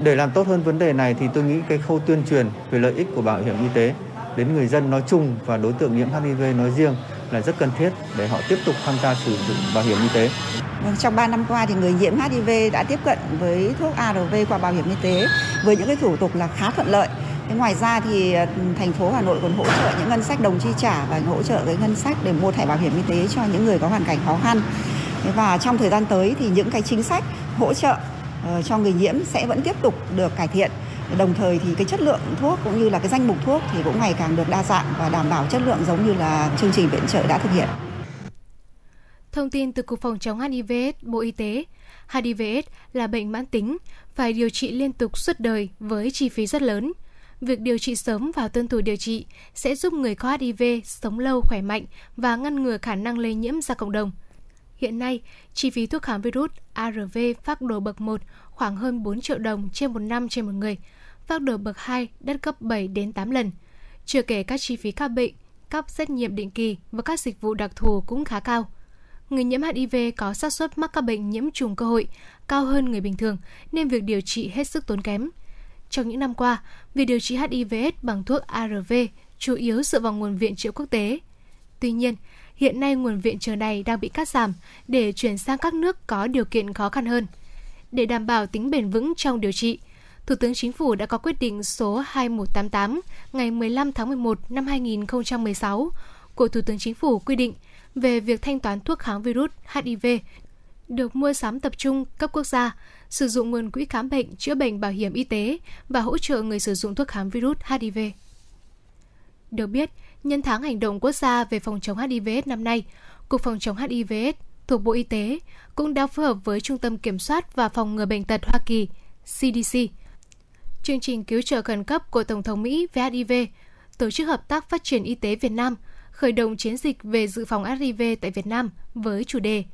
Để làm tốt hơn vấn đề này thì tôi nghĩ cái khâu tuyên truyền về lợi ích của bảo hiểm y tế đến người dân nói chung và đối tượng nhiễm HIV nói riêng là rất cần thiết để họ tiếp tục tham gia sử dụng bảo hiểm y tế. Vâng, trong 3 năm qua thì người nhiễm HIV đã tiếp cận với thuốc ARV qua bảo hiểm y tế với những cái thủ tục là khá thuận lợi. Thế ngoài ra thì ờ, thành phố Hà Nội còn hỗ trợ những ngân sách đồng chi trả và hỗ trợ cái ngân sách để mua thẻ bảo hiểm y tế cho những người có hoàn cảnh khó khăn. Và trong thời gian tới thì những cái chính sách hỗ trợ ờ, cho người nhiễm sẽ vẫn tiếp tục được cải thiện. Đồng thời thì cái chất lượng thuốc cũng như là cái danh mục thuốc thì cũng ngày càng được đa dạng và đảm bảo chất lượng giống như là chương trình viện trợ đã thực hiện. Thông tin từ Cục Phòng chống HIV Bộ Y tế, HIV là bệnh mãn tính, phải điều trị liên tục suốt đời với chi phí rất lớn. Việc điều trị sớm và tuân thủ điều trị sẽ giúp người có HIV sống lâu khỏe mạnh và ngăn ngừa khả năng lây nhiễm ra cộng đồng. Hiện nay, chi phí thuốc kháng virus ARV phác đồ bậc 1 khoảng hơn 4 triệu đồng trên một năm trên một người, phác đồ bậc 2 đắt gấp 7 đến 8 lần. Chưa kể các chi phí các bệnh, các xét nghiệm định kỳ và các dịch vụ đặc thù cũng khá cao. Người nhiễm HIV có xác suất mắc các bệnh nhiễm trùng cơ hội cao hơn người bình thường nên việc điều trị hết sức tốn kém. Trong những năm qua, việc điều trị HIV bằng thuốc ARV chủ yếu dựa vào nguồn viện trợ quốc tế. Tuy nhiên, hiện nay nguồn viện trợ này đang bị cắt giảm để chuyển sang các nước có điều kiện khó khăn hơn. Để đảm bảo tính bền vững trong điều trị, Thủ tướng Chính phủ đã có quyết định số 2188 ngày 15 tháng 11 năm 2016 của Thủ tướng Chính phủ quy định về việc thanh toán thuốc kháng virus HIV được mua sắm tập trung cấp quốc gia, sử dụng nguồn quỹ khám bệnh, chữa bệnh bảo hiểm y tế và hỗ trợ người sử dụng thuốc kháng virus HIV. Được biết, nhân tháng hành động quốc gia về phòng chống HIV năm nay, Cục Phòng chống HIV thuộc Bộ Y tế cũng đã phối hợp với Trung tâm Kiểm soát và Phòng ngừa bệnh tật Hoa Kỳ CDC. Chương trình cứu trợ khẩn cấp của Tổng thống Mỹ về HIV, Tổ chức Hợp tác Phát triển Y tế Việt Nam khởi động chiến dịch về dự phòng HIV tại Việt Nam với chủ đề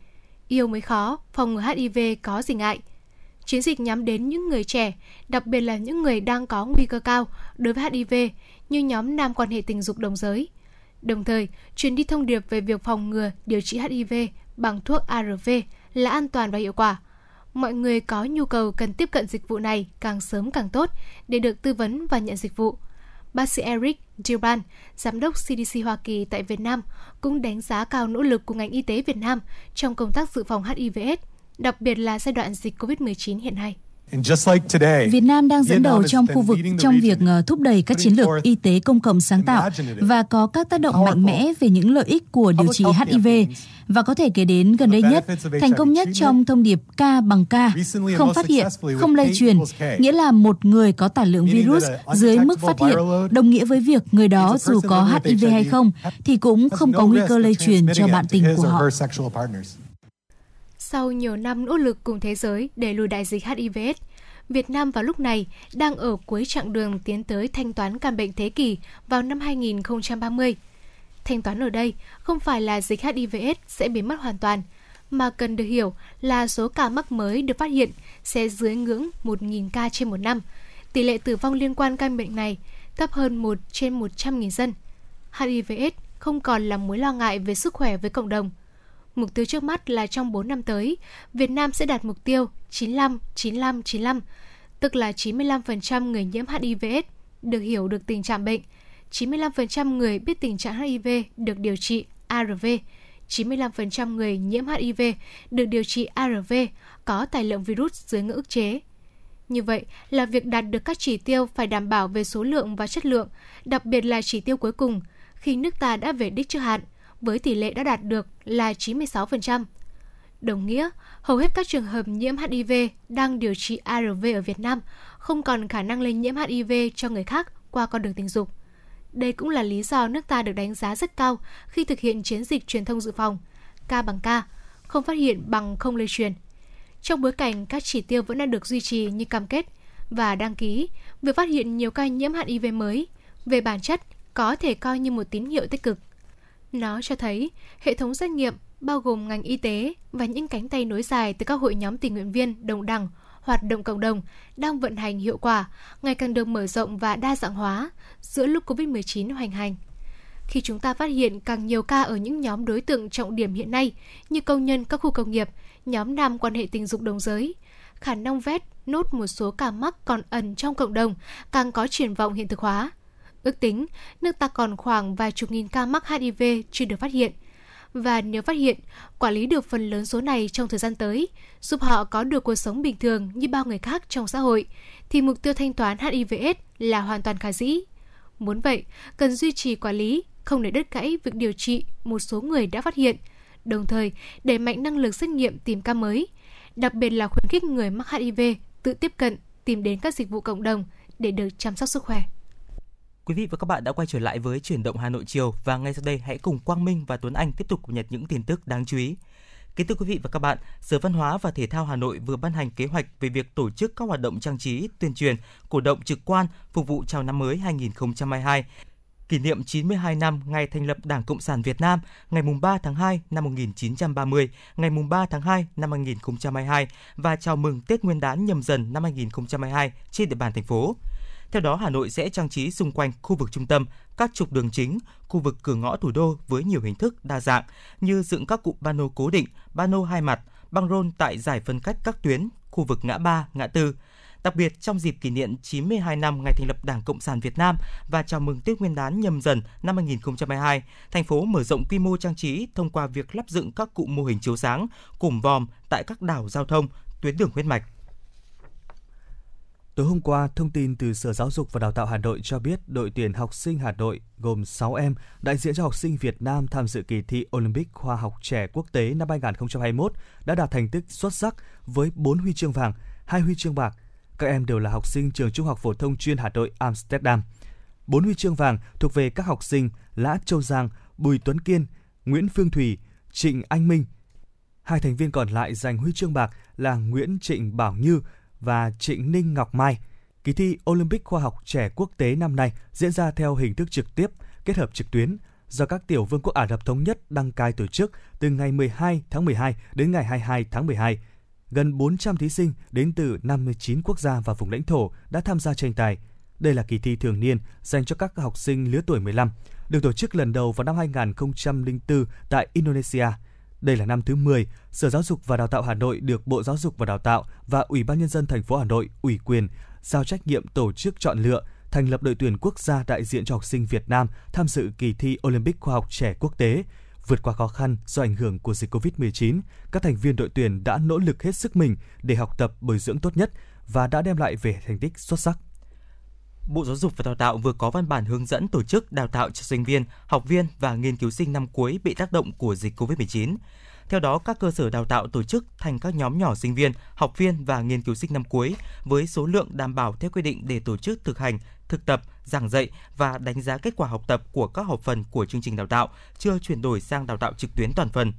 Yêu mới khó, phòng ngừa HIV có gì ngại. Chiến dịch nhắm đến những người trẻ, đặc biệt là những người đang có nguy cơ cao đối với HIV như nhóm nam quan hệ tình dục đồng giới. Đồng thời, truyền đi thông điệp về việc phòng ngừa điều trị HIV bằng thuốc ARV là an toàn và hiệu quả. Mọi người có nhu cầu cần tiếp cận dịch vụ này càng sớm càng tốt để được tư vấn và nhận dịch vụ. Bác sĩ Eric Gilban, Giám đốc CDC Hoa Kỳ tại Việt Nam, cũng đánh giá cao nỗ lực của ngành y tế Việt Nam trong công tác dự phòng HIV/AIDS, đặc biệt là giai đoạn dịch COVID-19 hiện nay. Việt Nam đang dẫn đầu trong khu vực trong việc ờ, thúc đẩy các chiến lược y tế công cộng sáng tạo và có các tác động mạnh mẽ về những lợi ích của điều trị HIV và có thể kể đến gần đây nhất, thành công nhất trong thông điệp K bằng K, không phát hiện, không lây truyền, nghĩa là một người có tải lượng virus dưới mức phát hiện, đồng nghĩa với việc người đó dù có HIV hay không thì cũng không có nguy cơ lây truyền cho bạn tình của họ. Sau nhiều năm nỗ lực cùng thế giới để lùi đại dịch HIV/AIDS, Việt Nam vào lúc này đang ở cuối chặng đường tiến tới thanh toán căn bệnh thế kỷ vào năm 2030. Thanh toán ở đây không phải là dịch HIV/AIDS sẽ biến mất hoàn toàn, mà cần được hiểu là số ca mắc mới được phát hiện sẽ dưới ngưỡng 1.000 ca trên một năm. Tỷ lệ tử vong liên quan căn bệnh này thấp hơn 1 trên 100.000 dân. HIV/AIDS không còn là mối lo ngại về sức khỏe với cộng đồng – Mục tiêu trước mắt là trong 4 năm tới, Việt Nam sẽ đạt mục tiêu 95-95-95, tức là 95% người nhiễm HIV được hiểu được tình trạng bệnh, 95% người biết tình trạng HIV được điều trị ARV, 95% người nhiễm HIV được điều trị ARV có tài lượng virus dưới ngưỡng ức chế. Như vậy là việc đạt được các chỉ tiêu phải đảm bảo về số lượng và chất lượng, đặc biệt là chỉ tiêu cuối cùng khi nước ta đã về đích trước hạn – với tỷ lệ đã đạt được là 96%. Đồng nghĩa, hầu hết các trường hợp nhiễm HIV đang điều trị ARV ở Việt Nam không còn khả năng lây nhiễm HIV cho người khác qua con đường tình dục. Đây cũng là lý do nước ta được đánh giá rất cao khi thực hiện chiến dịch truyền thông dự phòng, K bằng K, không phát hiện bằng không lây truyền. Trong bối cảnh các chỉ tiêu vẫn đang được duy trì như cam kết và đăng ký, việc phát hiện nhiều ca nhiễm HIV mới, về bản chất có thể coi như một tín hiệu tích cực. Nó cho thấy hệ thống xét nghiệm bao gồm ngành y tế và những cánh tay nối dài từ các hội nhóm tình nguyện viên đồng đẳng, hoạt động cộng đồng đang vận hành hiệu quả, ngày càng được mở rộng và đa dạng hóa giữa lúc Covid-19 hoành hành. Khi chúng ta phát hiện càng nhiều ca ở những nhóm đối tượng trọng điểm hiện nay như công nhân các khu công nghiệp, nhóm nam quan hệ tình dục đồng giới, khả năng vét nốt một số ca mắc còn ẩn trong cộng đồng càng có triển vọng hiện thực hóa – Ước tính, nước ta còn khoảng vài chục nghìn ca mắc HIV chưa được phát hiện. Và nếu phát hiện, quản lý được phần lớn số này trong thời gian tới, giúp họ có được cuộc sống bình thường như bao người khác trong xã hội, thì mục tiêu thanh toán HIVS là hoàn toàn khả dĩ. Muốn vậy, cần duy trì quản lý, không để đứt gãy việc điều trị một số người đã phát hiện, đồng thời đẩy mạnh năng lực xét nghiệm tìm ca mới, đặc biệt là khuyến khích người mắc HIV tự tiếp cận, tìm đến các dịch vụ cộng đồng để được chăm sóc sức khỏe. Quý vị và các bạn đã quay trở lại với chuyển động Hà Nội chiều và ngay sau đây hãy cùng Quang Minh và Tuấn Anh tiếp tục cập nhật những tin tức đáng chú ý. Kính thưa quý vị và các bạn, Sở Văn hóa và Thể thao Hà Nội vừa ban hành kế hoạch về việc tổ chức các hoạt động trang trí, tuyên truyền, cổ động trực quan phục vụ chào năm mới 2022 kỷ niệm 92 năm ngày thành lập Đảng Cộng sản Việt Nam ngày 3 tháng 2 năm 1930, ngày 3 tháng 2 năm 2022 và chào mừng Tết Nguyên đán nhâm dần năm 2022 trên địa bàn thành phố. Theo đó, Hà Nội sẽ trang trí xung quanh khu vực trung tâm, các trục đường chính, khu vực cửa ngõ thủ đô với nhiều hình thức đa dạng như dựng các cụm pano cố định, pano hai mặt, băng rôn tại giải phân cách các tuyến, khu vực ngã ba, ngã tư. Đặc biệt trong dịp kỷ niệm 92 năm ngày thành lập Đảng Cộng sản Việt Nam và chào mừng Tết Nguyên đán nhâm dần năm 2022, thành phố mở rộng quy mô trang trí thông qua việc lắp dựng các cụm mô hình chiếu sáng, cụm vòm tại các đảo giao thông, tuyến đường huyết mạch. Tối hôm qua, thông tin từ Sở Giáo dục và Đào tạo Hà Nội cho biết đội tuyển học sinh Hà Nội gồm 6 em đại diện cho học sinh Việt Nam tham dự kỳ thi Olympic khoa học trẻ quốc tế năm 2021 đã đạt thành tích xuất sắc với 4 huy chương vàng, 2 huy chương bạc. Các em đều là học sinh trường Trung học phổ thông chuyên Hà Nội Amsterdam. 4 huy chương vàng thuộc về các học sinh Lã Châu Giang, Bùi Tuấn Kiên, Nguyễn Phương Thủy, Trịnh Anh Minh. Hai thành viên còn lại giành huy chương bạc là Nguyễn Trịnh Bảo Như và Trịnh Ninh Ngọc Mai. Kỳ thi Olympic khoa học trẻ quốc tế năm nay diễn ra theo hình thức trực tiếp, kết hợp trực tuyến, do các tiểu vương quốc Ả Rập Thống Nhất đăng cai tổ chức từ ngày 12 tháng 12 đến ngày 22 tháng 12. Gần 400 thí sinh đến từ 59 quốc gia và vùng lãnh thổ đã tham gia tranh tài. Đây là kỳ thi thường niên dành cho các học sinh lứa tuổi 15, được tổ chức lần đầu vào năm 2004 tại Indonesia – đây là năm thứ 10, Sở Giáo dục và Đào tạo Hà Nội được Bộ Giáo dục và Đào tạo và Ủy ban nhân dân thành phố Hà Nội ủy quyền giao trách nhiệm tổ chức chọn lựa, thành lập đội tuyển quốc gia đại diện cho học sinh Việt Nam tham dự kỳ thi Olympic khoa học trẻ quốc tế. Vượt qua khó khăn do ảnh hưởng của dịch Covid-19, các thành viên đội tuyển đã nỗ lực hết sức mình để học tập bồi dưỡng tốt nhất và đã đem lại về thành tích xuất sắc. Bộ Giáo dục và Đào tạo vừa có văn bản hướng dẫn tổ chức đào tạo cho sinh viên, học viên và nghiên cứu sinh năm cuối bị tác động của dịch COVID-19. Theo đó, các cơ sở đào tạo tổ chức thành các nhóm nhỏ sinh viên, học viên và nghiên cứu sinh năm cuối với số lượng đảm bảo theo quy định để tổ chức thực hành, thực tập, giảng dạy và đánh giá kết quả học tập của các học phần của chương trình đào tạo chưa chuyển đổi sang đào tạo trực tuyến toàn phần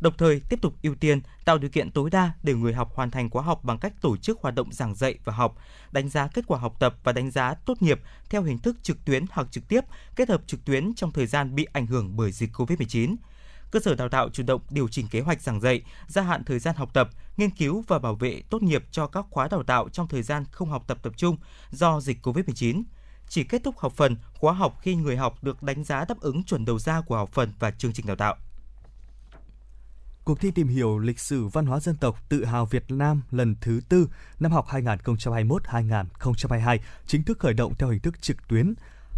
đồng thời tiếp tục ưu tiên tạo điều kiện tối đa để người học hoàn thành khóa học bằng cách tổ chức hoạt động giảng dạy và học, đánh giá kết quả học tập và đánh giá tốt nghiệp theo hình thức trực tuyến hoặc trực tiếp, kết hợp trực tuyến trong thời gian bị ảnh hưởng bởi dịch COVID-19 cơ sở đào tạo chủ động điều chỉnh kế hoạch giảng dạy, gia hạn thời gian học tập, nghiên cứu và bảo vệ tốt nghiệp cho các khóa đào tạo trong thời gian không học tập tập trung do dịch COVID-19. Chỉ kết thúc học phần, khóa học khi người học được đánh giá đáp ứng chuẩn đầu ra của học phần và chương trình đào tạo. Cuộc thi tìm hiểu lịch sử văn hóa dân tộc tự hào Việt Nam lần thứ tư năm học 2021-2022 chính thức khởi động theo hình thức trực tuyến.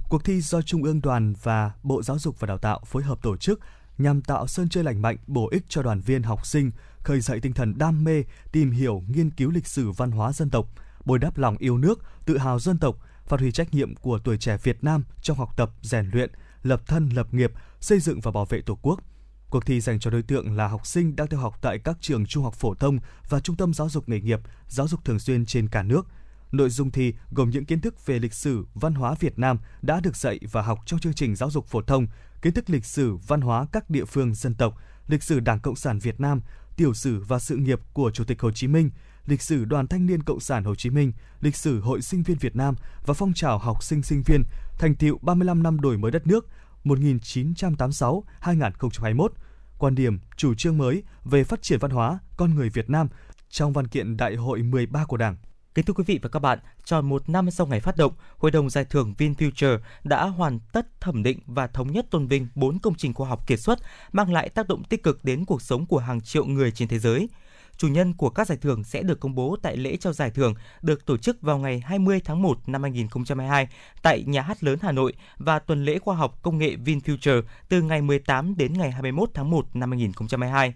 Cuộc thi do Trung ương Đoàn và Bộ Giáo dục và Đào tạo phối hợp tổ chức nhằm tạo sân chơi lành mạnh, bổ ích cho đoàn viên học sinh, khơi dậy tinh thần đam mê, tìm hiểu, nghiên cứu lịch sử văn hóa dân tộc, bồi đắp lòng yêu nước, tự hào dân tộc, phát huy trách nhiệm của tuổi trẻ Việt Nam trong học tập, rèn luyện, lập thân lập nghiệp, xây dựng và bảo vệ Tổ quốc. Cuộc thi dành cho đối tượng là học sinh đang theo học tại các trường trung học phổ thông và trung tâm giáo dục nghề nghiệp, giáo dục thường xuyên trên cả nước. Nội dung thi gồm những kiến thức về lịch sử, văn hóa Việt Nam đã được dạy và học trong chương trình giáo dục phổ thông, kiến thức lịch sử, văn hóa các địa phương dân tộc, lịch sử Đảng Cộng sản Việt Nam, tiểu sử và sự nghiệp của Chủ tịch Hồ Chí Minh, lịch sử Đoàn Thanh niên Cộng sản Hồ Chí Minh, lịch sử Hội sinh viên Việt Nam và phong trào học sinh sinh viên, thành tiệu 35 năm đổi mới đất nước 1986-2021, quan điểm, chủ trương mới về phát triển văn hóa, con người Việt Nam trong văn kiện Đại hội 13 của Đảng. Kính thưa quý vị và các bạn, tròn một năm sau ngày phát động, Hội đồng Giải thưởng VinFuture đã hoàn tất thẩm định và thống nhất tôn vinh 4 công trình khoa học kiệt xuất mang lại tác động tích cực đến cuộc sống của hàng triệu người trên thế giới. Chủ nhân của các giải thưởng sẽ được công bố tại lễ trao giải thưởng được tổ chức vào ngày 20 tháng 1 năm 2022 tại Nhà hát lớn Hà Nội và tuần lễ khoa học công nghệ VinFuture từ ngày 18 đến ngày 21 tháng 1 năm 2022.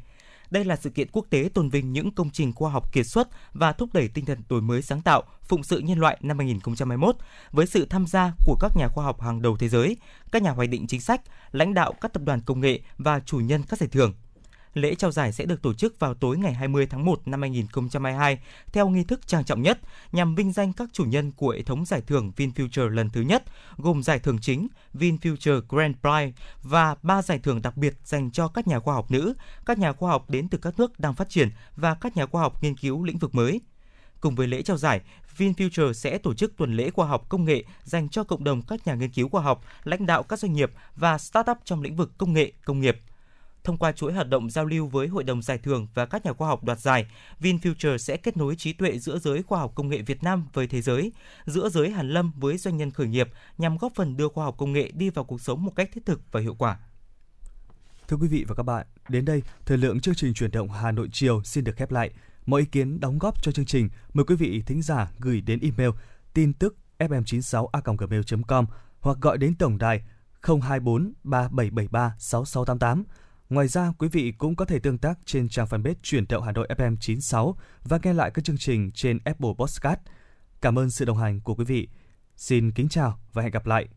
Đây là sự kiện quốc tế tôn vinh những công trình khoa học kiệt xuất và thúc đẩy tinh thần đổi mới sáng tạo, phụng sự nhân loại năm 2021 với sự tham gia của các nhà khoa học hàng đầu thế giới, các nhà hoạch định chính sách, lãnh đạo các tập đoàn công nghệ và chủ nhân các giải thưởng. Lễ trao giải sẽ được tổ chức vào tối ngày 20 tháng 1 năm 2022 theo nghi thức trang trọng nhất nhằm vinh danh các chủ nhân của hệ thống giải thưởng VinFuture lần thứ nhất, gồm giải thưởng chính VinFuture Grand Prize và ba giải thưởng đặc biệt dành cho các nhà khoa học nữ, các nhà khoa học đến từ các nước đang phát triển và các nhà khoa học nghiên cứu lĩnh vực mới. Cùng với lễ trao giải, VinFuture sẽ tổ chức tuần lễ khoa học công nghệ dành cho cộng đồng các nhà nghiên cứu khoa học, lãnh đạo các doanh nghiệp và startup trong lĩnh vực công nghệ, công nghiệp – Thông qua chuỗi hoạt động giao lưu với Hội đồng Giải thưởng và các nhà khoa học đoạt giải, VinFuture sẽ kết nối trí tuệ giữa giới khoa học công nghệ Việt Nam với thế giới, giữa giới hàn lâm với doanh nhân khởi nghiệp nhằm góp phần đưa khoa học công nghệ đi vào cuộc sống một cách thiết thực và hiệu quả. Thưa quý vị và các bạn, đến đây, thời lượng chương trình chuyển động Hà Nội chiều xin được khép lại. Mọi ý kiến đóng góp cho chương trình, mời quý vị thính giả gửi đến email tin tức fm96a.gmail.com hoặc gọi đến tổng đài 024 3773 6688 Ngoài ra, quý vị cũng có thể tương tác trên trang fanpage Chuyển động Hà Nội FM 96 và nghe lại các chương trình trên Apple Podcast. Cảm ơn sự đồng hành của quý vị. Xin kính chào và hẹn gặp lại.